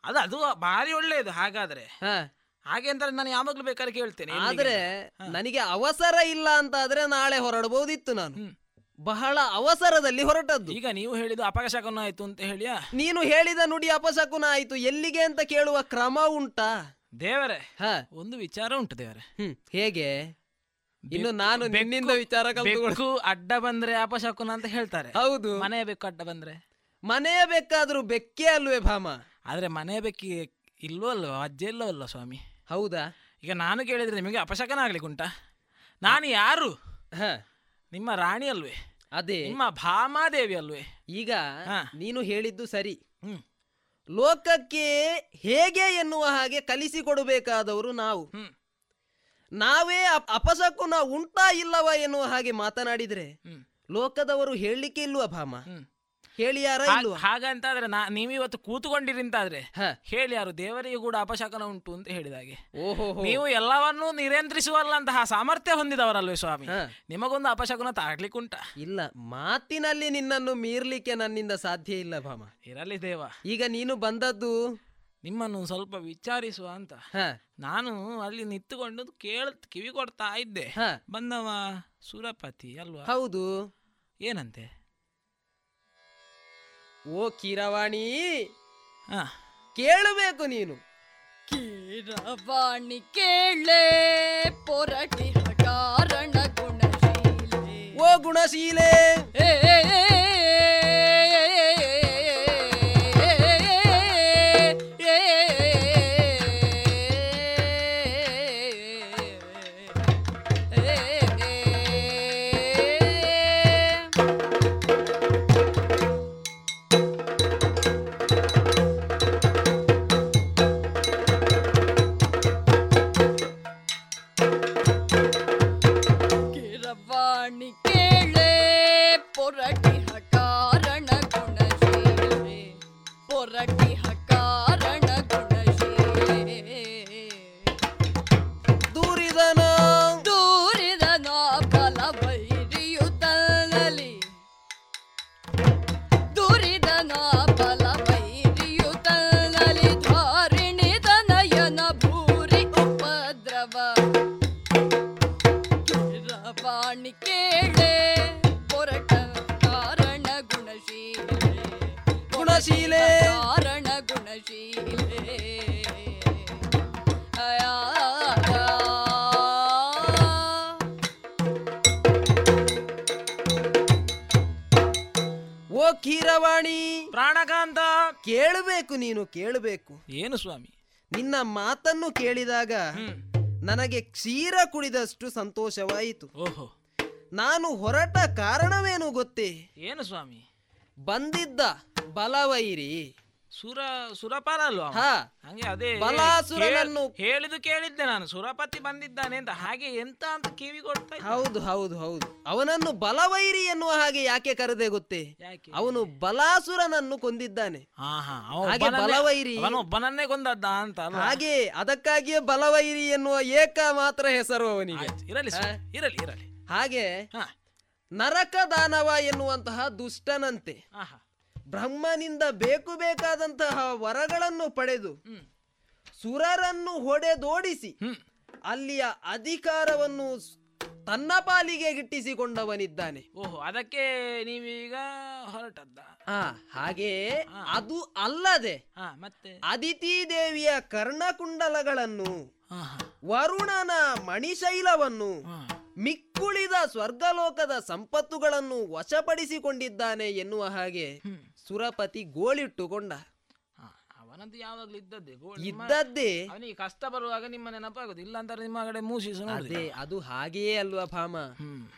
ಅದು ಅದು ಭಾರಿ ಒಳ್ಳೆಯದು ಹಾಗಾದ್ರೆ. ಹಾ. ಹಾಗೆ ಅಂತ ನಾನು ಯಾವಾಗ್ಲೂ ಬೇಕಾದ್ರೆ ಕೇಳ್ತೇನೆ ಆದ್ರೆ ನನಗೆ ಅವಸರ ಇಲ್ಲ ಅಂತ ಆದ್ರೆ ನಾಳೆ ಹೊರಡಬಹುದಿತ್ತು ನಾನು. ಬಹಳ ಅವಸರದಲ್ಲಿ ಹೊರಟದ್ದು. ಈಗ ನೀವು ಹೇಳಿದ ಅಪಶಕುನ ಆಯ್ತು ಅಂತ ಹೇಳಿಯ? ನೀನು ಹೇಳಿದ ನುಡಿ ಅಪಶಕುನ ಆಯ್ತು ಎಲ್ಲಿಗೆ ಅಂತ ಕೇಳುವ ಕ್ರಮ ಉಂಟಾ? ದೇವರೇ ಹ. ಒಂದು ವಿಚಾರ ಉಂಟು ದೇವರೇ. ಹ್ಮ್ ಹೇಗೆ? ಇನ್ನು ನಾನು ನಿನ್ನಿಂದ ವಿಚಾರ ಕಲ್ತು ಅಡ್ಡ ಬಂದ್ರೆ ಅಪಶಕುನ ಅಂತ ಹೇಳ್ತಾರೆ. ಹೌದು. ಮನೆಯ ಬೆಕ್ಕು ಅಡ್ಡ ಬಂದ್ರೆ? ಮನೆಯ ಬೇಕಾದ್ರೂ ಬೆಕ್ಕೇ ಅಲ್ವೇ ಭಾಮ? ಆದ್ರೆ ಮನೆಯ ಬೆಕ್ಕಿ ಇಲ್ವೋ ಅಲ್ವಾ ಅಜ್ಜೆ ಇಲ್ಲವಲ್ಲ ಸ್ವಾಮಿ? ಹೌದಾ? ಈಗ ನಾನು ಕೇಳಿದ್ರೆ ನಿಮಗೆ ಅಪಶಕನ ಆಗಲಿ ಉಂಟಾ? ನಾನು ಯಾರು? ಹ. ನಿಮ್ಮ ರಾಣಿ ಅಲ್ವೇ? ಅದೇ. ನಿಮ್ಮ ಭಾಮಾದೇವಿ ಅಲ್ವೇ? ಈಗ ಹಾ. ನೀನು ಹೇಳಿದ್ದು ಸರಿ. ಹ್ಮ್. ಲೋಕಕ್ಕೆ ಹೇಗೆ ಎನ್ನುವ ಹಾಗೆ ಕಲಿಸಿಕೊಡಬೇಕಾದವರು ನಾವು. ಹ್ಮ್. ನಾವೇ ಅಪ್- ಅಪಶಕುನ ಉಂಟಾ ಇಲ್ಲವಾ ಎನ್ನುವ ಹಾಗೆ ಮಾತನಾಡಿದ್ರೆ ಹ್ಮ್. ಲೋಕದವರು ಹೇಳಲಿಕ್ಕೆ ಇಲ್ವಾ ಭಾಮ? ಹ್ಮ್. ಹೇಳಿಯಾರ ಹಾಗಂತ ಆದ್ರೆ ಹಾಗಂತಾದ್ರೆ ನಾ ನೀವಿವತ್ತು ಕೂತುಕೊಂಡಿರಿ ಅಂತಾದ್ರೆ ಹಾ. ಹೇಳಿ ಯಾರು ದೇವರಿಗೆ ಕೂಡ ಅಪಶಕನ ಉಂಟು ಅಂತ ಹೇಳಿದಾಗೆ. ಓಹೋ ನೀವು ಎಲ್ಲವನ್ನೂ ನಿಯಂತ್ರಿಸುವಲ್ಲಂತಹ ಸಾಮರ್ಥ್ಯ ಹೊಂದಿದವರಲ್ವೇ ಸ್ವಾಮಿ. ನಿಮಗೊಂದು ಅಪಶಕನ ತಾಗ್ಲಿಕ್ಕುಂಟ ಇಲ್ಲ ಮಾತಿನಲ್ಲಿ ನಿನ್ನನ್ನು ಮೀರ್ಲಿಕ್ಕೆ ನನ್ನಿಂದ ಸಾಧ್ಯ ಇಲ್ಲ ಭಾಮ. ಇರಲಿ ದೇವ. ಈಗ ನೀನು ಬಂದದ್ದು? ನಿಮ್ಮನ್ನು ಸ್ವಲ್ಪ ವಿಚಾರಿಸುವ ಅಂತ. ನಾನು ಅಲ್ಲಿ ನಿಂತುಕೊಂಡು ಕೇಳ ಕಿವಿ ಕೊಡ್ತಾ ಇದ್ದೆ ಬಂದವ ಸುರಪತಿ ಅಲ್ವಾ? ಹೌದು. ಏನಂತೆ? ಓ ಕಿರವಾಣಿ ಹ. ಕೇಳಬೇಕು ನೀನು. ಕೀರವಾಣಿ ಕೇಳೆ ಪೊರಟಿ ಕಾರಣ ಗುಣಶೀಲೆ. ಓ ಗುಣಶೀಲೆ. ಕೇಳಬೇಕು ನೀನು ಕೇಳಬೇಕು. ಏನು ಸ್ವಾಮಿ? ನಿನ್ನ ಮಾತನ್ನು ಕೇಳಿದಾಗ ನನಗೆ ಕ್ಷೀರ ಕುಡಿದಷ್ಟು ಸಂತೋಷವಾಯಿತು. ಓಹೋ. ನಾನು ಹೊರಟ ಕಾರಣವೇನು ಗೊತ್ತೇ? ಏನು ಸ್ವಾಮಿ? ಬಂದಿದ್ದ ಬಲವೈರಿ. ಸುರ ಸುರಪಾಲ ಅಲ್ವಾ ಹಾ. ಹಂಗೆ ಅದೇ ಬಲಾಸುರನನ್ನು- ಹೇಳಿದು ಕೇಳಿದ್ದೆ ನಾನು. ಸುರಪತಿ ಬಂದಿದ್ದಾನೆ ಅಂತ ಹಾಗೆ ಎಂತ ಅಂತ ಕಿವಿ ಕೊಡ್ತಾ ಹೌದು ಹೌದು ಹೌದು. ಅವನನ್ನು ಬಲವೈರಿ ಎನ್ನುವ ಹಾಗೆ ಯಾಕೆ ಕರೆದೆ ಗೊತ್ತೇ? ಯಾಕೆ? ಅವನು ಬಲಾಸುರನನ್ನು ಕೊಂದಿದ್ದಾನೆ. ಹಾ ಹಾ. ಹಾಗೆ ಬಲವೈರಿ. ಒಬ್ಬನನ್ನೇ ಕೊಂದದ್ದ ಅಂತ ಅಲ್ವಾ? ಹಾಗೆ ಅದಕ್ಕಾಗಿಯೇ ಬಲವೈರಿ ಎನ್ನುವ ಏಕ ಮಾತ್ರ ಹೆಸರು ಅವನಿಗೆ. ಆಯ್ತು, ಇರಲಿ ಇರಲಿ ಇರಲಿ. ಹಾಗೆ ಹಾ. ನರಕ ದಾನವ ಎನ್ನುವಂತಹ ದುಷ್ಟನಂತೆ. ಆಹಾ. ಬ್ರಹ್ಮನಿಂದ ಬೇಕು ಬೇಕಾದಂತಹ ವರಗಳನ್ನು ಪಡೆದು ಸುರರನ್ನು ಹೊಡೆದೋಡಿಸಿ ಅಲ್ಲಿಯ ಅಧಿಕಾರವನ್ನು ತನ್ನ ಪಾಲಿಗೆ ಗಿಟ್ಟಿಸಿಕೊಂಡವನಿದ್ದಾನೆ. ಓಹೋ ಅದಕ್ಕೆ ನೀವೀಗ ಹೊರಟದ್ದ? ಆ ಹಾಗೆ ಅದು ಅಲ್ಲದೆ ಮತ್ತೆ? ಅದಿತಿ ದೇವಿಯ ಕರ್ಣಕುಂಡಲಗಳನ್ನು ವರುಣನ ಮಣಿಶೈಲವನ್ನು ಮಿಕ್ಕುಳಿದ ಸ್ವರ್ಗಲೋಕದ ಸಂಪತ್ತುಗಳನ್ನು ವಶಪಡಿಸಿಕೊಂಡಿದ್ದಾನೆ ಎನ್ನುವ ಹಾಗೆ ಸುರಪತಿ ಗೋಳಿಟ್ಟುಕೊಂಡ. ಅವನಂತೂ ಅವನದ್ದು ಯಾವಾಗ್ಲೂ ಇದ್ದದ್ದೇ ಇದ್ದದ್ದೇ. ಅವನಿಗೆ ಕಷ್ಟ ಬರುವಾಗ ನಿಮ್ಮ ನೆನಪಾಗುದು. ಇಲ್ಲ ಅಂತಾರೆ ನಿಮ್ಮ ಕಡೆ ಮೂಸಿಸ ಅದೇ ಅದು ಹಾಗೆಯೇ ಅಲ್ವಾ ಭಾಮ?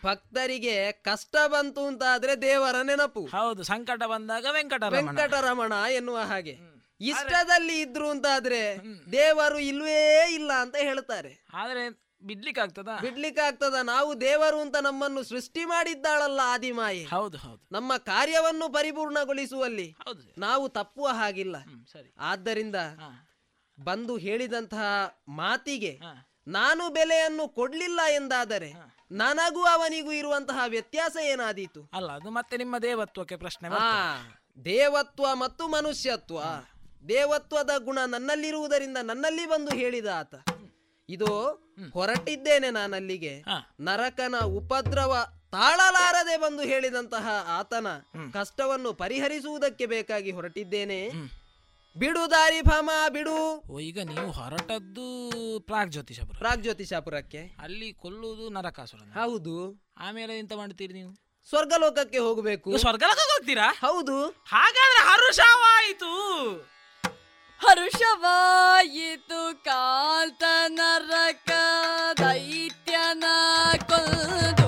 ಭಕ್ತರಿಗೆ ಕಷ್ಟ ಬಂತು ಅಂತ ಆದ್ರೆ ದೇವರ ನೆನಪು. ಹೌದು ಸಂಕಟ ಬಂದಾಗ ವೆಂಕಟ ವೆಂಕಟರಮಣ ಎನ್ನುವ ಹಾಗೆ. ಇಷ್ಟದಲ್ಲಿ ಇದ್ರು ಅಂತ ಆದ್ರೆ ದೇವರು ಇಲ್ವೇ ಇಲ್ಲ ಅಂತ ಹೇಳ್ತಾರೆ. ಆದ್ರೆ ಬಿಡ್ಲಿಕ್ಕೆ ಆಗ್ತದ ಬಿಡ್ಲಿಕ್ಕೆ ಆಗ್ತದ ನಾವು ದೇವರು ಅಂತ ನಮ್ಮನ್ನು ಸೃಷ್ಟಿ ಮಾಡಿದ್ದಾಳಲ್ಲ ಆದಿಮಾಯಿ. ಹೌದು ಹೌದು. ನಮ್ಮ ಕಾರ್ಯವನ್ನು ಪರಿಪೂರ್ಣಗೊಳಿಸುವಲ್ಲಿ ಹೌದು ನಾವು ತಪ್ಪುವ ಹಾಗಿಲ್ಲ. ಸರಿ. ಆದ್ದರಿಂದ ಬಂದು ಹೇಳಿದಂತಹ ಮಾತಿಗೆ ನಾನು ಬೆಲೆಯನ್ನು ಕೊಡ್ಲಿಲ್ಲ ಎಂದಾದರೆ ನನಗೂ ಅವನಿಗೂ ಇರುವಂತಹ ವ್ಯತ್ಯಾಸ ಏನಾದೀತು? ಅಲ್ಲ ಅದು ಮತ್ತೆ ನಿಮ್ಮ ದೇವತ್ವಕ್ಕೆ ಪ್ರಶ್ನೆ ಹಾ ದೇವತ್ವ ಮತ್ತು ಮನುಷ್ಯತ್ವ. ದೇವತ್ವದ ಗುಣ ನನ್ನಲ್ಲಿರುವುದರಿಂದ ನನ್ನಲ್ಲಿ ಬಂದು ಹೇಳಿದ ಆತ. ಇದು ಹೊರಟಿದ್ದೇನೆ ನಾನಲ್ಲಿಗೆ. ನರಕನ ಉಪದ್ರವ ತಾಳಲಾರದೆ ಬಂದು ಹೇಳಿದಂತಹ ಆತನ ಕಷ್ಟವನ್ನು ಪರಿಹರಿಸುವುದಕ್ಕೆ ಬೇಕಾಗಿ ಹೊರಟಿದ್ದೇನೆ. ಬಿಡು ದಾರಿ ಭಾಮ ಬಿಡು. ಓ ಈಗ ನೀವು ಹೊರಟದ್ದು ಪ್ರಾಗ್ಜ್ಯೋತಿಷಪುರ ಪ್ರಾಗ್ಜ್ಯೋತಿಷಾಪುರಕ್ಕೆ ಅಲ್ಲಿ ಕೊಲ್ಲುವುದು ನರಕಾಸುರ ಹೌದು. ಆಮೇಲೆ ಎಂತ ಮಾಡ್ತೀರಿ ನೀವು? ಸ್ವರ್ಗಲೋಕಕ್ಕೆ ಹೋಗಬೇಕು. ಸ್ವರ್ಗಲೋಕಕ್ಕೆ ಹೋಗ್ತೀರಾ? ಹೌದು. ಹಾಗಾದ್ರೆ ಹರುಷವಾಯಿತು. ಹರುಷವಾಯಿತು ನರಕ ದೈತ್ಯನ ಕೊಂದು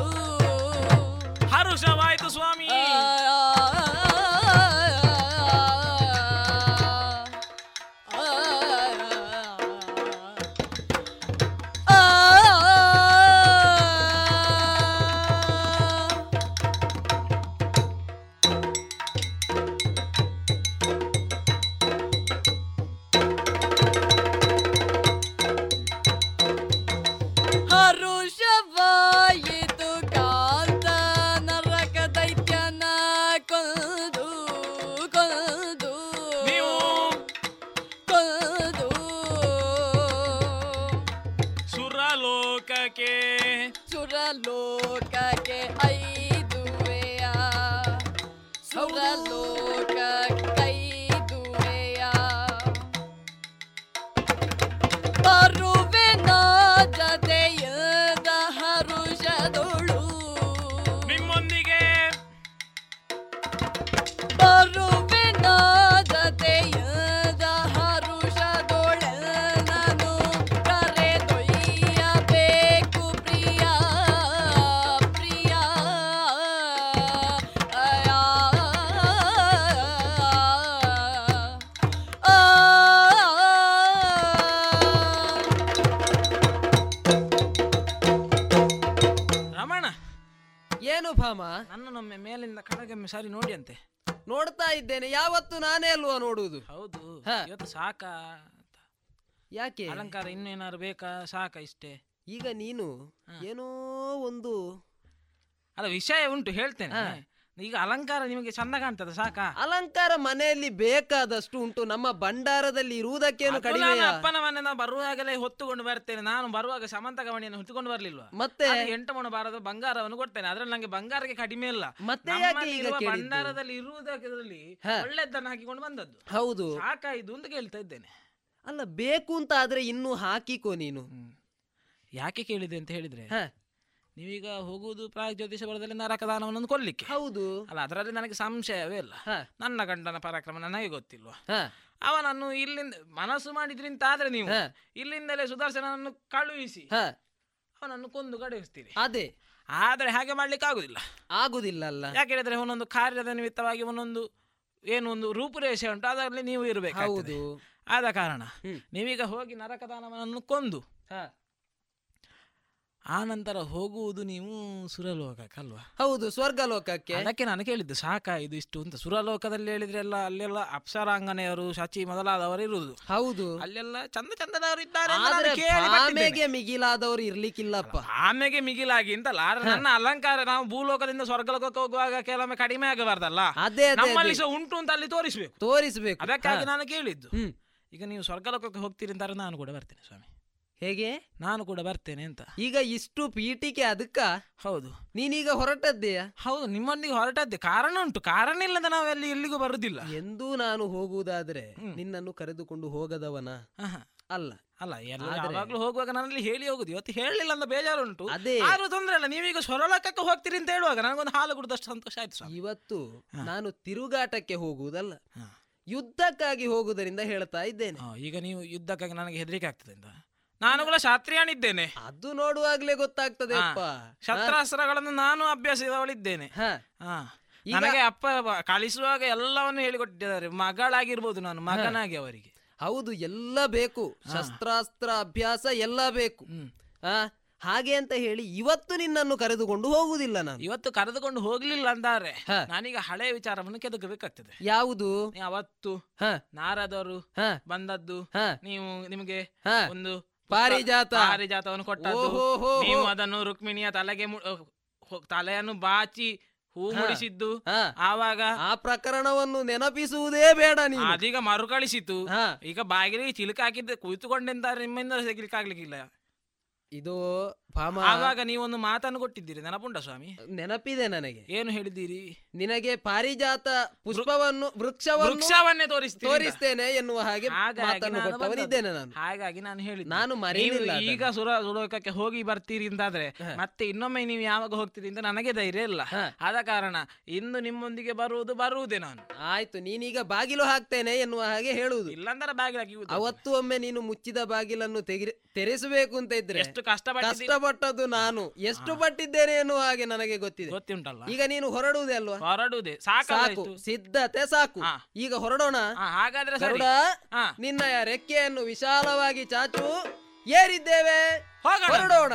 ಕೆಳಗೊಮ್ಮೆ ಸಾರಿ ನೋಡಿ ಅಂತೆ ನೋಡ್ತಾ ಇದ್ದೇನೆ ಯಾವತ್ತು ನಾನೇ ಅಲ್ವಾ ನೋಡುವುದು? ಹೌದು ಹ. ಇವತ್ತು ಸಾಕಾ ಯಾಕೆ? ಅಲಂಕಾರ ಇನ್ನೇನಾದ್ರು ಬೇಕಾ? ಸಾಕ ಇಷ್ಟೇ. ಈಗ ನೀನು ಏನೋ ಒಂದು ಅಲ್ಲ ವಿಷಯ ಉಂಟು ಹೇಳ್ತೇನೆ. ಈಗ ಅಲಂಕಾರ ನಿಮಗೆ ಚಂದ ಕಾಣ್ತದೆ ಸಾಕಾ? ಅಲಂಕಾರ ಮನೆಯಲ್ಲಿ ಬೇಕಾದಷ್ಟು ಉಂಟು. ನಮ್ಮ ಭಂಡಾರದಲ್ಲಿ ಇರುವುದಕ್ಕೇನು ಅದು ಕಡಿಮೆ ನಾನು ಅಪ್ಪನ ಮನೆಯಿಂದ ಬರುವಾಗಲೇ ಹೊತ್ತುಕೊಂಡು ಬರ್ತೇನೆ. ನಾನು ಬರುವಾಗ ಸಮಂತ ಗವಣಿಯನ್ನು ಹೊತ್ತುಕೊಂಡು ಬರ್ಲಿಲ್ವಾ? ಮತ್ತೆ? ಅದು ಎಂಟು ಮಣ ಬಾರದ ಬಂಗಾರವನ್ನು ಕೊಡ್ತೇನೆ. ಅದ್ರಲ್ಲಿ ನಂಗೆ ಬಂಗಾರಕ್ಕೆ ಕಡಿಮೆ ಇಲ್ಲ. ಮತ್ತೆ ಯಾಕೆ ನಮ್ಮಲ್ಲಿ ಈಗ ಇರುವ ಕೇಳಿದ್ದು? ಭಂಡಾರದಲ್ಲಿ ಇರುವುದರಲ್ಲಿ ಹ. ಒಳ್ಳೆದನ್ನು ಹಾಕಿಕೊಂಡು ಬಂದದ್ದು. ಹೌದು. ಸಾಕಾಯ್ತು ಅಂತ ಕೇಳ್ತಾ ಇದ್ದೇನೆ. ಅಲ್ಲ ಬೇಕು ಅಂತ ಆದ್ರೆ ಇನ್ನು ಹಾಕಿಕೋ ನೀನು. ಯಾಕೆ ಕೇಳಿದೆ ಅಂತ ಹೇಳಿದ್ರೆ ಹ. ನೀವೀಗ ಹೋಗುವುದು ಪ್ರಾಗ್ಜ್ಯೋತಿಷ ಬರದಲ್ಲಿ ನರಕದಾನವನ್ನು ಕೊಲ್ಲಿಕ್ಕೆ ಹೌದು. ಅಲ್ಲ ಅದರಲ್ಲಿ ನನಗೆ ಸಂಶಯವೇ ಇಲ್ಲ. ನನ್ನ ಗಂಡನ ಪರಾಕ್ರಮ ನನಗೆ ಗೊತ್ತಿಲ್ವಾ. ಅವನನ್ನು ಇಲ್ಲಿಂದ ಮನಸ್ಸು ಮಾಡಿದ್ರಿಂತ ಆದ್ರೆ ನೀವು ಇಲ್ಲಿಂದಲೇ ಸುದರ್ಶನನ್ನು ಕಳುಹಿಸಿ ಹ. ಅವನನ್ನು ಕೊಂದು ಕಳುಹಿಸ್ತೀರಿ. ಅದೇ. ಆದರೆ ಹಾಗೆ ಮಾಡ್ಲಿಕ್ಕೆ ಆಗುದಿಲ್ಲ. ಆಗುದಿಲ್ಲ ಅಲ್ಲ ಯಾಕೆ ಹೇಳಿದ್ರೆ ಒಂದೊಂದು ಕಾರ್ಯದ ನಿಮಿತ್ತವಾಗಿ ಒಂದೊಂದು ಏನು ಒಂದು ರೂಪುರೇಷೆ ಉಂಟು ಅದರಲ್ಲಿ ನೀವು ಇರಬೇಕು ಹೌದು. ಆದ ಕಾರಣ ನೀವೀಗ ಹೋಗಿ ನರಕದಾನವನ್ನು ಕೊಂದು ಆ ನಂತರ ಹೋಗುವುದು ನೀವು ಸುರಲೋಕಕ್ಕಲ್ವಾ? ಹೌದು ಸ್ವರ್ಗಲೋಕಕ್ಕೆ. ಅದಕ್ಕೆ ನಾನು ಕೇಳಿದ್ದು ಸಾಕಾಯ್ದು ಇಷ್ಟು ಅಂತ. ಸುರಲೋಕದಲ್ಲಿ ಹೇಳಿದ್ರೆ ಎಲ್ಲ ಅಲ್ಲೆಲ್ಲ ಅಪ್ಸರಾಂಗನೆಯವರು ಶಚಿ ಮೊದಲಾದವರು ಇರುವುದು. ಹೌದು. ಅಲ್ಲೆಲ್ಲ ಚಂದ ಚಂದದವರು ಇದ್ದಾರೆ ಮಿಗಿಲಾದವರು ಇರ್ಲಿಕ್ಕಿಲ್ಲಪ್ಪ. ಆಮೆಗೆ ಮಿಗಿಲಾಗಿ ಅಂತಲ್ಲ ಆದ್ರೆ ನನ್ನ ಅಲಂಕಾರ ನಾವು ಭೂಲೋಕದಿಂದ ಸ್ವರ್ಗಲೋಕಕ್ಕೆ ಹೋಗುವಾಗ ಕೆಲವೊಮ್ಮೆ ಕಡಿಮೆ ಆಗಬಾರ್ದಲ್ಲ? ಅದೇ ನಮ್ಮಲ್ಲಿ. ಸಹ ಉಂಟು ಅಂತ ಅಲ್ಲಿ ತೋರಿಸ್ಬೇಕು. ತೋರಿಸ್ಬೇಕು. ಅದಕ್ಕಾಗಿ. ನಾನು ಕೇಳಿದ್ದು. ಈಗ ನೀವು ಸ್ವರ್ಗಲೋಕಕ್ಕೆ ಹೋಗ್ತೀರಿ ಅಂತಾರೆ ನಾನು ಕೂಡ ಬರ್ತೀನಿ ಸ್ವಾಮಿ. ಹೇಗೆ? ನಾನು ಕೂಡ ಬರ್ತೇನೆ ಅಂತ. ಈಗ ಇಷ್ಟು ಪೀಠಿಕೆ ಅದಕ್ಕ? ಹೌದು. ನೀನೀಗ ಹೊರಟದ್ದೆಯಾ ಹೌದು ನಿಮ್ಮೊಂದಿಗೆ ಹೊರಟದ್ದೆ. ಕಾರಣ ಉಂಟು. ಕಾರಣ ಇಲ್ಲದ ನಾವೆಲ್ಲಿ ಎಲ್ಲಿಗೂ ಬರುದಿಲ್ಲ. ಎಂದೂ ನಾನು ಹೋಗುವುದಾದ್ರೆ ನಿನ್ನನ್ನು ಕರೆದುಕೊಂಡು ಹೋಗದವನ? ಅಲ್ಲ. ಅಲ್ಲ ಯಾವಾಗ್ಲೂ ಹೋಗುವಾಗ ನನ್ನಲ್ಲಿ ಹೇಳಿ ಹೋಗುದು. ಇವತ್ತು ಹೇಳಲಿಲ್ಲ ಅಂತ ಬೇಜಾರುಂಟು. ಅದೇ. ಯಾರು ತೊಂದ್ರೆ ಇಲ್ಲ. ನೀವೀಗ ಸೊರಳಕಕ್ಕೆ ಹೋಗ್ತೀರಿ ಅಂತ ಹೇಳುವಾಗ ನನಗೊಂದು ಹಾಲು ಕುಡಿದಷ್ಟು ಸಂತೋಷ ಆಯ್ತು ಇವತ್ತು ನಾನು ತಿರುಗಾಟಕ್ಕೆ ಹೋಗುವುದಲ್ಲ. ಯುದ್ಧಕ್ಕಾಗಿ ಹೋಗುವುದರಿಂದ ಹೇಳ್ತಾ ಇದ್ದೇನೆ. ಈಗ ನೀವು ಯುದ್ಧಕ್ಕಾಗಿ ನನಗೆ ಹೆದರಿಕೆ ಆಗ್ತದೆ ಅಂತ. ನಾನು ಕೂಡ ಶಾಸ್ತ್ರಿಯಾನಿದ್ದೇನೆ. ಅದು ನೋಡುವಾಗಲೇ ಗೊತ್ತಾಗ್ತದೆ ಅಪ್ಪ. ಶಸ್ತ್ರಾಸ್ತ್ರಗಳನ್ನು ನಾನು ಅಭ್ಯಾಸದವಳಿದ್ದೇನೆ. ನನಗೆ ಅಪ್ಪ ಕಳಿಸುವಾಗ ಎಲ್ಲವನ್ನು ಹೇಳಿಕೊಟ್ಟಿದ್ದಾರೆ. ಮಗಳಾಗಿರ್ಬೋದು ನಾನು ಮಗನಾಗಿ ಅವರಿಗೆ. ಹೌದು ಎಲ್ಲ ಬೇಕು. ಶಸ್ತ್ರಾಸ್ತ್ರ ಅಭ್ಯಾಸ ಎಲ್ಲ ಬೇಕು. ಆ ಹಾಗೆ ಅಂತ ಹೇಳಿ ಇವತ್ತು ನಿನ್ನನ್ನು ಕರೆದುಕೊಂಡು ಹೋಗುವುದಿಲ್ಲ ನಾನು. ಇವತ್ತು ಕರೆದುಕೊಂಡು ಹೋಗ್ಲಿಲ್ಲ ಅಂದಾರೆ. ನಾನೀಗ ಹಳೆ ವಿಚಾರವನ್ನು ಕೆದಕಬೇಕಾಗ್ತದೆ. ಯಾವುದು? ಅವತ್ತು ನಾರದರು ಬಂದದ್ದು ನೀವು ನಿಮಗೆ ಒಂದು ಪಾರಿಜಾತ. ಪಾರಿಜಾತವನ್ನು ಕೊಟ್ಟದ್ದು. ನೀವು ಅದನ್ನು ರುಕ್ಮಿಣಿಯ ತಲೆಗೆ ತಲೆಯನ್ನು ಬಾಚಿ ಹೂ ಮುಡಿಸಿದ್ದು. ಆವಾಗ ಆ ಪ್ರಕರಣವನ್ನು ನೆನಪಿಸುವುದೇ ಬೇಡ ನೀನು. ಅದೀಗ ಮರುಕಳಿಸಿತು. ಈಗ ಬಾಗಿಲಿಗೆ ಚಿಲುಕ ಹಾಕಿದ್ದೆ ಕುಳಿತುಕೊಂಡಿದ್ದಾರೆ ನಿಮ್ಮಿಂದ ಆಗ್ಲಿಕ್ಕಿಲ್ಲ ಇದು ಭಾಮ ಆವಾಗ ನೀವೊಂದು ಮಾತನ್ನು ಕೊಟ್ಟಿದ್ದೀರಿ. ನೆನಪುಂಡ ಸ್ವಾಮಿ? ನೆನಪಿದೆ ನನಗೆ. ಏನು ಹೇಳಿದ್ದೀರಿ? ನಿನಗೆ ಪಾರಿಜಾತ ಪುಷ್ಪವನ್ನು ವೃಕ್ಷವನ್ನು ವೃಕ್ಷವನ್ನೇ ತೋರಿಸ್ತೀರಿ ಅಂತ. ತೋರಿಸ್ತೇನೆ ಎನ್ನುವ ಹಾಗೆ ಹಾಗಾಗಿ ಮಾತನ್ನು ನಾನು ಕೊಟ್ಟವನಿದ್ದೇನೆ ನಾನು. ಹಾಗಾಗಿ ನಾನು ಹೇಳಿ ನಾನು ಮರೆಯಲಿಲ್ಲ ಈಗ ಸುರ ಸುಲೋಕಕ್ಕೆ ಹೋಗಿ ಬರ್ತೀರಿ ಅಂತಾದ್ರೆ ಮತ್ತೆ ಇನ್ನೊಮ್ಮೆ ನೀವು ಯಾವಾಗ ಹೋಗ್ತೀರಿ ಅಂತ ನನಗೆ ಧೈರ್ಯ ಇಲ್ಲ. ಆದ ಕಾರಣ ಇಂದು ನಿಮ್ಮೊಂದಿಗೆ ಬರುವುದು ಬರುವುದೇ ನಾನು. ಆಯ್ತು ನೀನೀಗ ಬಾಗಿಲು ಹಾಕ್ತೇನೆ ಎನ್ನುವ ಹಾಗೆ ಹೇಳುವುದು. ಇಲ್ಲಾಂದ್ರೆ ಬಾಗಿಲು ಅವತ್ತು ಒಮ್ಮೆ ನೀನು ಮುಚ್ಚಿದ ಬಾಗಿಲನ್ನು ತೆಗಿರಿ ತೆರೆಸಬೇಕು ಅಂತ ಇದ್ರೆ ಎಷ್ಟು ಕಷ್ಟಪಟ್ಟಿದ್ದೀರಿ? ಕಷ್ಟಪಟ್ಟದ್ದು ನಾನು. ಎಷ್ಟು ಪಟ್ಟಿದ್ದೇನೆ ಎನ್ನುವ ಹಾಗೆ ನನಗೆ ಗೊತ್ತಿದೆ. ಗೊತ್ತುಂಟಲ್ಲ. ಈಗ ನೀನು ಹೊರಡುವುದೇ ಅಲ್ವಾ? ಹೊರಡುವುದೇ. ಸಾಕು. ಸಿದ್ಧತೆ ಸಾಕು. ಈಗ ಹೊರಡೋಣ. ಹಾಗಾದ್ರೆ ನಿನ್ನ ಗರುಡ ರೆಕ್ಕೆಯನ್ನು ವಿಶಾಲವಾಗಿ ಚಾಚು. ಏರಿದ್ದೇವೆ. ಹೋಗೋಣ. ಹೊರಡೋಣ.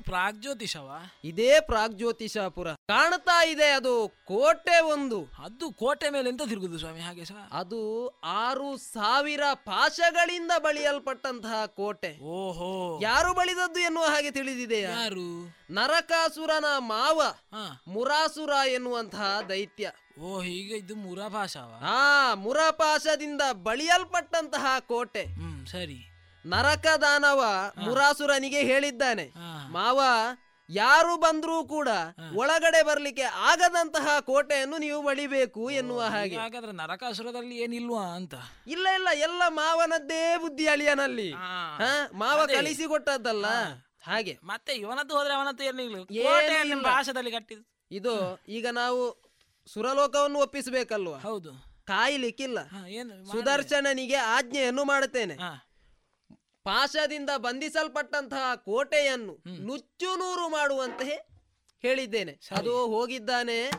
ಪ್ರಾಗ್ ಪ್ರಾಗ್ಜ್ಯೋತಿಷವ ಇದೇ ಪ್ರಾಗ್ಜ್ಯೋತಿಷಾಪುರ ಕಾಣ್ತಾ ಇದೆ ಅದು ಕೋಟೆ ಒಂದು. ಅದು ಕೋಟೆ ಮೇಲೆ ಎಂತ ತಿರುಗುದು ಸ್ವಾಮಿ? ಹಾಗೆ ಸಹ ಅದು ಆರು ಸಾವಿರ ಪಾಶಗಳಿಂದ ಬಳಿಯಲ್ಪಟ್ಟಂತಹ ಕೋಟೆ. ಓಹೋ. ಯಾರು ಬಳಿದದ್ದು ಎನ್ನುವ ಹಾಗೆ ತಿಳಿದಿದೆಯಾ? ಯಾರು? ನರಕಾಸುರನ ಮಾವ. ಮುರಾಸುರ ಎನ್ನುವಂತಹ ದೈತ್ಯ. ಓ ಹೀಗೆ ಇದು ಮುರಪಾಶವ ಆ ಮುರಪಾಶದಿಂದ ಬಳಿಯಲ್ಪಟ್ಟಂತಹ ಕೋಟೆ. ಹ್ಮ್ ಸರಿ. ನರಕದಾನವ ಮುರಾಸುರನಿಗೆ ಹೇಳಿದ್ದಾನೆ. ಮಾವ ಯಾರು ಬಂದ್ರೂ ಕೂಡ ಒಳಗಡೆ ಬರ್ಲಿಕ್ಕೆ ಆಗದಂತಹ ಕೋಟೆಯನ್ನು ನೀವು ಬಳಿಬೇಕು ಎನ್ನುವ ಹಾಗೆ. ಹಾಗಾದ್ರೆ ನರಕಾಸುರದಲ್ಲಿ ಏನಿಲ್ವಾ ಅಂತ. ಇಲ್ಲ ಇಲ್ಲ ಎಲ್ಲ ಮಾವನದ್ದೇ ಬುದ್ಧಿ ಅಳಿಯನಲ್ಲಿ. ಹಾ, ಮಾವ ಕಲಿಸಿ ಕಲಿಸಿಕೊಟ್ಟದ್ದಲ್ಲ ಹಾಗೆ. ಮತ್ತೆ ಇವನದ್ದು ಹೋದ್ರೆ ಅವನದ್ದು ಏನಿಲ್ಲ. ಕಟ್ಟಿದ್ರು. ಭಾಷದಲ್ಲಿ ಕಟ್ಟಿದ್ದು. ಇದು ಈಗ ನಾವು ಸುರಲೋಕವನ್ನು ಒಪ್ಪಿಸಬೇಕಲ್ವಾ? ಹೌದು. ಕಾಯ್ಲಿಕ್ಕಿಲ್ಲ. ಸುದರ್ಶನನಿಗೆ ಆಜ್ಞೆಯನ್ನು ಮಾಡುತ್ತೇನೆ. ಪಾಶದಿಂದ ಬಂಧಿಸಲ್ಪಟ್ಟಂತಹ ಕೋಟೆಯನ್ನು ನುಚ್ಚು ನೂರು ಮಾಡುವಂತೆ ಹೇಳಿದ್ದೇನೆ. ಅದು ಹೋಗಿದ್ದಾನೆ.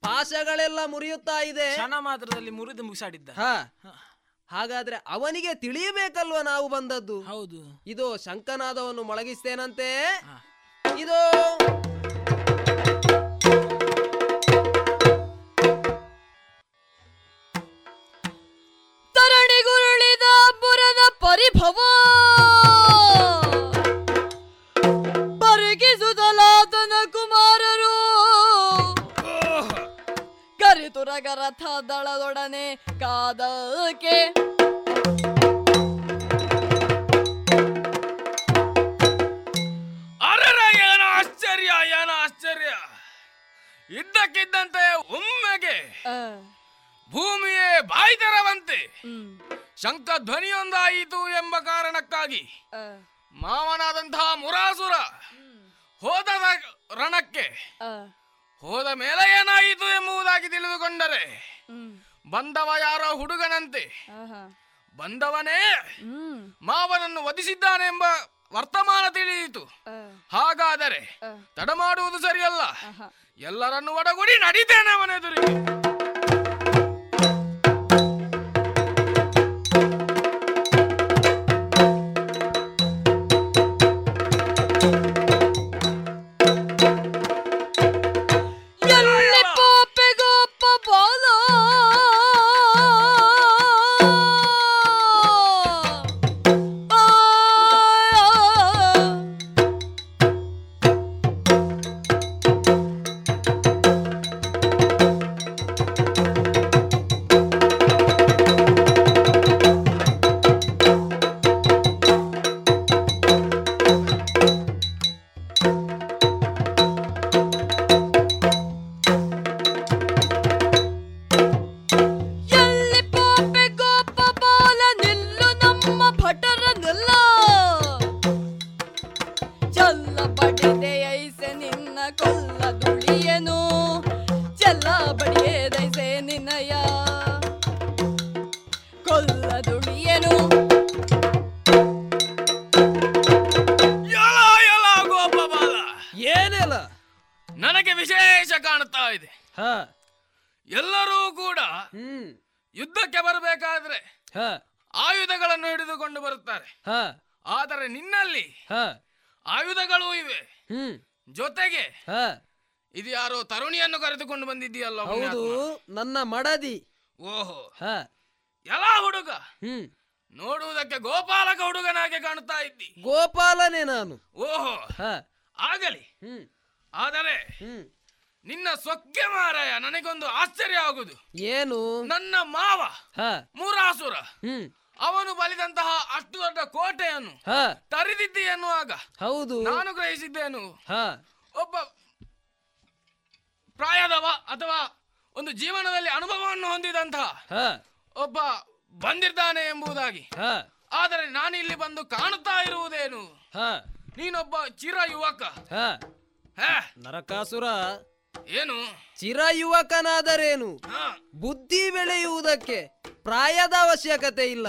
ಪಾಶಗಳೆಲ್ಲ ಮುರಿಯುತ್ತಾ ಇದೆ. ಕ್ಷಣ ಮಾತ್ರದಲ್ಲಿ ಮುರಿದು ಮುಗಿಸಾಡಿದ್ದ. ಹ. ಹಾಗಾದ್ರೆ ಅವನಿಗೆ ತಿಳಿಯಬೇಕಲ್ವ ನಾವು ಬಂದದ್ದು? ಹೌದು. ಇದು ಶಂಕನಾದವನ್ನು ಮೊಳಗಿಸ್ತೇನಂತೆ. ಇದು ಕರಿತುರಗ ರಥ ದಳದೊಡನೆ ಕಾದಕ್ಕೆ. ಅರರ ಏನು ಆಶ್ಚರ್ಯ ಏನ ಆಶ್ಚರ್ಯ. ಇದ್ದಕ್ಕಿದ್ದಂತೆ ಒಮ್ಮೆಗೆ ಭೂಮಿಯೇ ಬಾಯಿ ತೆರವಂತೆ. ಶಂಖ ಧ್ವನಿಯೊಂದಾಯಿತು ಎಂಬ ಕಾರಣಕ್ಕಾಗಿ. ಮಾವನಾದಂತಹ ಮುರಾಸುರ ಹೋದ ರಣಕ್ಕೆ ಹೋದ ಮೇಲೆ ಏನಾಯಿತು ಎಂಬುದಾಗಿ ತಿಳಿದುಕೊಂಡರೆ ಬಂದವ ಯಾರೋ ಹುಡುಗನಂತೆ. ಬಂದವನೇ ಮಾವನನ್ನು ವಧಿಸಿದ್ದಾನೆ ಎಂಬ ವರ್ತಮಾನ ತಿಳಿಯಿತು. ಹಾಗಾದರೆ ತಡ ಮಾಡುವುದು ಸರಿಯಲ್ಲ. ಎಲ್ಲರನ್ನು ಒಡಗೂಡಿ ನಡೀತೇನೆ ಅವನೆದುರಿಗೆ. ಮಡದಿ. ಓಹೋ. ಹ. ಎಲ್ಲ ಹುಡುಗ. ಹ್ಮ್. ನೋಡುವುದಕ್ಕೆ ಗೋಪಾಲಕ ಹುಡುಗನಾಗೆ ಕಾಣುತ್ತಾ ಇದ್ದಿ. ಗೋಪಾಲನೇ ನಾನು. ಓಹೋ. ಹ. ಆಗಲಿ. ಹ್ಮ್. ಆದರೆ ಹ್ಮ್. ನಿನ್ನ ಸೊಕ್ಕೆ ಮಾರಾಯ ನನಗೊಂದು ಆಶ್ಚರ್ಯ ಆಗುದು ಏನು? ನನ್ನ ಮಾವ ಹ. ಮೂರಾಸುರ. ಹ್ಮ್. ಅವನು ಬಲಿದಂತಹ ಅಷ್ಟು ದೊಡ್ಡ ಕೋಟೆಯನ್ನು ಹ. ತರಿದಿದ್ದಿ ಎನ್ನುವಾಗ ಹೌದು. ನಾನು ಗ್ರಹಿಸಿದ್ದೇನು? ಹ. ಒಬ್ಬ ಪ್ರಾಯದವ ಅಥವಾ ಒಂದು ಜೀವನದಲ್ಲಿ ಅನುಭವವನ್ನು ಹೊಂದಿದಂತಹ ಹ. ಒಬ್ಬ ಬಂದಿದ್ದಾನೆ ಎಂಬುದಾಗಿ. ಹ. ಆದರೆ ನಾನು ಇಲ್ಲಿ ಬಂದು ಕಾಣುತ್ತಾ ಇರುವುದೇನು? ಹ. ನೀನೊಬ್ಬ ಚಿರ ಯುವಕ. ಹ. ಹೇ, ನರಕಾಸುರ. ಏನು? ಚಿರ ಯುವಕನಾದರೇನು? ಹಾ, ಬುದ್ಧಿ ಬೆಳೆಯುವುದಕ್ಕೆ ಪ್ರಾಯದ ಅವಶ್ಯಕತೆ ಇಲ್ಲ?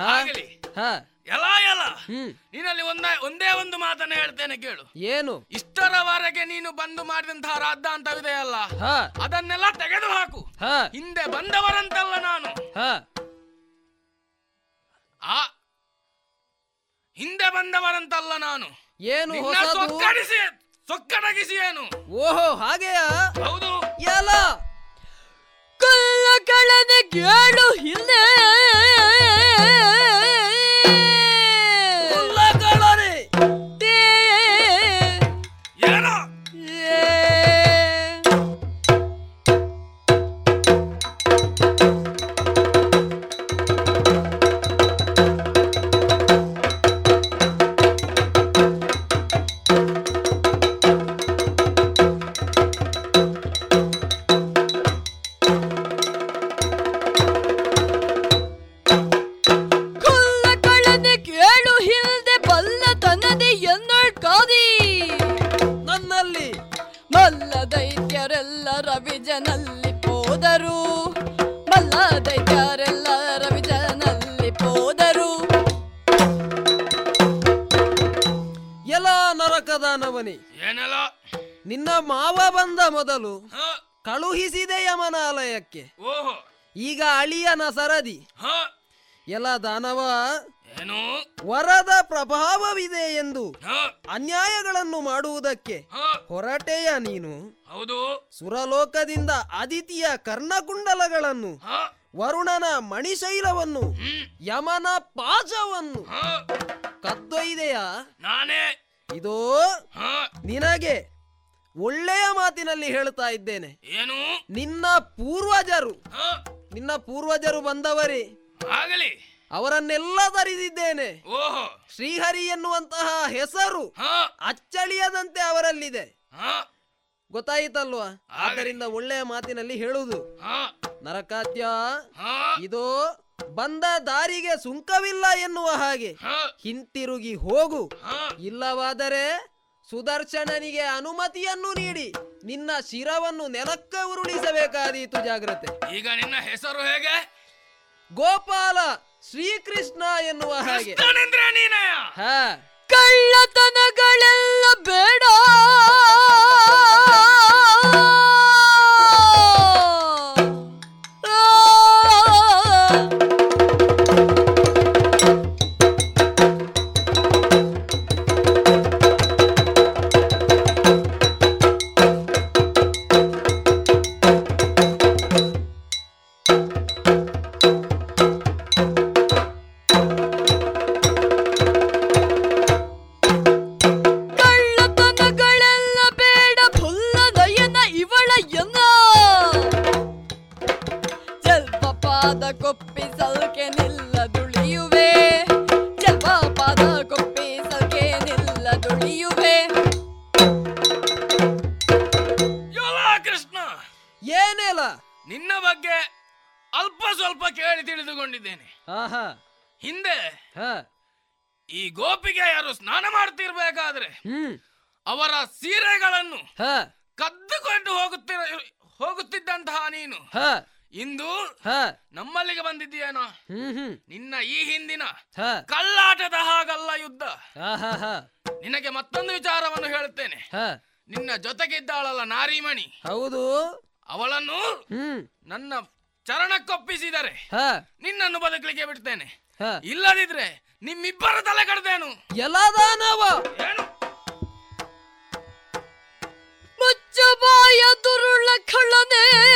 ಆಗಲಿ ಹ. ಎಲ ಎಲ್ಲ. ಹ್ಮ್. ನೀನಲ್ಲಿ ಒಂದೇ ಒಂದೇ ಒಂದು ಮಾತನ್ನ ಹೇಳ್ತೇನೆ ಕೇಳು. ಏನು? ಇಷ್ಟರವರೆಗೆ ನೀನು ಬಂದು ಮಾಡಿದಂತಹ ರಾದ್ದಾಂತವಿದೆಯಲ್ಲ ಹ. ಅದನ್ನೆಲ್ಲ ತೆಗೆದು ಹಾಕು ಹಿಂದೆ ಬಂದವರಂತಲ್ಲ ನಾನು. ಆ ಹಿಂದೆ ಬಂದವರಂತಲ್ಲ ನಾನು. ಏನು ಸೊಕ್ಕಡಿಸಿ ಸೊಕ್ಕಡಗಿಸಿ ಏನು? ಓಹೋ ಹಾಗೆಯಾ? ಹೌದು. ಎಲ್ಲ. ಕಳ್ಳಗಳನ್ನ ಕೇಳು ಹಿಂದೆ. ದಾನವ ಏನು? ವರದ ಪ್ರಭಾವವಿದೆ ಎಂದು ಅನ್ಯಾಯಗಳನ್ನು ಮಾಡುವುದಕ್ಕೆ ಹೊರಟೆಯ ನೀನು ಹೌದು. ಸುರಲೋಕದಿಂದ ಅದಿತಿಯ ಕರ್ಣಕುಂಡಲಗಳನ್ನು ವರುಣನ ಮಣಿಶೈಲವನ್ನು ಯಮನ ಪಾಜವನ್ನು ಕದ್ದೊಯ್ದೆಯಾ ನಾನೇ. ಇದು ನಿನಗೆ ಒಳ್ಳೆಯ ಮಾತಿನಲ್ಲಿ ಹೇಳ್ತಾ ಇದ್ದೇನೆ. ಏನು? ನಿನ್ನ ಪೂರ್ವಜರು. ನಿನ್ನ ಪೂರ್ವಜರು ಬಂದವರೇ. ಆಗಲಿ. ಅವರನ್ನೆಲ್ಲ ತರಿದಿದ್ದೇನೆ ಓಹೋ. ಶ್ರೀಹರಿ ಎನ್ನುವಂತಹ ಹೆಸರು ಅಚ್ಚಳಿಯದಂತೆ ಅವರಲ್ಲಿದೆ. ಗೊತ್ತಾಯಿತಲ್ವಾ? ಆದ್ದರಿಂದ ಒಳ್ಳೆಯ ಮಾತಿನಲ್ಲಿ ಹೇಳುವುದು. ನರಕಾತ್ಯ ಇದು ಬಂದ ದಾರಿಗೆ ಸುಂಕವಿಲ್ಲ ಎನ್ನುವ ಹಾಗೆ. ಹಿಂತಿರುಗಿ ಹೋಗು. ಇಲ್ಲವಾದರೆ ಸುದರ್ಶನನಿಗೆ ಅನುಮತಿಯನ್ನು ನೀಡಿ. ನಿನ್ನ ಶಿರವನ್ನು ನೆಲಕ್ಕೆ ಉರುಳಿಸಬೇಕಾದೀತು ಜಾಗ್ರತೆ. ಈಗ ನಿನ್ನ ಹೆಸರು ಹೇಗೆ? ಗೋಪಾಲ. ಶ್ರೀಕೃಷ್ಣ ಎನ್ನುವ ಹಾಗೆ. ಹಾ. ಕಳ್ಳತನಗಳೆಲ್ಲ ಬೇಡ. ನಿನಗೆ ಮತ್ತೊಂದು ವಿಚಾರವನ್ನು ಹೇಳುತ್ತೇನೆ. ಹಾ. ನಿನ್ನ ಜೊತೆಗಿದ್ದಾಳಲ್ಲ ನಾರಿಮಣಿ. ಹೌದು. ಅವಳನ್ನು ಹ್ಮ್. ನನ್ನ ಚರಣಕ್ಕೊಪ್ಪಿಸಿದರೆ ಹಾ. ನಿನ್ನನ್ನು ಬದುಕಲಿಕ್ಕೆ ಬಿಡ್ತೇನೆ. ಹಾ. ಇಲ್ಲದಿದ್ರೆ ನಿಮ್ಮಿಬ್ಬರ ತಲೆ ಕಡ್ದೇನು? ಎಲ್ಲದಾನವ? ಏನು? ಮುಚ್ಚಬಾಯ ದುರುಳ ಕಳ್ಳನೆ.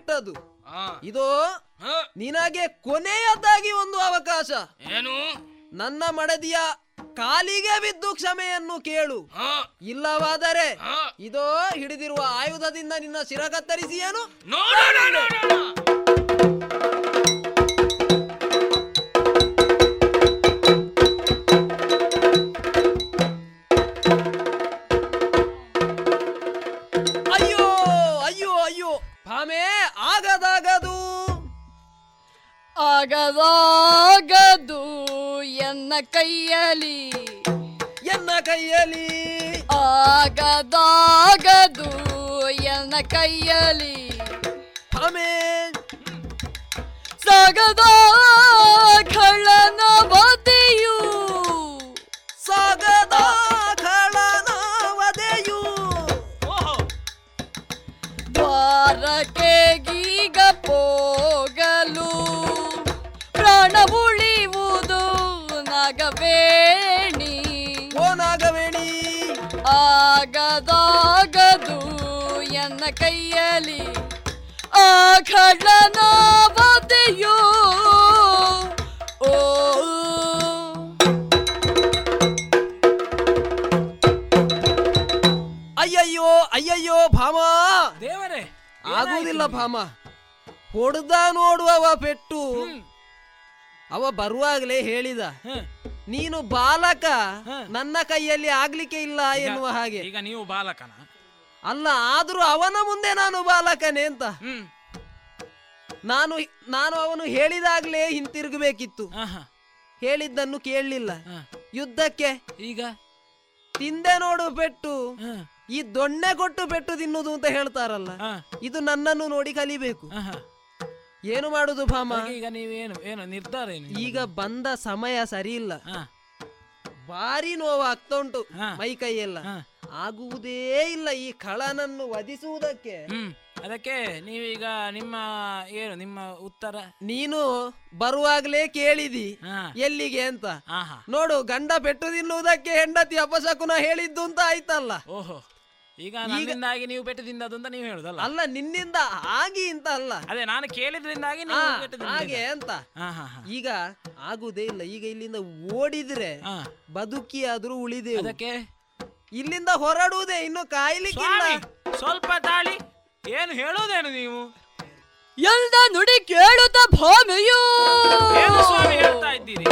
ಬಹಳ ಕೆಟ್ಟದು ಹಾ. ಇದು ನಿನಗೆ ಕೊನೆಯದಾಗಿ ಒಂದು ಅವಕಾಶ. ಏನು? ನನ್ನ ಮಡದಿಯ ಕಾಲಿಗೆ ಬಿದ್ದು ಕ್ಷಮೆಯನ್ನು ಕೇಳು. ಇಲ್ಲವಾದರೆ ಇದು ಹಿಡಿದಿರುವ ಆಯುಧದಿಂದ ನಿನ್ನ ಶಿರ ಕತ್ತರಿಸಿ ಆಗದಾಗದು ಎನ್ನ ಕೈಯಲಿ. ಎನ್ನ ಕೈಯಲ್ಲಿ ಆಗದಾಗದು ಎನ್ನ ಕೈಯಲಿ. ಸಾ ಸಾಗದ ಖಳನ ವದೆಯು ಸಾಗದ ಖಳನವದೆಯು ದ್ವಾರಕ್ಕೆ ಆಗದಾಗದು ಎನ್ನ ಕೈಯಲ್ಲಿ. ಆ ಖಡನ ವದೆಯು ಓ. ಅಯ್ಯಯ್ಯೋ ಅಯ್ಯಯ್ಯೋ ಭಾಮ. ದೇವರೇ ಆಗುವುದಿಲ್ಲ ಭಾಮ. ಹೊಡೆದ ನೋಡುವವ ಪೆಟ್ಟು. ಅವ ಬರುವಾಗಲೇ ಹೇಳಿದ ನೀನು ಬಾಲಕ ನನ್ನ ಕೈಯಲ್ಲಿ ಆಗ್ಲಿಕ್ಕೆ ಇಲ್ಲ ಎನ್ನುವ ಹಾಗೆ. ಈಗ ನೀವು ಬಾಲಕನ? ಅಲ್ಲ ಆದ್ರೂ ಅವನ ಮುಂದೆ ನಾನು ಬಾಲಕನೇ ಅಂತ. ನಾನು ನಾನು ಅವನು ಹೇಳಿದಾಗ್ಲೇ ಹಿಂತಿರುಗಬೇಕಿತ್ತು. ಹೇಳಿದ್ದನ್ನು ಕೇಳಲಿಲ್ಲ. ಯುದ್ಧಕ್ಕೆ ಈಗ? ತಿಂದೆ ನೋಡು ಪೆಟ್ಟು ಈ ದೊಣ್ಣೆ ಕೊಟ್ಟು ಪೆಟ್ಟು ತಿನ್ನುವುದು ಅಂತ ಹೇಳ್ತಾರಲ್ಲ. ಇದು ನನ್ನನ್ನು ನೋಡಿ ಕಲಿಬೇಕು. ಏನು ಮಾಡುದು ಭಾಮ? ಈಗ ನೀವೇನು ಏನು ನಿರ್ಧಾರ ಏನು ಈಗ ಬಂದ ಸಮಯ ಸರಿ ಇಲ್ಲ ಭಾರಿ ನೋವು ಆಗ್ತಾ ಉಂಟು ಮೈ ಕೈಯೆಲ್ಲ. ಆಗುವುದೇ ಇಲ್ಲ ಈ ಕಳನನ್ನು ವಧಿಸುವುದಕ್ಕೆ. ಹ್ಮ್. ಅದಕ್ಕೆ ನೀವೀಗ ನಿಮ್ಮ ಏನು ನಿಮ್ಮ ಉತ್ತರ? ನೀನು ಬರುವಾಗ್ಲೇ ಕೇಳಿದಿ ಎಲ್ಲಿಗೆ ಅಂತ. ನೋಡು ಗಂಡ ಪೆಟ್ಟು ತಿನ್ನುವುದಕ್ಕೆ ಹೆಂಡತಿ ಅಪಶಕುನ ಹೇಳಿದ್ದು ಅಂತ ಆಯ್ತಲ್ಲ. ಓಹೋ. ಈಗ ನನ್ನಿಂದಾಗಿ ನೀವು ಬೆಟ್ಟದಿಂದ ಅದು ಅಂತ ನೀವು ಹೇಳುದಲ್ಲ? ಅಲ್ಲ ನಿನ್ನಿಂದ ಆಗಿ ಅಂತ ಅಲ್ಲ. ಅದೇ ನಾನು ಕೇಳಿದ್ರಿಂದಾಗಿ ನೀವು. ಹಾಗೆ ಅಂತ. ಹಾ, ಹಾ, ಹಾ. ಈಗ ಆಗುದೇ ಇಲ್ಲ. ಈಗ ಇಲ್ಲಿಂದ ಓಡಿದ್ರೆ ಬದುಕಿ ಆದ್ರೂ ಉಳಿದೇ ಅದಕ್ಕೆ? ಇಲ್ಲಿಂದ ಹೊರಡುವುದೇ ಇನ್ನು ಕಾಯ್ಲಿಕ್ಕಿಲ್ಲ. ಸ್ವಲ್ಪ ತಾಳಿ. ಏನು ಹೇಳೋದೇನು ನೀವು? ಎಲ್ದ ನುಡಿ ಕೇಳುತ್ತ ಭೂಮಿಯೂ. ಏನು ಸ್ವಾಮಿ ಹೇಳ್ತಾ ಇದ್ದೀರಿ?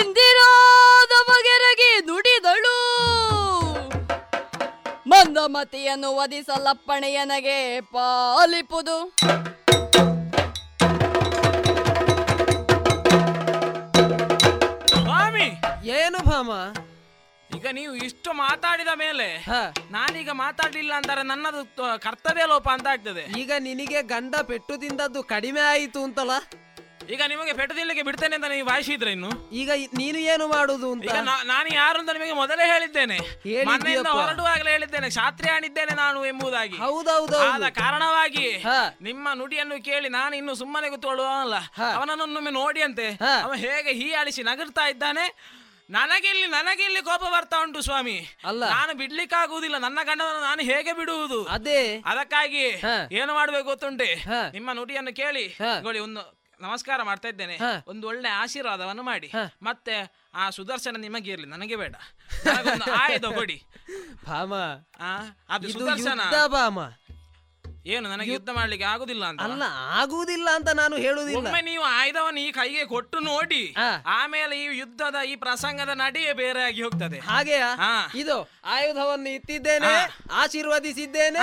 ಇಂದಿರಾದ ಬಗೆರಗಿ ಮಂದಮತಿಯನ್ನು ವಧಿಸಲಪ್ಪಣೆಯನಗೆ ಪಾಲಿಪುದು ಸ್ವಾಮಿ! ಏನು ಭಾಮ? ಈಗ ನೀವು ಇಷ್ಟು ಮಾತಾಡಿದ ಮೇಲೆ ನಾನೀಗ ಮಾತಾಡ್ಲಿಲ್ಲ ಅಂತಾರೆ ನನ್ನದು ತ- ಕರ್ತವ್ಯ ಲೋಪ ಅಂತ ಆಗ್ತದೆ. ಈಗ ನಿನಗೆ ಗಂಡ ಪೆಟ್ಟು ತಿಂದದ್ದು ಕಡಿಮೆ ಆಯಿತು ಅಂತಲ್ಲ? ಈಗ ನಿಮಗೆ ತಿನ್ಲಿಕ್ಕೆ ಬಿಡ್ತೇನೆ ಅಂತ ನೀವು ಭಾಷಿದ್ರೆ ಇನ್ನು? ಈಗ ಇ- ನೀನು ಏನು ಮಾಡುದು ಅಂತ? ಈಗ ನಾ- ನಾನು ಯಾರು ಅಂತ ನಿಮಗೆ ಮೊದಲೇ ಹೇಳಿದ್ದೇನೆ. ಮನೆಯಿಂದ ಹೊರಡುವಾಗಲೇ ಹೇಳಿದ್ದೇನೆ. ಶಾಸ್ತ್ರಿ ಆಣಿದ್ದೇನೆ ನಾನು ಎಂಬುದಾಗಿ. ಹೌದೌದು ಆದ ಕಾರಣವಾಗಿ ನಿಮ್ಮ ನುಡಿಯನ್ನು ಕೇಳಿ ನಾನು ಇನ್ನು ಸುಮ್ಮನೆ ಕೂತ್ಕೊಳ್ಳುವಲ್ಲ ಅವನನ್ನೊಮ್ಮೆ ನೋಡಿ ಅಂತೆ ಅವ ಹೇಗೆ ಹೀ ಹೀಯಾಳಿಸಿ ನಗರ್ತಾ ಇದ್ದಾನೆ? ನನಗಿಲ್ಲಿ ನನಗಿಲ್ಲಿ ಕೋಪ ಬರ್ತಾ ಉಂಟು ಸ್ವಾಮಿ. ಅಲ್ಲ. ನಾನು ಬಿಡ್ಲಿಕ್ಕಾಗುವುದಿಲ್ಲ. ನನ್ನ ಗಂಡನನ್ನು ನಾನು ಹೇಗೆ ಬಿಡುವುದು? ಅದೇ. ಅದಕ್ಕಾಗಿ ಏನು ಮಾಡ್ಬೇಕು ಗೊತ್ತುಂಟೆ? ನಿಮ್ಮ ನುಡಿಯನ್ನು ಕೇಳಿ. ಒಂದು ನಮಸ್ಕಾರ ಮಾಡ್ತಾ ಇದ್ದೇನೆ. ಒಂದು ಒಳ್ಳೆ ಆಶೀರ್ವಾದವನ್ನು ಮಾಡಿ. ಮತ್ತೆ ಆ ಸುದರ್ಶನ ನಿಮಗೆ ಇರ್ಲಿ ನನಗೆ ಬೇಡ. ಆಯುಧ ಕೊಡಿ. ಭಾಮ ಅದು ಇದು ಸುದರ್ಶನ. ಭಾಮ. ಏನು ನನಗೆ ಯುದ್ಧ ಮಾಡ್ಲಿಕ್ಕೆ ಆಗುದಿಲ್ಲ ಅಂತ? ಅಲ್ಲ ಆಗುವುದಿಲ್ಲ ಅಂತ ನಾನು ಹೇಳುವುದಿಲ್ಲ. ಒಮ್ಮೆ ನೀವು ಆಯುಧವನ್ನು ಈ ಕೈಗೆ ಕೊಟ್ಟು ನೋಡಿ ಆಮೇಲೆ ಈ ಯುದ್ಧದ ಈ ಪ್ರಸಂಗದ ನಡೆಯೇ ಬೇರೆ ಆಗಿ ಹೋಗ್ತದೆ. ಹಾಗೆ ಇದು ಆಯುಧವನ್ನು ಇತ್ತಿದ್ದೇನೆ ಆಶೀರ್ವದಿಸಿದ್ದೇನೆ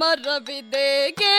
ಸುಂದರಿ ಸಮರವಿದೆಗೆ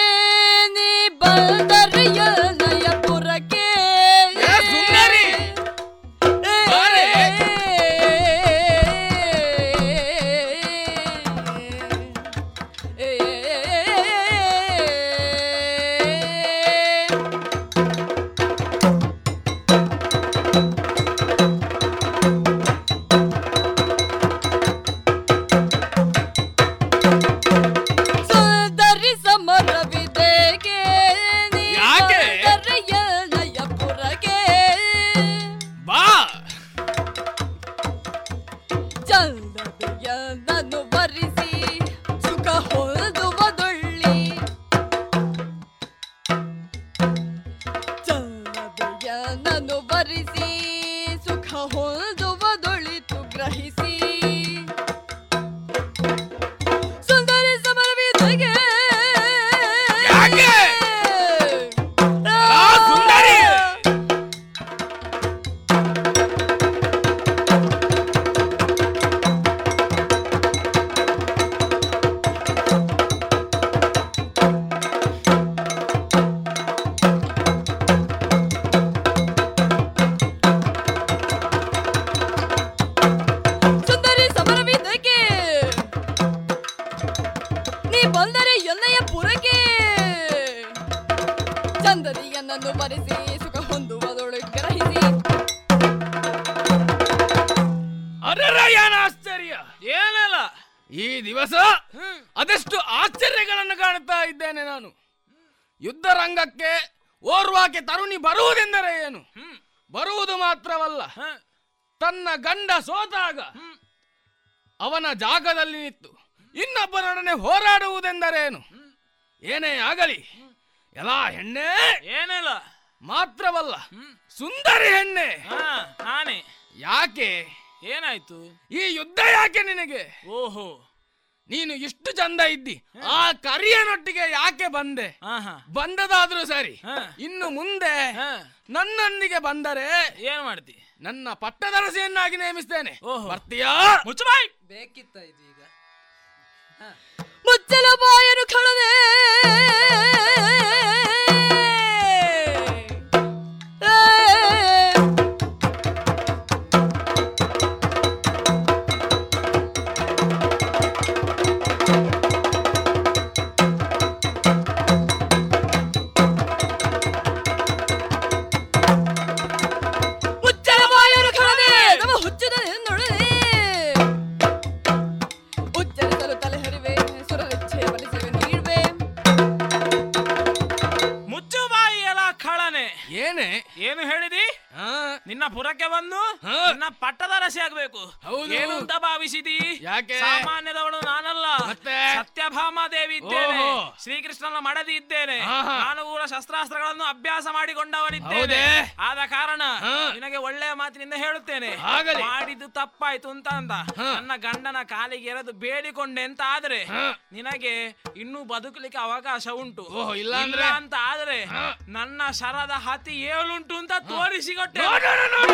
ಬರುವುದು ಮಾತ್ರವಲ್ಲ. ತನ್ನ ಗಂಡ ಸೋತಾಗ ಅವನ ಜಾಗದಲ್ಲಿ ನಿಂತು ಇನ್ನೊಬ್ಬರೊಡನೆ ಹೋರಾಡುವುದೆಂದರೇನು? ಏನೇ ಆಗಲಿ ಎಲ್ಲ ಹೆಣ್ಣೆ ಏನಿಲ್ಲ. ಮಾತ್ರವಲ್ಲ ಸುಂದರಿ ಹೆಣ್ಣೆ. ನಾನೇ. ಯಾಕೆ? ಏನಾಯ್ತು? ಈ ಯುದ್ಧ ಯಾಕೆ ನಿನಗೆ? ಓಹೋ. ನೀನು ಇಷ್ಟು ಚಂದ ಇದ್ದಿ ಆ ಕರಿಯನೊಟ್ಟಿಗೆ ಯಾಕೆ ಬಂದೆ? ಬಂದದಾದ್ರೂ ಸರಿ ಇನ್ನು ಮುಂದೆ ನನ್ನೊಂದಿಗೆ ಬಂದರೆ ಏನ್ ಮಾಡ್ತಿ? ನನ್ನ ಪಟ್ಟದರಸಿಯನ್ನಾಗಿ ನೇಮಿಸ್ತೇನೆ. ಬರ್ತೀಯಾ? ಮುಚ್ಚಬಾಯ್. ಬೇಕಿತ್ತ ಇದು ಈಗ? ಮುಚ್ಚಲ ಬಾಯನು ಕಳದೆ ಬಂದು ನನ್ನ ಪಟ್ಟದ ರಸಿ ಆಗ್ಬೇಕು. ಏನು ಅಂತ ಭಾವಿಸಿದಿ? ಯಾಕೆ? ಸಾಮಾನ್ಯದವಳು ನಾನಲ್ಲ? ಸತ್ಯಭಾಮ ದೇವಿ ಇದ್ದೇನೆ. ಶ್ರೀಕೃಷ್ಣನ ಮಡದಿ ಇದ್ದೇನೆ. ನಾನು ಊರ ಶಸ್ತ್ರಾಸ್ತ್ರಗಳನ್ನು ಅಭ್ಯಾಸ ಮಾಡಿಕೊಂಡವನಿದ್ದೇನೆ? ಆದ ಕಾರಣ ನಿನಗೆ ಒಳ್ಳೆಯ ಮಾತಿನಿಂದ ಹೇಳುತ್ತೇನೆ. ಮಾಡಿದ್ದು ತಪ್ಪಾಯ್ತು ಅಂತ ಅಂತ ನನ್ನ ಗಂಡನ ಕಾಲಿಗೆ ಎರೆದು ಬೇಡಿಕೊಂಡೆ ಅಂತ ಆದ್ರೆ ನಿನಗೆ ಇನ್ನೂ ಬದುಕಲಿಕ್ಕೆ ಅವಕಾಶ ಉಂಟು. ಇಲ್ಲ? ಅಂತ ಆದ್ರೆ ನನ್ನ ಶರದ ಹತಿ ಏಳುಂಟು ಅಂತ ತೋರಿಸಿಕೊಟ್ಟೆ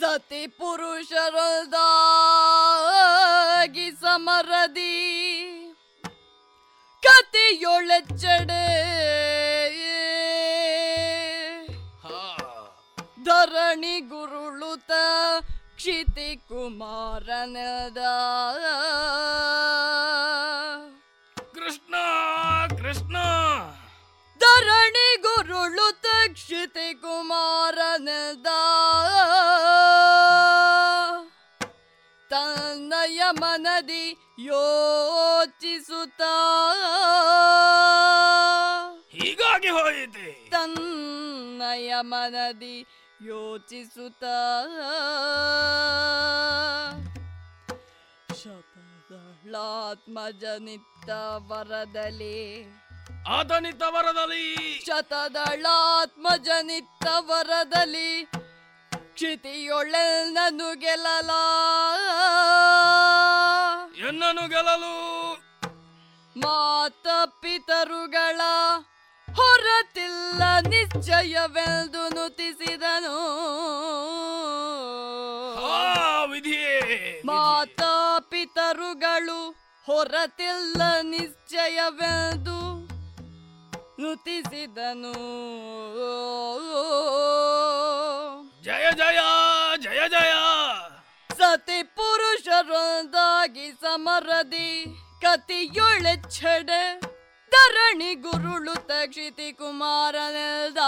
ಸತಿ ಪುರುಷರದಾಗಿ ಸಮರದಿ ಕತಿಯೊಳೆಚ್ಚಡೆ ಧರಣಿ ಗುರುಳುತ ಕ್ಷಿತಿ ಕುಮಾರನದ ಧರಣಿ ಗುರುಳು ತಕ್ಷಿತಿ ಕುಮಾರನದ. ತನ್ನಯ ಮನದಿ ಯೋಚಿಸುತ್ತ. ಹೀಗಾಗಿ ಹೋಯಿತೆ. ತನ್ನಯ ಮನದಿ ಯೋಚಿಸುತ್ತ. ಜನಿತ ವರದಲಿ ಆತನಿತ ವರದಲ್ಲಿ ಶತದಳಾತ್ಮಜನಿತ್ತ ವರದಲಿ ನನ್ನು ಗೆಲ್ಲಲ. ಎನ್ನನು ಗೆಲ್ಲಲು. ಮಾತ ಪಿತರುಗಳ ಹೊರತಿಲ್ಲ ನಿಶ್ಚಯವೆಂದು ನುತಿಸಿದನು. ಮಾತಾ ಪಿತರುಗಳು ಹೊರತಿಲ್ಲ ನಿಶ್ಚಯವೆಂದು ನುತಿಸಿದನು ಜಯ ಜಯ ಜಯ ಜಯ. ಸತಿ ಪುರುಷರೊಂದಾಗಿ ಸಮರದಿ ಕತಿಯೊಳೆಚ್ಚಡ ಧರಣಿ ಗುರುಳು ತಕ್ಷಿತಿ ಕುಮಾರನೆಲ್ದ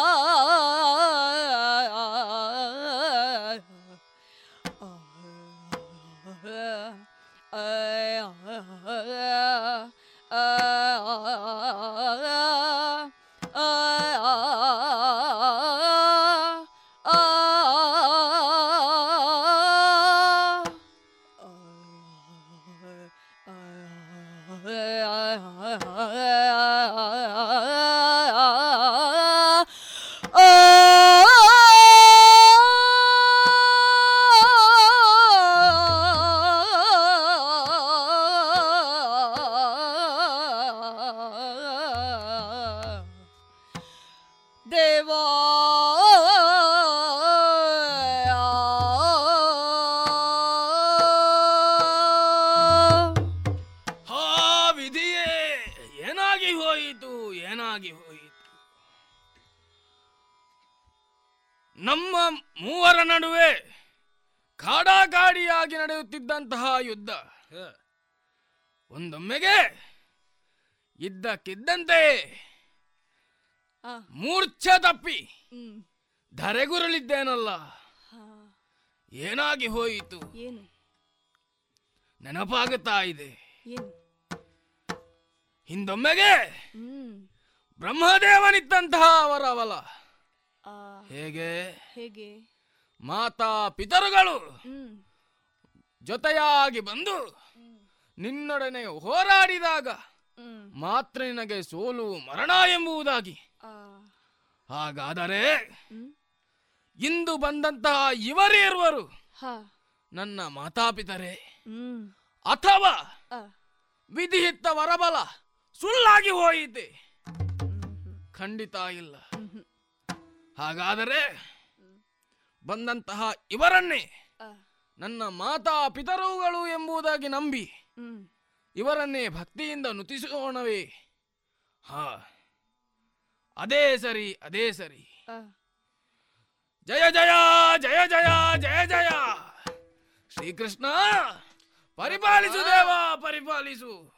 ಇದ್ದಕ್ಕಿದ್ದಂತೆ ಮೂರ್ಛೆ ತಪ್ಪಿ ಧರೆಗುರುಳಿದ್ದೇನಲ್ಲ. ಏನಾಗಿ ಹೋಯಿತು? ಏನು? ನೆನಪಾಗುತ್ತಾ ಇದೆ. ಹಿಂದೊಮ್ಮೆಗೆ ಬ್ರಹ್ಮದೇವನಿತ್ತಂತಹ ಬ್ರಹ್ಮದೇವನಿದ್ದಂತಹ ಅವರ ಅವಲ. ಆ, ಹೇಗೆ? ಹೇಗೆ? ಮಾತಾ ಪಿತರುಗಳು ಜೊತೆಯಾಗಿ ಬಂದು ನಿನ್ನೊಡನೆ ಹೋರಾಡಿದಾಗ ಮಾತ್ರ ನಿನಗೆ ಸೋಲು ಮರಣ ಎಂಬುದಾಗಿ. ಹಾಗಾದರೆ ಇಂದು ಬಂದಂತಹ ಇವರೇ ಇರುವರು. ನನ್ನ ಮಾತಾಪಿತರೇ. ಅಥವಾ ವಿಧಿಹಿತ್ತ ವರಬಲ ಸುಳ್ಳಾಗಿ ಹೋಯಿತೆ. ಖಂಡಿತ ಇಲ್ಲ. ಹಾಗಾದರೆ ಬಂದಂತಹ ಇವರನ್ನೇ ನನ್ನ ಮಾತಾ ಪಿತರುಗಳು ಎಂಬುದಾಗಿ ನಂಬಿ ಇವರನ್ನೇ ಭಕ್ತಿಯಿಂದ ನುತಿಸೋಣವೇ. ಹಾ ಅದೇ ಸರಿ ಅದೇ ಸರಿ. ಜಯ ಜಯ ಜಯ ಜಯ ಜಯ ಜಯ. ಶ್ರೀಕೃಷ್ಣ ಪರಿಪಾಲಿಸು ದೇವ ಪರಿಪಾಲಿಸು.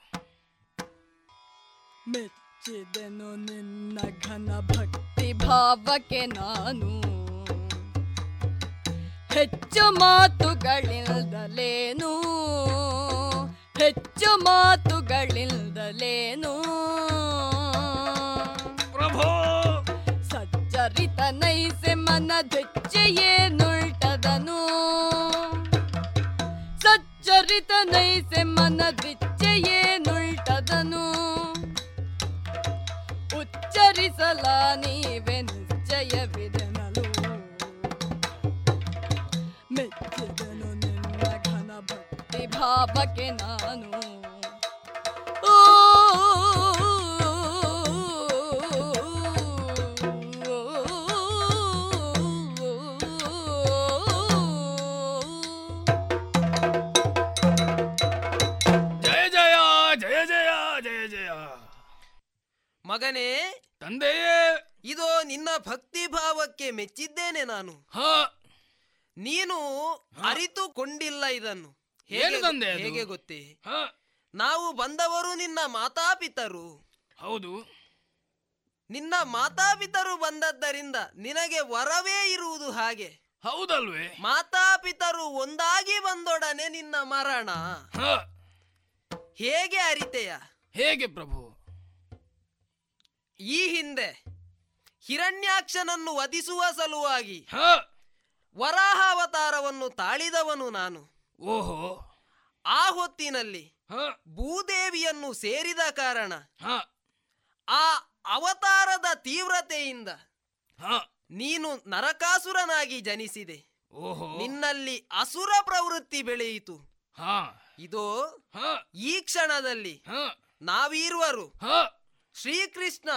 ಮೆಚ್ಚಿದೆನು ನಿನ್ನ ಘನ ಭಕ್ತಿ ಭಾವಕ್ಕೆ ನಾನು. ಹೆಚ್ಚು ಮಾತುಗಳಿಲ್ದಲೇನು ಹೆಚ್ಚು ಮಾತುಗಳಿಲ್ಲದಲೇನು ಪ್ರಭೋ! ಸಚ್ಚರಿತ ನೈಸೆ ಮನದೆಚ್ಚೆಯೇನುಳ್ಟದನು ಸಚ್ಚರಿತ ನೈಸೆ ನುಲ್ಟದನು ಉಚ್ಚರಿಸಲ ನೀವೆ ನಿಶ್ಚಯವಿದನಲು ಭಾವಕ್ಕೆ ನಾನು. ಓ ಜಯ ಜಯ ಜಯ ಜಯ ಜಯ ಜಯ. ಮಗನೇ ತಂದೆಯೇ. ಇದು ನಿನ್ನ ಭಕ್ತಿ ಭಾವಕ್ಕೆ ಮೆಚ್ಚಿದ್ದೇನೆ ನಾನು. ಹಾ. ನೀನು ಅರಿತುಕೊಂಡಿಲ್ಲ ಇದನ್ನು. ಏನು ಬಂದೆ ಅದು? ಹೇಗೆ ಗೊತ್ತೇ? ಹಾ. ನಾವು ಬಂದವರು ನಿನ್ನ ಮಾತಾಪಿತರು. ಹೌದು. ನಿನ್ನ ಮಾತಾಪಿತರು ಬಂದದ್ದರಿಂದ ನಿನಗೆ ವರವೇ ಇರುವುದು ಹಾಗೆ. ಹೌದಲ್ವೇ? ಮಾತಾಪಿತರು ಒಂದಾಗಿ ಬಂದೊಡನೆ ನಿನ್ನ ಮರಣ. ಹಾ. ಹೇಗೆ ಅರಿತೆಯ? ಹೇಗೆ ಪ್ರಭು? ಈ ಹಿಂದೆ ಹಿರಣ್ಯಾಕ್ಷನನ್ನು ವಧಿಸುವ ಸಲುವಾಗಿ ಹಾ. ವರಾಹಾವತಾರವನ್ನು ತಾಳಿದವನು ನಾನು. ಓಹೋ. ಆ ಹೊತ್ತಿನಲ್ಲಿ ಭೂದೇವಿಯನ್ನು ಸೇರಿದ ಕಾರಣ ಆ ಅವತಾರದ ತೀವ್ರತೆಯಿಂದ ನೀನು ನರಕಾಸುರನಾಗಿ ಜನಿಸಿದೆ. ಓಹೋ. ನಿನ್ನಲ್ಲಿ ಅಸುರ ಪ್ರವೃತ್ತಿ ಬೆಳೆಯಿತು. ಇದು ಈ ಕ್ಷಣದಲ್ಲಿ ನಾವೀರ್ವರು ಹಾ. ಶ್ರೀಕೃಷ್ಣ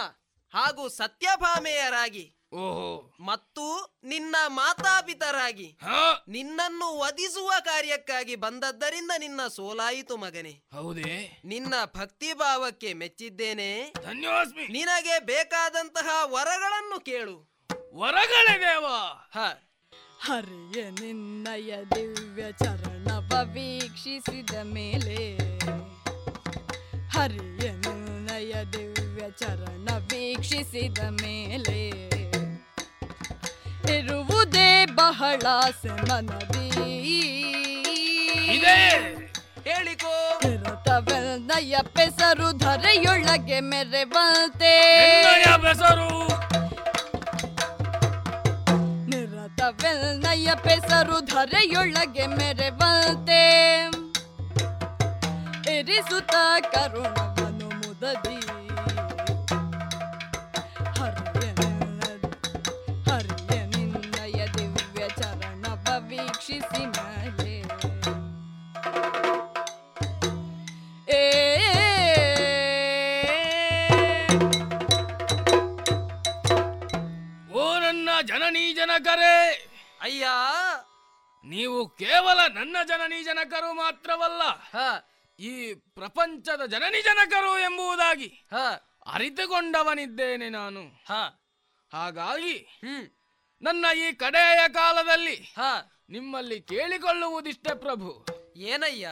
ಹಾಗೂ ಸತ್ಯಭಾಮೆಯರಾಗಿ ಓಹೋ. ಮತ್ತು ನಿನ್ನ ಮಾತಾಪಿತರಾಗಿ ಹಾ. ನಿನ್ನನ್ನು ವಧಿಸುವ ಕಾರ್ಯಕ್ಕಾಗಿ ಬಂದದ್ದರಿಂದ ನಿನ್ನ ಸೋಲಾಯಿತು ಮಗನೇ. ಹೌದೇ? ನಿನ್ನ ಭಕ್ತಿ ಭಾವಕ್ಕೆ ಮೆಚ್ಚಿದ್ದೇನೆ. ಧನ್ಯೋಸ್ಮಿ. ನಿನಗೆ ಬೇಕಾದಂತಹ ವರಗಳನ್ನು ಕೇಳು. ವರಗಳೇ ದೇವ. ಹ. ಹರಿಯ ನಿನ್ನಯ ದಿವ್ಯ ಚರಣವ ವೀಕ್ಷಿಸಿದ ಮೇಲೆ ಹರಿಯ ನಿನ್ನಯ ದಿವ್ಯ ಚರಣ ವೀಕ್ಷಿಸಿದ ಮೇಲೆ ಇರುವುದೇ ಬಹಳ ಸೆಮನದಿ ಹೇಳಿಕೋ ನಿರತವೆಲ್ನಯ ಪೆಸರು ಧರೆಯೊಳಗೆ ಮೆರೆವಂತೆ. ಬಂತೆ ಬೆಸರು ನಿರತವೆಲ್ನಯ ಪೆಸರು ಧರೆಯೊಳಗೆ ಮೆರೆವಂತೆ. ಇರಿಸುತ್ತ ಕರುಣವನು ಮುದದಿ. ಜನಕರೇ. ಅಯ್ಯ. ನೀವು ಕೇವಲ ನನ್ನ ಜನನಿ ಜನಕರು ಮಾತ್ರವಲ್ಲ ಹ. ಈ ಪ್ರಪಂಚದ ಜನನಿ ಜನಕರು ಎಂಬುದಾಗಿ ಹ. ಅರಿತುಕೊಂಡವನಿದ್ದೇನೆ ನಾನು. ಹ. ಹಾಗಾಗಿ ನನ್ನ ಈ ಕಡೆಯ ಕಾಲದಲ್ಲಿ ನಿಮ್ಮಲ್ಲಿ ಕೇಳಿಕೊಳ್ಳುವುದಿಷ್ಟೇ ಪ್ರಭು. ಏನಯ್ಯ?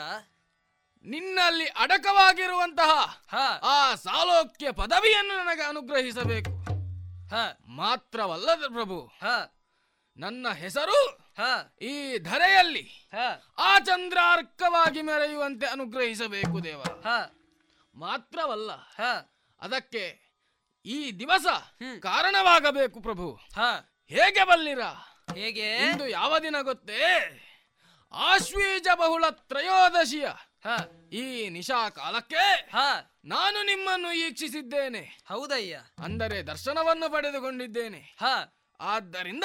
ನಿನ್ನಲ್ಲಿ ಅಡಕವಾಗಿರುವಂತಹ ಆ ಸಾಲೋಕ್ಯ ಪದವಿಯನ್ನು ನನಗೆ ಅನುಗ್ರಹಿಸಬೇಕು. ಮಾತ್ರವಲ್ಲದ ಪ್ರಭು ನನ್ನ ಹೆಸರು ಈ ಧರೆಯಲ್ಲಿ ಆ ಚಂದ್ರಾರ್ಕವಾಗಿ ಮೆರೆಯುವಂತೆ ಅನುಗ್ರಹಿಸಬೇಕು ದೇವ. ಮಾತ್ರವಲ್ಲ ಅದಕ್ಕೆ ಈ ದಿವಸ ಕಾರಣವಾಗಬೇಕು ಪ್ರಭು. ಹೇಗೆ ಬಲ್ಲಿರ? ಹೇಗೆ? ಇಂದು ಯಾವ ದಿನ ಗೊತ್ತೇ? ಆಶ್ವೀಜ ಬಹುಳ ತ್ರಯೋದಶಿಯ ಈ ನಿಶಾ ಕಾಲಕ್ಕೆ ನಾನು ನಿಮ್ಮನ್ನು ಈಕ್ಷಿಸಿದ್ದೇನೆ. ಹೌದಯ್ಯ. ಅಂದರೆ ದರ್ಶನವನ್ನು ಪಡೆದುಕೊಂಡಿದ್ದೇನೆ. ಆದ್ದರಿಂದ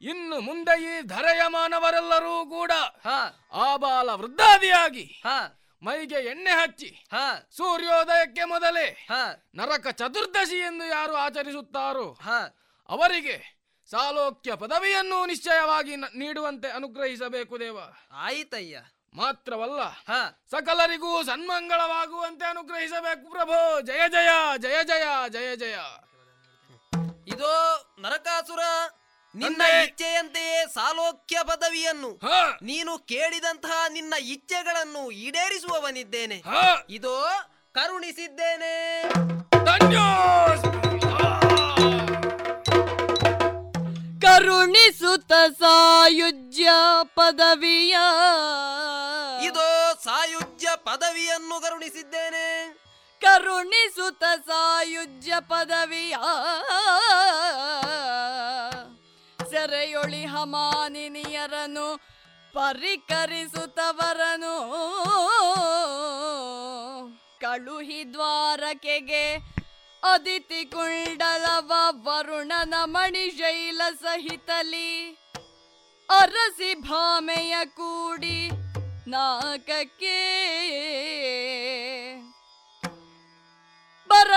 ಇನ್ನು ಮುಂದೆ ಈ ಧರೆಯ ಮಾನವರೆಲ್ಲರೂ ಕೂಡ ಆಬಾಲ ವೃದ್ಧಾದಿಯಾಗಿ ಮೈಗೆ ಎಣ್ಣೆ ಹಚ್ಚಿ ಸೂರ್ಯೋದಯಕ್ಕೆ ಮೊದಲೇ ನರಕ ಚತುರ್ದಶಿ ಎಂದು ಯಾರು ಆಚರಿಸುತ್ತಾರೋ ಅವರಿಗೆ ಸಾಲೋಕ್ಯ ಪದವಿಯನ್ನು ನಿಶ್ಚಯವಾಗಿ ನೀಡುವಂತೆ ಅನುಗ್ರಹಿಸಬೇಕು ದೇವ. ಆಯಿತಯ್ಯ. ಮಾತ್ರವಲ್ಲ ಸಕಲರಿಗೂ ಸನ್ಮಂಗಳವಾಗುವಂತೆ ಅನುಗ್ರಹಿಸಬೇಕು ಪ್ರಭು. ಜಯ ಜಯ ಜಯ ಜಯ ಜಯ ಜಯ. ಇದೋ ನರಕಾಸುರ ನಿನ್ನ ಇಚ್ಛೆಯಂತೆಯೇ ಸಾಲೋಕ್ಯ ಪದವಿಯನ್ನು ನೀನು ಕೇಳಿದಂತಹ ನಿನ್ನ ಇಚ್ಛೆಗಳನ್ನು ಈಡೇರಿಸುವವನಿದ್ದೇನೆ. ಇದೋ ಕರುಣಿಸಿದ್ದೇನೆ. ಕರುಣಿಸುತ್ತ ಸಾಯುಜ್ಯ ಪದವಿಯ. ಇದೋ ಸಾಯುಜ್ಯ ಪದವಿಯನ್ನು ಕರುಣಿಸಿದ್ದೇನೆ. ಕರುಣಿಸುತ್ತ ಸಾಯುಜ್ಯ ಪದವಿಯ ಸೆರೆಯೊಳಿ ಹಮಾನಿನಿಯರನು ಪರಿಕರಿಸುತ್ತವರನು. ಕಳುಹಿ ದ್ವಾರಕೆಗೆ ಅದಿತಿ ಕುಂಡಲವ ವರುಣನ ಮಣಿಶೈಲ ಸಹಿತಲಿ. ಅರಸಿ ಭಾಮೆಯ ಕೂಡಿ ನಾಕಕ್ಕೆ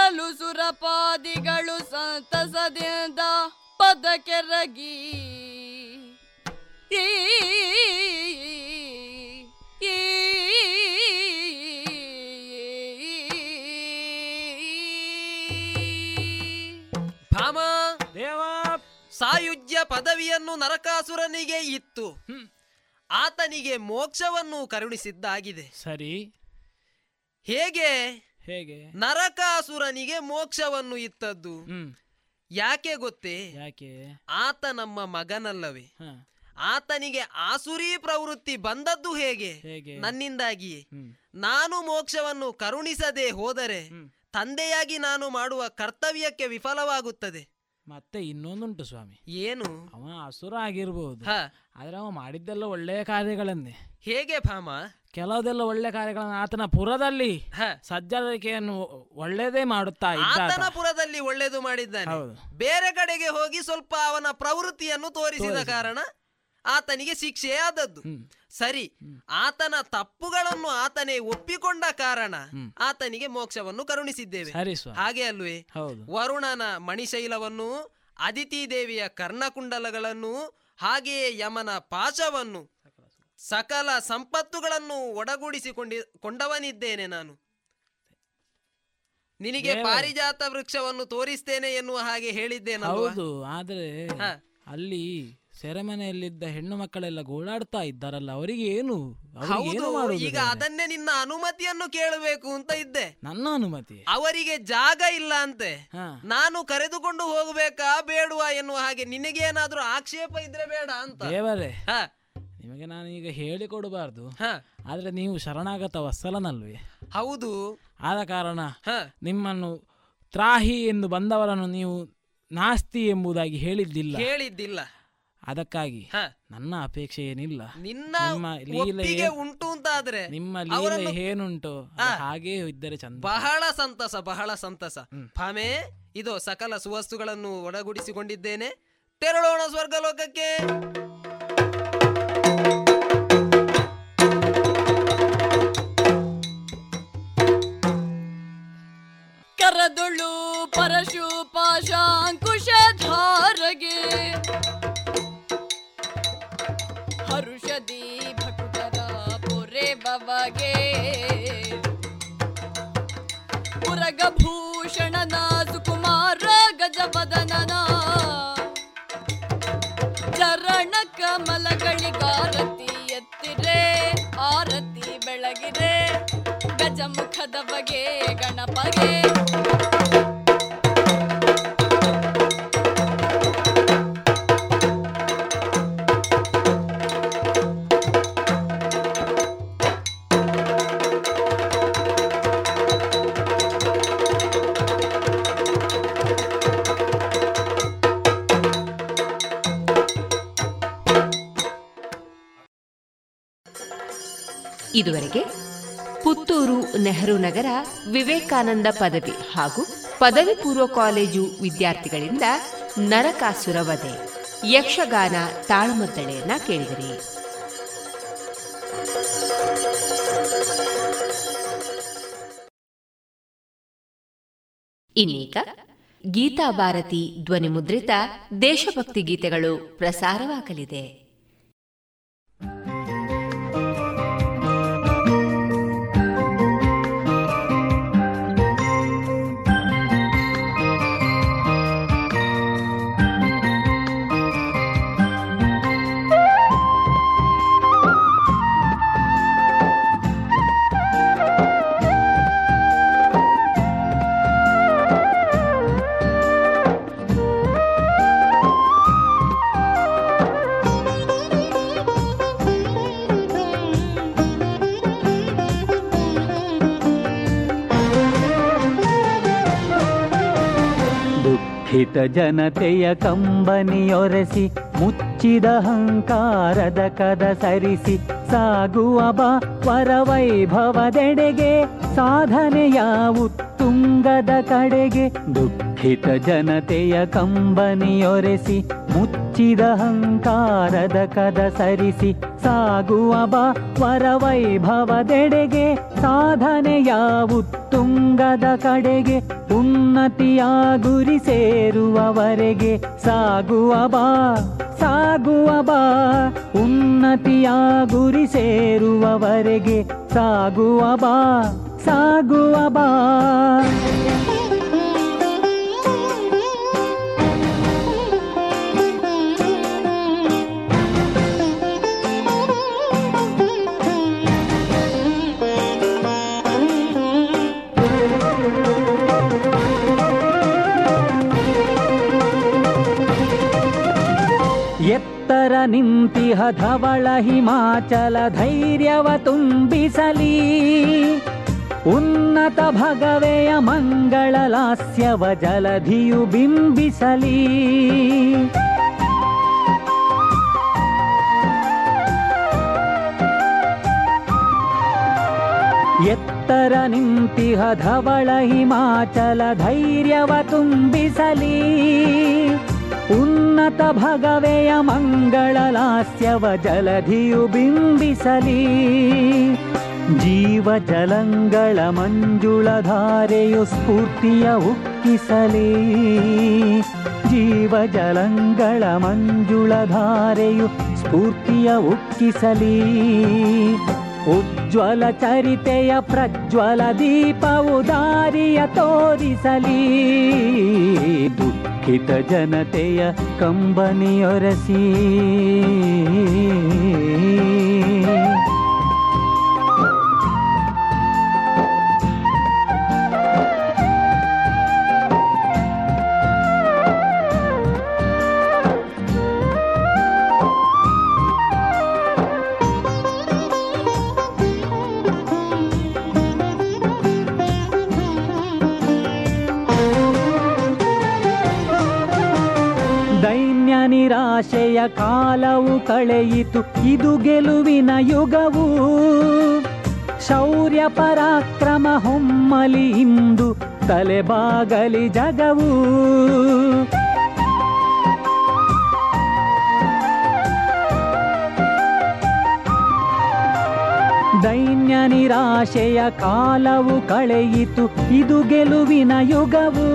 ಬರಲು ಸುರಪಾದಿಗಳು ಸಂತಸದಿಂದ ಪದ ಕೆರಗಿ ಈ ಭಾಮ ದೇವ. ಸಾಯುಜ್ಯ ಪದವಿಯನ್ನು ನರಕಾಸುರನಿಗೆ ಇತ್ತು. ಆತನಿಗೆ ಮೋಕ್ಷವನ್ನು ಕರುಣಿಸಿದ್ದಾಗಿದೆ. ಸರಿ. ಹೇಗೆ? ಹೇಗೆ? ನರಕಾಸುರನಿಗೆ ಮೋಕ್ಷವನ್ನು ಇತ್ತದ್ದು. ಯಾಕೆ ಗೊತ್ತೇ? ಯಾಕೆ? ಆತ ನಮ್ಮ ಮಗನಲ್ಲವೇ. ಆತನಿಗೆ ಆಸುರಿ ಪ್ರವೃತ್ತಿ ಬಂದದ್ದು ಹೇಗೆ? ನನ್ನಿಂದಾಗಿ ನಾನು ಮೋಕ್ಷವನ್ನು ಕರುಣಿಸದೆ ಹೋದರೆ ತಂದೆಯಾಗಿ ನಾನು ಮಾಡುವ ಕರ್ತವ್ಯಕ್ಕೆ ವಿಫಲವಾಗುತ್ತದೆ. ಮತ್ತೆ ಇನ್ನೊಂದುಂಟು ಸ್ವಾಮಿ. ಏನು? ಅವ ಅಸುರ ಆಗಿರ್ಬೋದು. ಹ. ಆದ್ರೆ ಅವ ಮಾಡಿದ್ದೆಲ್ಲ ಒಳ್ಳೆಯ ಕಾರ್ಯಗಳನ್ನೇ. ಹೇಗೆ ಭಾಮ? ಕೆಲವುದೆಲ್ಲ ಒಳ್ಳೆ ಕಾರ್ಯಗಳನ್ನು ಆತನ ಪುರದಲ್ಲಿ ಸಜ್ಜರಿಕೆಯನ್ನು ಒಳ್ಳೆಯದೇ ಮಾಡುತ್ತಾ. ಆತನ ಪುರದಲ್ಲಿ ಒಳ್ಳೆಯದು ಮಾಡಿದ್ದಾನೆ. ಬೇರೆ ಕಡೆಗೆ ಹೋಗಿ ಸ್ವಲ್ಪ ಅವನ ಪ್ರವೃತ್ತಿಯನ್ನು ತೋರಿಸಿದ ಕಾರಣ ಆತನಿಗೆ ಶಿಕ್ಷೆ ಆದದ್ದು. ಸರಿ ಆತನ ತಪ್ಪುಗಳನ್ನು ಆತನೇ ಒಪ್ಪಿಕೊಂಡ ಕಾರಣ ಆತನಿಗೆ ಮೋಕ್ಷವನ್ನು ಕರುಣಿಸಿದ್ದೇವೆ. ಹಾಗೆ ಅಲ್ವೇ? ಹೌದು. ವರುಣನ ಮಣಿಶೈಲವನ್ನು ಅದಿತಿ ದೇವಿಯ ಕರ್ಣಕುಂಡಲಗಳನ್ನು ಹಾಗೆಯೇ ಯಮನ ಪಾಶವನ್ನು ಸಕಲ ಸಂಪತ್ತುಗಳನ್ನು ಒಡಗೂಡಿಸಿಕೊಂಡಿ ಕೊಂಡವನಿದ್ದೇನೆ ನಾನು. ನಿನಗೆ ಪಾರಿಜಾತ ವೃಕ್ಷವನ್ನು ತೋರಿಸ್ತೇನೆ ಎನ್ನುವ ಹಾಗೆ ಹೇಳಿದ್ದೇನೆ ಹೌದು ಆದ್ರೆ ಅಲ್ಲಿ ಸೆರೆಮನೆಯಲ್ಲಿದ್ದ ಹೆಣ್ಣು ಮಕ್ಕಳೆಲ್ಲ ಗೋಳಾಡ್ತಾ ಇದ್ದಾರಲ್ಲ ಅವರಿಗೆ ಏನು? ಹೌದು ಈಗ ಅದನ್ನೇ ನಿನ್ನ ಅನುಮತಿಯನ್ನು ಕೇಳಬೇಕು ಅಂತ ಇದ್ದೆ. ನನ್ನ ಅನುಮತಿ. ಅವರಿಗೆ ಜಾಗ ಇಲ್ಲ ಅಂತೆ. ನಾನು ಕರೆದುಕೊಂಡು ಹೋಗಬೇಕಾ ಬೇಡುವ ಎನ್ನುವ ಹಾಗೆ ನಿನಗೇನಾದ್ರೂ ಆಕ್ಷೇಪ ಇದ್ರೆ ಬೇಡ ಅಂತ. ದೇವರೇ. ನಿಮಗೆ ನಾನು ಈಗ ಹೇಳಿಕೊಡಬಾರ್ದು ಆದ್ರೆ ನೀವು ಶರಣಾಗತ ವತ್ಸಲನಲ್ವೇ? ಹೌದು. ಆದ ಕಾರಣ ನಿಮ್ಮನ್ನು ತ್ರಾಹಿ ಎಂದು ಬಂದವರನ್ನು ನೀವು ನಾಸ್ತಿ ಎಂಬುದಾಗಿ ಹೇಳಿದ್ದಿಲ್ಲ. ಹೇಳಿದ್ದಿಲ್ಲ. ಅದಕ್ಕಾಗಿ ನನ್ನ ಅಪೇಕ್ಷೆ ಏನಿಲ್ಲ. ನಿನ್ನ ನಿಮ್ಮ ಲೀಲೆ ಉಂಟು ಅಂತ ಅಂತಾದ್ರೆ ನಿಮ್ಮ ಲೀಲೆ ಏನುಂಟು? ಹಾಗೆ ಹಾಗೇ ಇದ್ದರೆ ಚಂದ. ಬಹಳ ಸಂತಸ ಬಹಳ ಸಂತಸ. ಭಾಮೆ ಇದು ಸಕಲ ಸುವಸ್ತುಗಳನ್ನು ಒಡಗೂಡಿಸಿಕೊಂಡಿದ್ದೇನೆ. ತೆರಳೋಣ ಸ್ವರ್ಗಲೋಕಕ್ಕೆ. ಕರದುಳು ಪರಶು ಪಾಶಾಂಕುಶ ಧಾರಗೆ. ಹರುಷದಿ ಭಕ್ತರ ಪೊರೆ ಬವಗೆ. ಪುರಗಭೂಷಣನ ಸುಕುಮಾರ ಗಜವದನನ. ಕಮಲಗಳಿಗಾರತಿ ಎತ್ತಿರೆ, ಆರತಿ ಬೆಳಗಿದೆ ಗಜಮುಖದ ಬಗೆ ಗಣಪಗೆ. ನೆಹರು ನಗರ ವಿವೇಕಾನಂದ ಪದವಿ ಹಾಗೂ ಪದವಿ ಪೂರ್ವ ಕಾಲೇಜು ವಿದ್ಯಾರ್ಥಿಗಳಿಂದ ನರಕಾಸುರ ವಧೆ ಯಕ್ಷಗಾನ ತಾಳಮದ್ದಳೆಯನ್ನ ಕೇಳಿದಿರಿ. ಇನ್ನೀಗ ಗೀತಾ ಭಾರತಿ ಧ್ವನಿ ಮುದ್ರಿತ ದೇಶಭಕ್ತಿ ಗೀತೆಗಳು ಪ್ರಸಾರವಾಗಲಿದೆ. ದುಃಖಿತ ಜನತೆಯ ಕಂಬನಿಯೊರೆಸಿ, ಮುಚ್ಚಿದ ಹಂಕಾರದ ಕದ ಸರಿಸಿ, ಸಾಗುವ ಬಾ ವರವೈಭವದೆಡೆಗೆ, ಸಾಧನೆಯ ಉತ್ತುಂಗದ ಕಡೆಗೆ, ದುಃಖಿತ ಜನತೆಯ ಕಂಬನಿಯೊರೆಸಿ, ಮುಚ್ಚಿದ ಹಂಕಾರದ ಕದ ಸರಿಸಿ ಸಾಗುವ ಬಾ ವರವೈಭವದೆಡೆಗೆ ಸಾಧನೆಯಾವು ತುಂಗದ ಕಡೆಗೆ ಉನ್ನತಿಯ ಗುರಿ ಸೇರುವವರೆಗೆ ಸಾಗುವ ಬಾ ಸಾಗುವ ಬಾ ಉನ್ನತಿಯ ಗುರಿ ಸೇರುವವರೆಗೆ ಸಾಗುವ ಬಾ ಸಾಗುವ ಬಾ. ಎತ್ತರ ನಿಂತಿಹ ಧವಳ ಹಿಮಾಚಲ ಧೈರ್ಯವ ತುಂಬಿಸಲಿ. ಉನ್ನತ ಭಗವೆಯ ಮಂಗಳ ಲಾಸ್ಯವ ಜಲಧಿಯು ಬಿಂಬಿಸಲಿ. ಎತ್ತರ ನಿಂತಿಹ ಧವಳ ಹಿಮಾಚಲ ಧೈರ್ಯವ ತುಂಬಿಸಲಿ. ಉನ್ನತ ಭಗವೆಯ ಮಂಗಳ ಲಾಸ್ಯವ ಜಲಧಿಯು ಬಿಂಬಿಸಲಿ. ಜೀವ ಜಲಂಗಳ ಮಂಜುಳಧಾರೆಯು ಸ್ಫೂರ್ತಿಯ ಉಕ್ಕಿಸಲಿ. ಜೀವ ಜಲಂಗಳ ಮಂಜುಳಧಾರೆಯು ಸ್ಫೂರ್ತಿಯ ಉಕ್ಕಿಸಲಿ. ಉಜ್ವಲ ಚರಿತೆಯ ಪ್ರಜ್ವಲ ದೀಪವು ದಾರಿಯ ತೋರಿಸಲಿ. ದುಃಖಿತ ಜನತೆಯ ಕಂಬನಿಯೊರಸಿ. ನಿರಾಶೆಯ ಕಾಲವು ಕಳೆಯಿತು, ಇದು ಗೆಲುವಿನ ಯುಗವು. ಶೌರ್ಯ ಪರಾಕ್ರಮ ಹೊಮ್ಮಲಿ ಇಂದು ತಲೆಬಾಗಲಿ ಜಗವು. ದೈನ್ಯ ನಿರಾಶೆಯ ಕಾಲವು ಕಳೆಯಿತು, ಇದು ಗೆಲುವಿನ ಯುಗವು.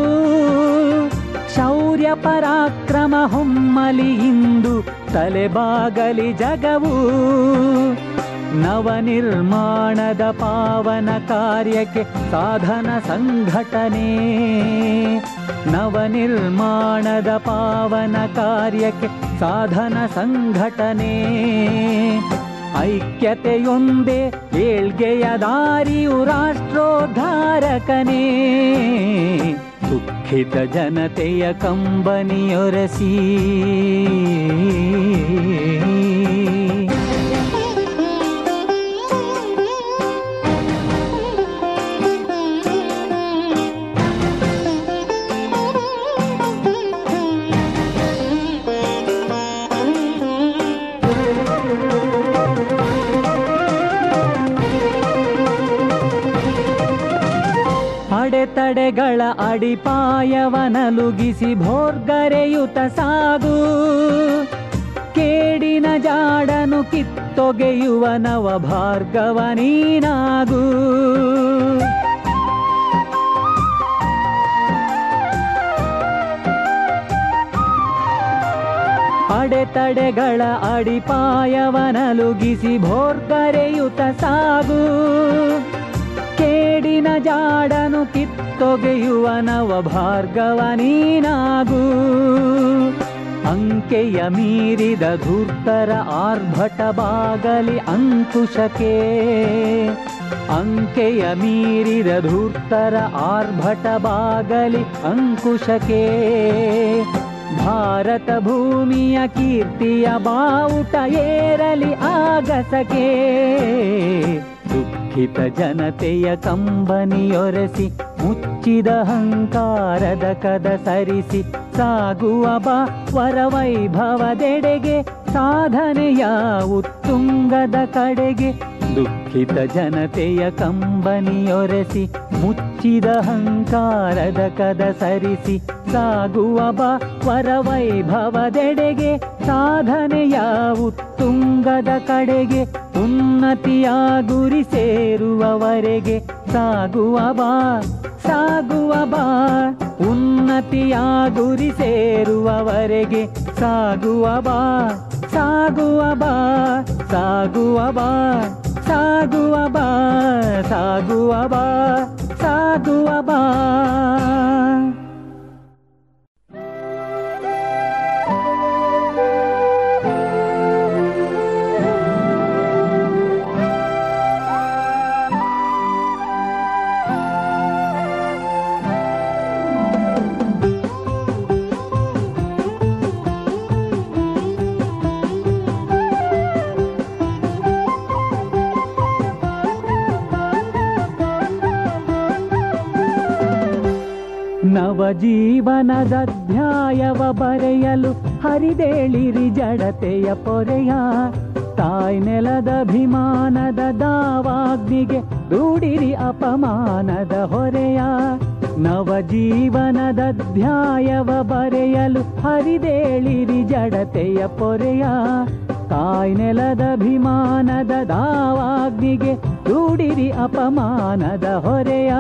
ಶೌರ್ಯ ಪರಾಕ್ರಮ ಹೊಮ್ಮಲಿ ಇಂದು ತಲೆಬಾಗಲಿ ಜಗವು. ನವನಿರ್ಮಾಣದ ಪಾವನ ಕಾರ್ಯಕ್ಕೆ ಸಾಧನ ಸಂಘಟನೆ. ನವನಿರ್ಮಾಣದ ಪಾವನ ಕಾರ್ಯಕ್ಕೆ ಸಾಧನ ಸಂಘಟನೆ. ಐಕ್ಯತೆಯೊಂದೇ ಏಳ್ಗೆಯ ದಾರಿಯು ರಾಷ್ಟ್ರೋದ್ಧಾರಕನೇ. ದುಃಖಿತ ಜನತೆಯ ಕಂಬನಿಯೊರಸಿ. ಅಡೆತಡೆಗಳ ಅಡಿಪಾಯವನಲುಗಿಸಿ ಭೋರ್ಗರೆಯುತ ಸಾಗು ಕೇಡಿನ ಜಾಡನು ಕಿತ್ತೊಗೆಯುವ ನವ ಭಾರ್ಗವ ನೀನಾಗು. ಅಡೆತಡೆಗಳ ಅಡಿಪಾಯವನಲುಗಿಸಿ ಭೋರ್ಗರೆಯುತ ಸಾಗು ಕೇಡಿನ ಜಾಡನು ಕಿತ್ತೊಗೆಯುವ ನವ ಭಾರ್ಗವ ನೀನಾಗು. ಅಂಕೆಯ ಮೀರಿದ ಧೂರ್ತರ ಆರ್ಭಟ ಬಾಗಲಿ ಅಂಕುಶಕೆ. ಅಂಕೆಯ ಮೀರಿದ ಧೂರ್ತರ ಆರ್ಭಟ ಬಾಗಲಿ ಅಂಕುಶಕೆ. ಭಾರತ ಭೂಮಿಯ ಕೀರ್ತಿಯ ಬಾವುಟ ಏರಲಿ ಆಗಸಕೆ. ದುಃಖಿತ ಜನತೆಯ ಕಂಬನಿಯೊರೆಸಿ, ಮುಚ್ಚಿದ ಅಹಂಕಾರದ ಕದ ಸರಿಸಿ, ಸಾಗುವ ಬಾ ವರವೈಭವದೆಡೆಗೆ, ಸಾಧನೆಯ ಉತ್ತುಂಗದ ಕಡೆಗೆ. ದುಃಖಿತ ಜನತೆಯ ಕಂಬನಿಯೊರೆಸಿ ಮುಚ್ಚಿದ ಹಂಕಾರದ ಕದ ಸರಿಸಿ ಸಾಗುವ ಬಾ ಸಾಧನೆಯ ಉತ್ತುಂಗದ ಕಡೆಗೆ ಉನ್ನತಿಯ ಗುರಿ ಸೇರುವವರೆಗೆ ಸಾಗುವ ಬಾ ಸಾಗುವ ಬಾ, ಉನ್ನತಿಯ ಗುರಿ ಸೇರುವವರೆಗೆ ಸಾಗುವ ಬಾ ಸಾಗುವ ಬಾ ಸಾಗುವ ಬಾ ಸಾಗುವ ಬಾ ಸಾಗುವ ಬಾ. ಸಾಗುವ ಬಾ. ನವಜೀವನದಧ್ಯಾಯವ ಬರೆಯಲು ಹರಿದೇಳಿರಿ ಜಡತೆಯ ಪೊರೆಯ. ತಾಯ್ ನೆಲದಭಿಮಾನದ ದಾವಾಗ್ನಿಗೆ ರೂಢಿರಿ ಅಪಮಾನದ ಹೊರೆಯ. ನವಜೀವನದಧ್ಯಾಯವ ಬರೆಯಲು ಹರಿದೇಳಿರಿ ಜಡತೆಯ ಪೊರೆಯ. ತಾಯ್ ನೆಲದಭಿಮಾನದ ದಾವಾಗ್ನಿಗೆ ರೂಢಿರಿ ಅಪಮಾನದ ಹೊರೆಯ.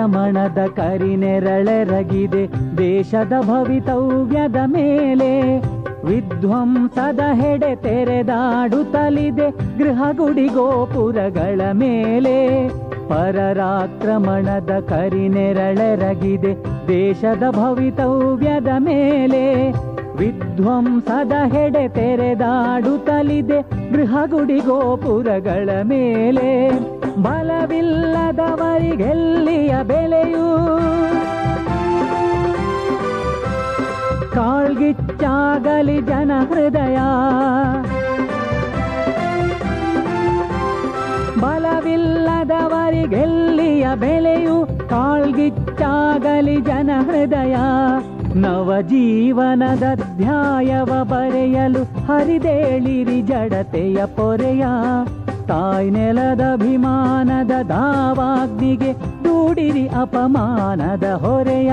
ಪರರಾಕ್ರಮಣದ ಕರಿನೆರಳೆರಗಿದೆ ದೇಶದ ಭವಿತವ್ಯದ ಮೇಲೆ. ವಿಧ್ವಂಸದ ಹೆಡೆ ತೆರೆದಾಡುತ್ತಲಿದೆ, ಗೃಹ ಗುಡಿ ಗೋಪುರಗಳ ಮೇಲೆ. ಪರರಾಕ್ರಮಣದ ಕರಿನೆರಳೆರಗಿದೆ ದೇಶದ ಭವಿತವ್ಯದ ಮೇಲೆ. ವಿಧ್ವಂಸದ ಹೆಡೆ ತೆರೆದಾಡುತ್ತಲಿದೆ, ಗೃಹ ಗುಡಿ ಗೋಪುರಗಳ ಮೇಲೆ. ಬಲವಿಲ್ಲದವರಿಗೆಲ್ಲಿಯ ಬೆಲೆಯೂ? ಕಾಳ್ಗಿಚ್ಚಾಗಲಿ ಜನ ಹೃದಯ. ಬಲವಿಲ್ಲದವರಿಗೆಲ್ಲಿಯ ಬೆಲೆಯು? ಕಾಳ್ಗಿಚ್ಚಾಗಲಿ ಜನ ಹೃದಯ. ನವಜೀವನದ ಧ್ಯಾಯವ ಬರೆಯಲು ಹರಿದೇಳಿರಿ ಜಡತೆಯ ಪೊರೆಯ. ತಾಯ್ ನೆಲದಭಿಮಾನದ ದಾವಾಗ್ನಿಗೆ ದೂಡಿರಿ ಅಪಮಾನದ ಹೊರೆಯ.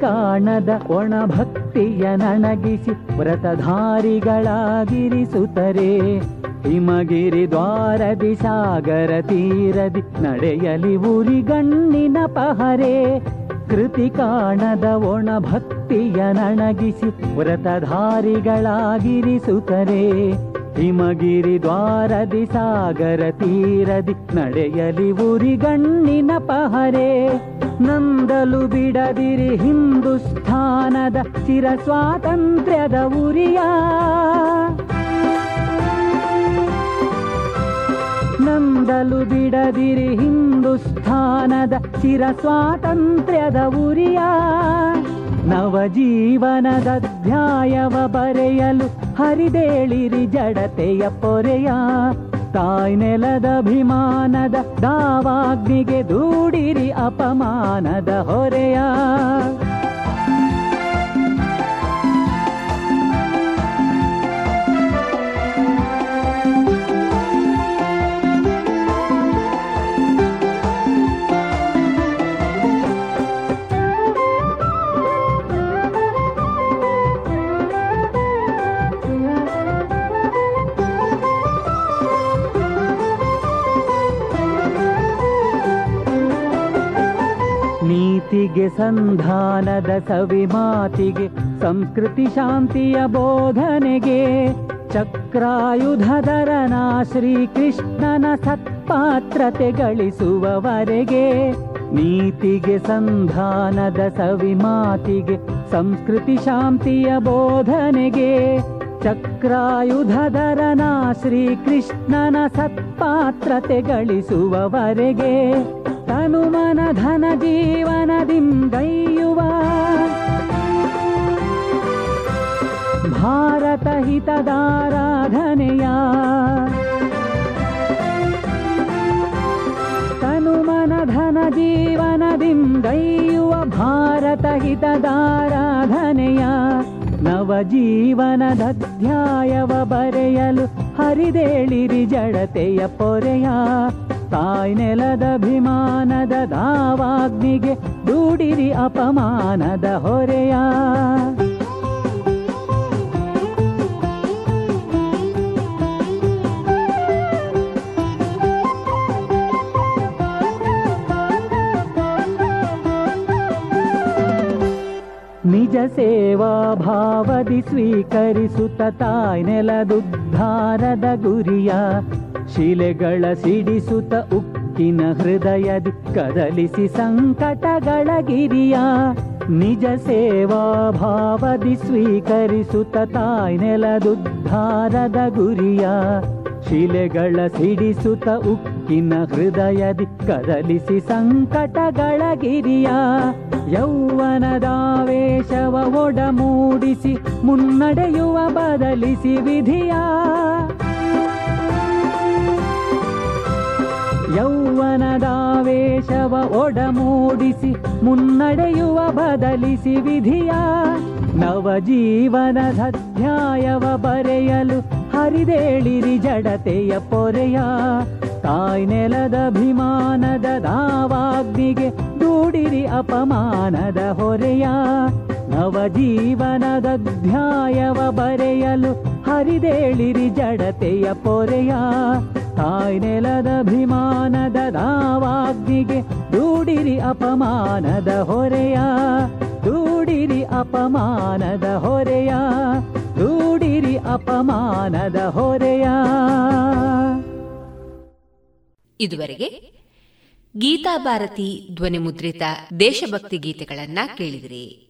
ಕಾಣದ ಒಣ ಭಕ್ತಿಯ ನನಗಿಸಿ ವ್ರತಧಾರಿಗಳಾಗಿರಿಸುತ್ತರೆ ಹಿಮಗಿರಿ ದ್ವಾರದಿ ಸಾಗರ ತೀರದಿ ನಡೆಯಲಿ ಉರಿಗಣ್ಣಿನ ಪಹರೆ. ಕೃತಿ ಕಾಣದ ಒಣ ಭಕ್ತಿಯ ನಣಗಿಸಿ ವ್ರತಧಾರಿಗಳಾಗಿರಿಸುತ್ತರೆ ಹಿಮಗಿರಿ ದ್ವಾರದಿ ಸಾಗರ ತೀರದಿ ನಡೆಯಲಿ ಉರಿಗಣ್ಣಿನ ಪಹರೆ. ನಂದಲು ಬಿಡದಿರಿ ಹಿಂದುಸ್ಥಾನದ ಚಿರ ಸ್ವಾತಂತ್ರ್ಯದ ಉರಿಯ. ನಂದಲು ಬಿಡದಿರಿ ಹಿಂದುಸ್ಥಾನದ ಚಿರ ಸ್ವಾತಂತ್ರ್ಯದ ಉರಿಯ. ನವಜೀವನದ ಅಧ್ಯಾಯವ ಬರೆಯಲು ಹರಿದೇಳಿರಿ ಜಡತೆಯ ಪೊರೆಯ. ತಾಯ್ ನೆಲದಭಿಮಾನದ ದಾವಾಗ್ನಿಗೆ ದೂಡಿರಿ ಅಪಮಾನದ ಹೊರೆಯ. ನೀತಿಗೆ ಸಂಧಾನದ ಸವಿ ಮಾತಿಗೆ, ಸಂಸ್ಕೃತಿ ಶಾಂತಿಯ ಬೋಧನೆಗೆ ಚಕ್ರಾಯುಧರನ ಶ್ರೀಕೃಷ್ಣನ ಸತ್ಪಾತ್ರತೆ ಗಳಿಸುವವರೆಗೆ, ನೀತಿಗೆ ಸಂಧಾನದ ಸವಿ ಮಾತಿಗೆ, ಸಂಸ್ಕೃತಿ ಶಾಂತಿಯ ಬೋಧನೆಗೆ ಚಕ್ರಾಯುಧರನ ಶ್ರೀಕೃಷ್ಣನ ಸತ್ಪಾತ್ರತೆ ಗಳಿಸುವವರೆಗೆ. ತನುಮನ ಧನ ಜೀವನದಿಂದೈಯುವ ಭಾರತ ಹಿತದಾರಾಧನೆಯ. ತನುಮನ ಧನ ಜೀವನದಿಂದೈಯುವ ಭಾರತ ಹಿತದಾರಾಧನೆಯ. ನವಜೀವನದ ಅಧ್ಯಾಯವ ಬರೆಯಲು ಹರಿದೇಳಿರಿ ಜಡತೆಯ ಪೊರೆಯ. ತಾಯ್ ನೆಲದಭಿಮಾನದ ದಾವಾಗ್ನಿಗೆ ದೂಡಿರಿ ಅಪಮಾನದ ಹೊರೆಯ. ನಿಜ ಸೇವಾ ಭಾವದಿ ಸ್ವೀಕರಿಸುತ್ತ ತಾಯ್ ನೆಲದುದ್ಧಾರದ ಗುರಿಯ ಶಿಲೆಗಳ ಸಿಡಿಸುತ್ತ ಉಕ್ಕಿನ ಹೃದಯದಿ ಕದಲಿಸಿ ಸಂಕಟಗಳ ಗಿರಿಯ ನಿಜ ಸೇವಾ ಭಾವದಿ ಸ್ವೀಕರಿಸುತ್ತ ತಾಯ್ ನೆಲದುದ್ಧಾರದ ಗುರಿಯ ಶಿಲೆಗಳ ಸಿಡಿಸುತ್ತ ಉಕ್ಕಿನ ಹೃದಯದಿ ಕದಲಿಸಿ ಸಂಕಟಗಳ ಗಿರಿಯ ಯೌವನದಾವೇಶವ ಒಡಮೂಡಿಸಿ ಮುನ್ನಡೆಯುವ ಬದಲಿಸಿ ವಿಧಿಯ ಯೌವನದಾವೇಶವ ಒಡಮೂಡಿಸಿ ಮುನ್ನಡೆಯುವ ಬದಲಿಸಿ ವಿಧಿಯ ನವಜೀವನದ ಅಧ್ಯಾಯವ ಬರೆಯಲು ಹರಿದೇಳಿರಿ ಜಡತೆಯ ಪೊರೆಯ. ತಾಯ್ ನೆಲದಭಿಮಾನದ ದಾವಾಗ್ನಿಗೆ ದೂಡಿರಿ ಅಪಮಾನದ ಹೊರೆಯ. ನವಜೀವನದ ಅಧ್ಯಾಯವ ಬರೆಯಲು ಹರಿದೇಳಿರಿ ಜಡತೆಯ ಪೊರೆಯ. ತಾಯ್ ನೆಲದಭಿಮಾನದ ದಾವಾಗ್ನಿಗೆ ದೂಡಿರಿ ಅಪಮಾನದ ಹೊರೆಯ, ದೂಡಿರಿ ಅಪಮಾನದ ಹೊರೆಯ, ದೂಡಿರಿ ಅಪಮಾನದ ಹೊರೆಯ. ಇದುವರೆಗೆ ಗೀತಾಭಾರತಿ ಧ್ವನಿ ಮುದ್ರಿತ ದೇಶಭಕ್ತಿ ಗೀತೆಗಳನ್ನ ಕೇಳಿದಿರಿ.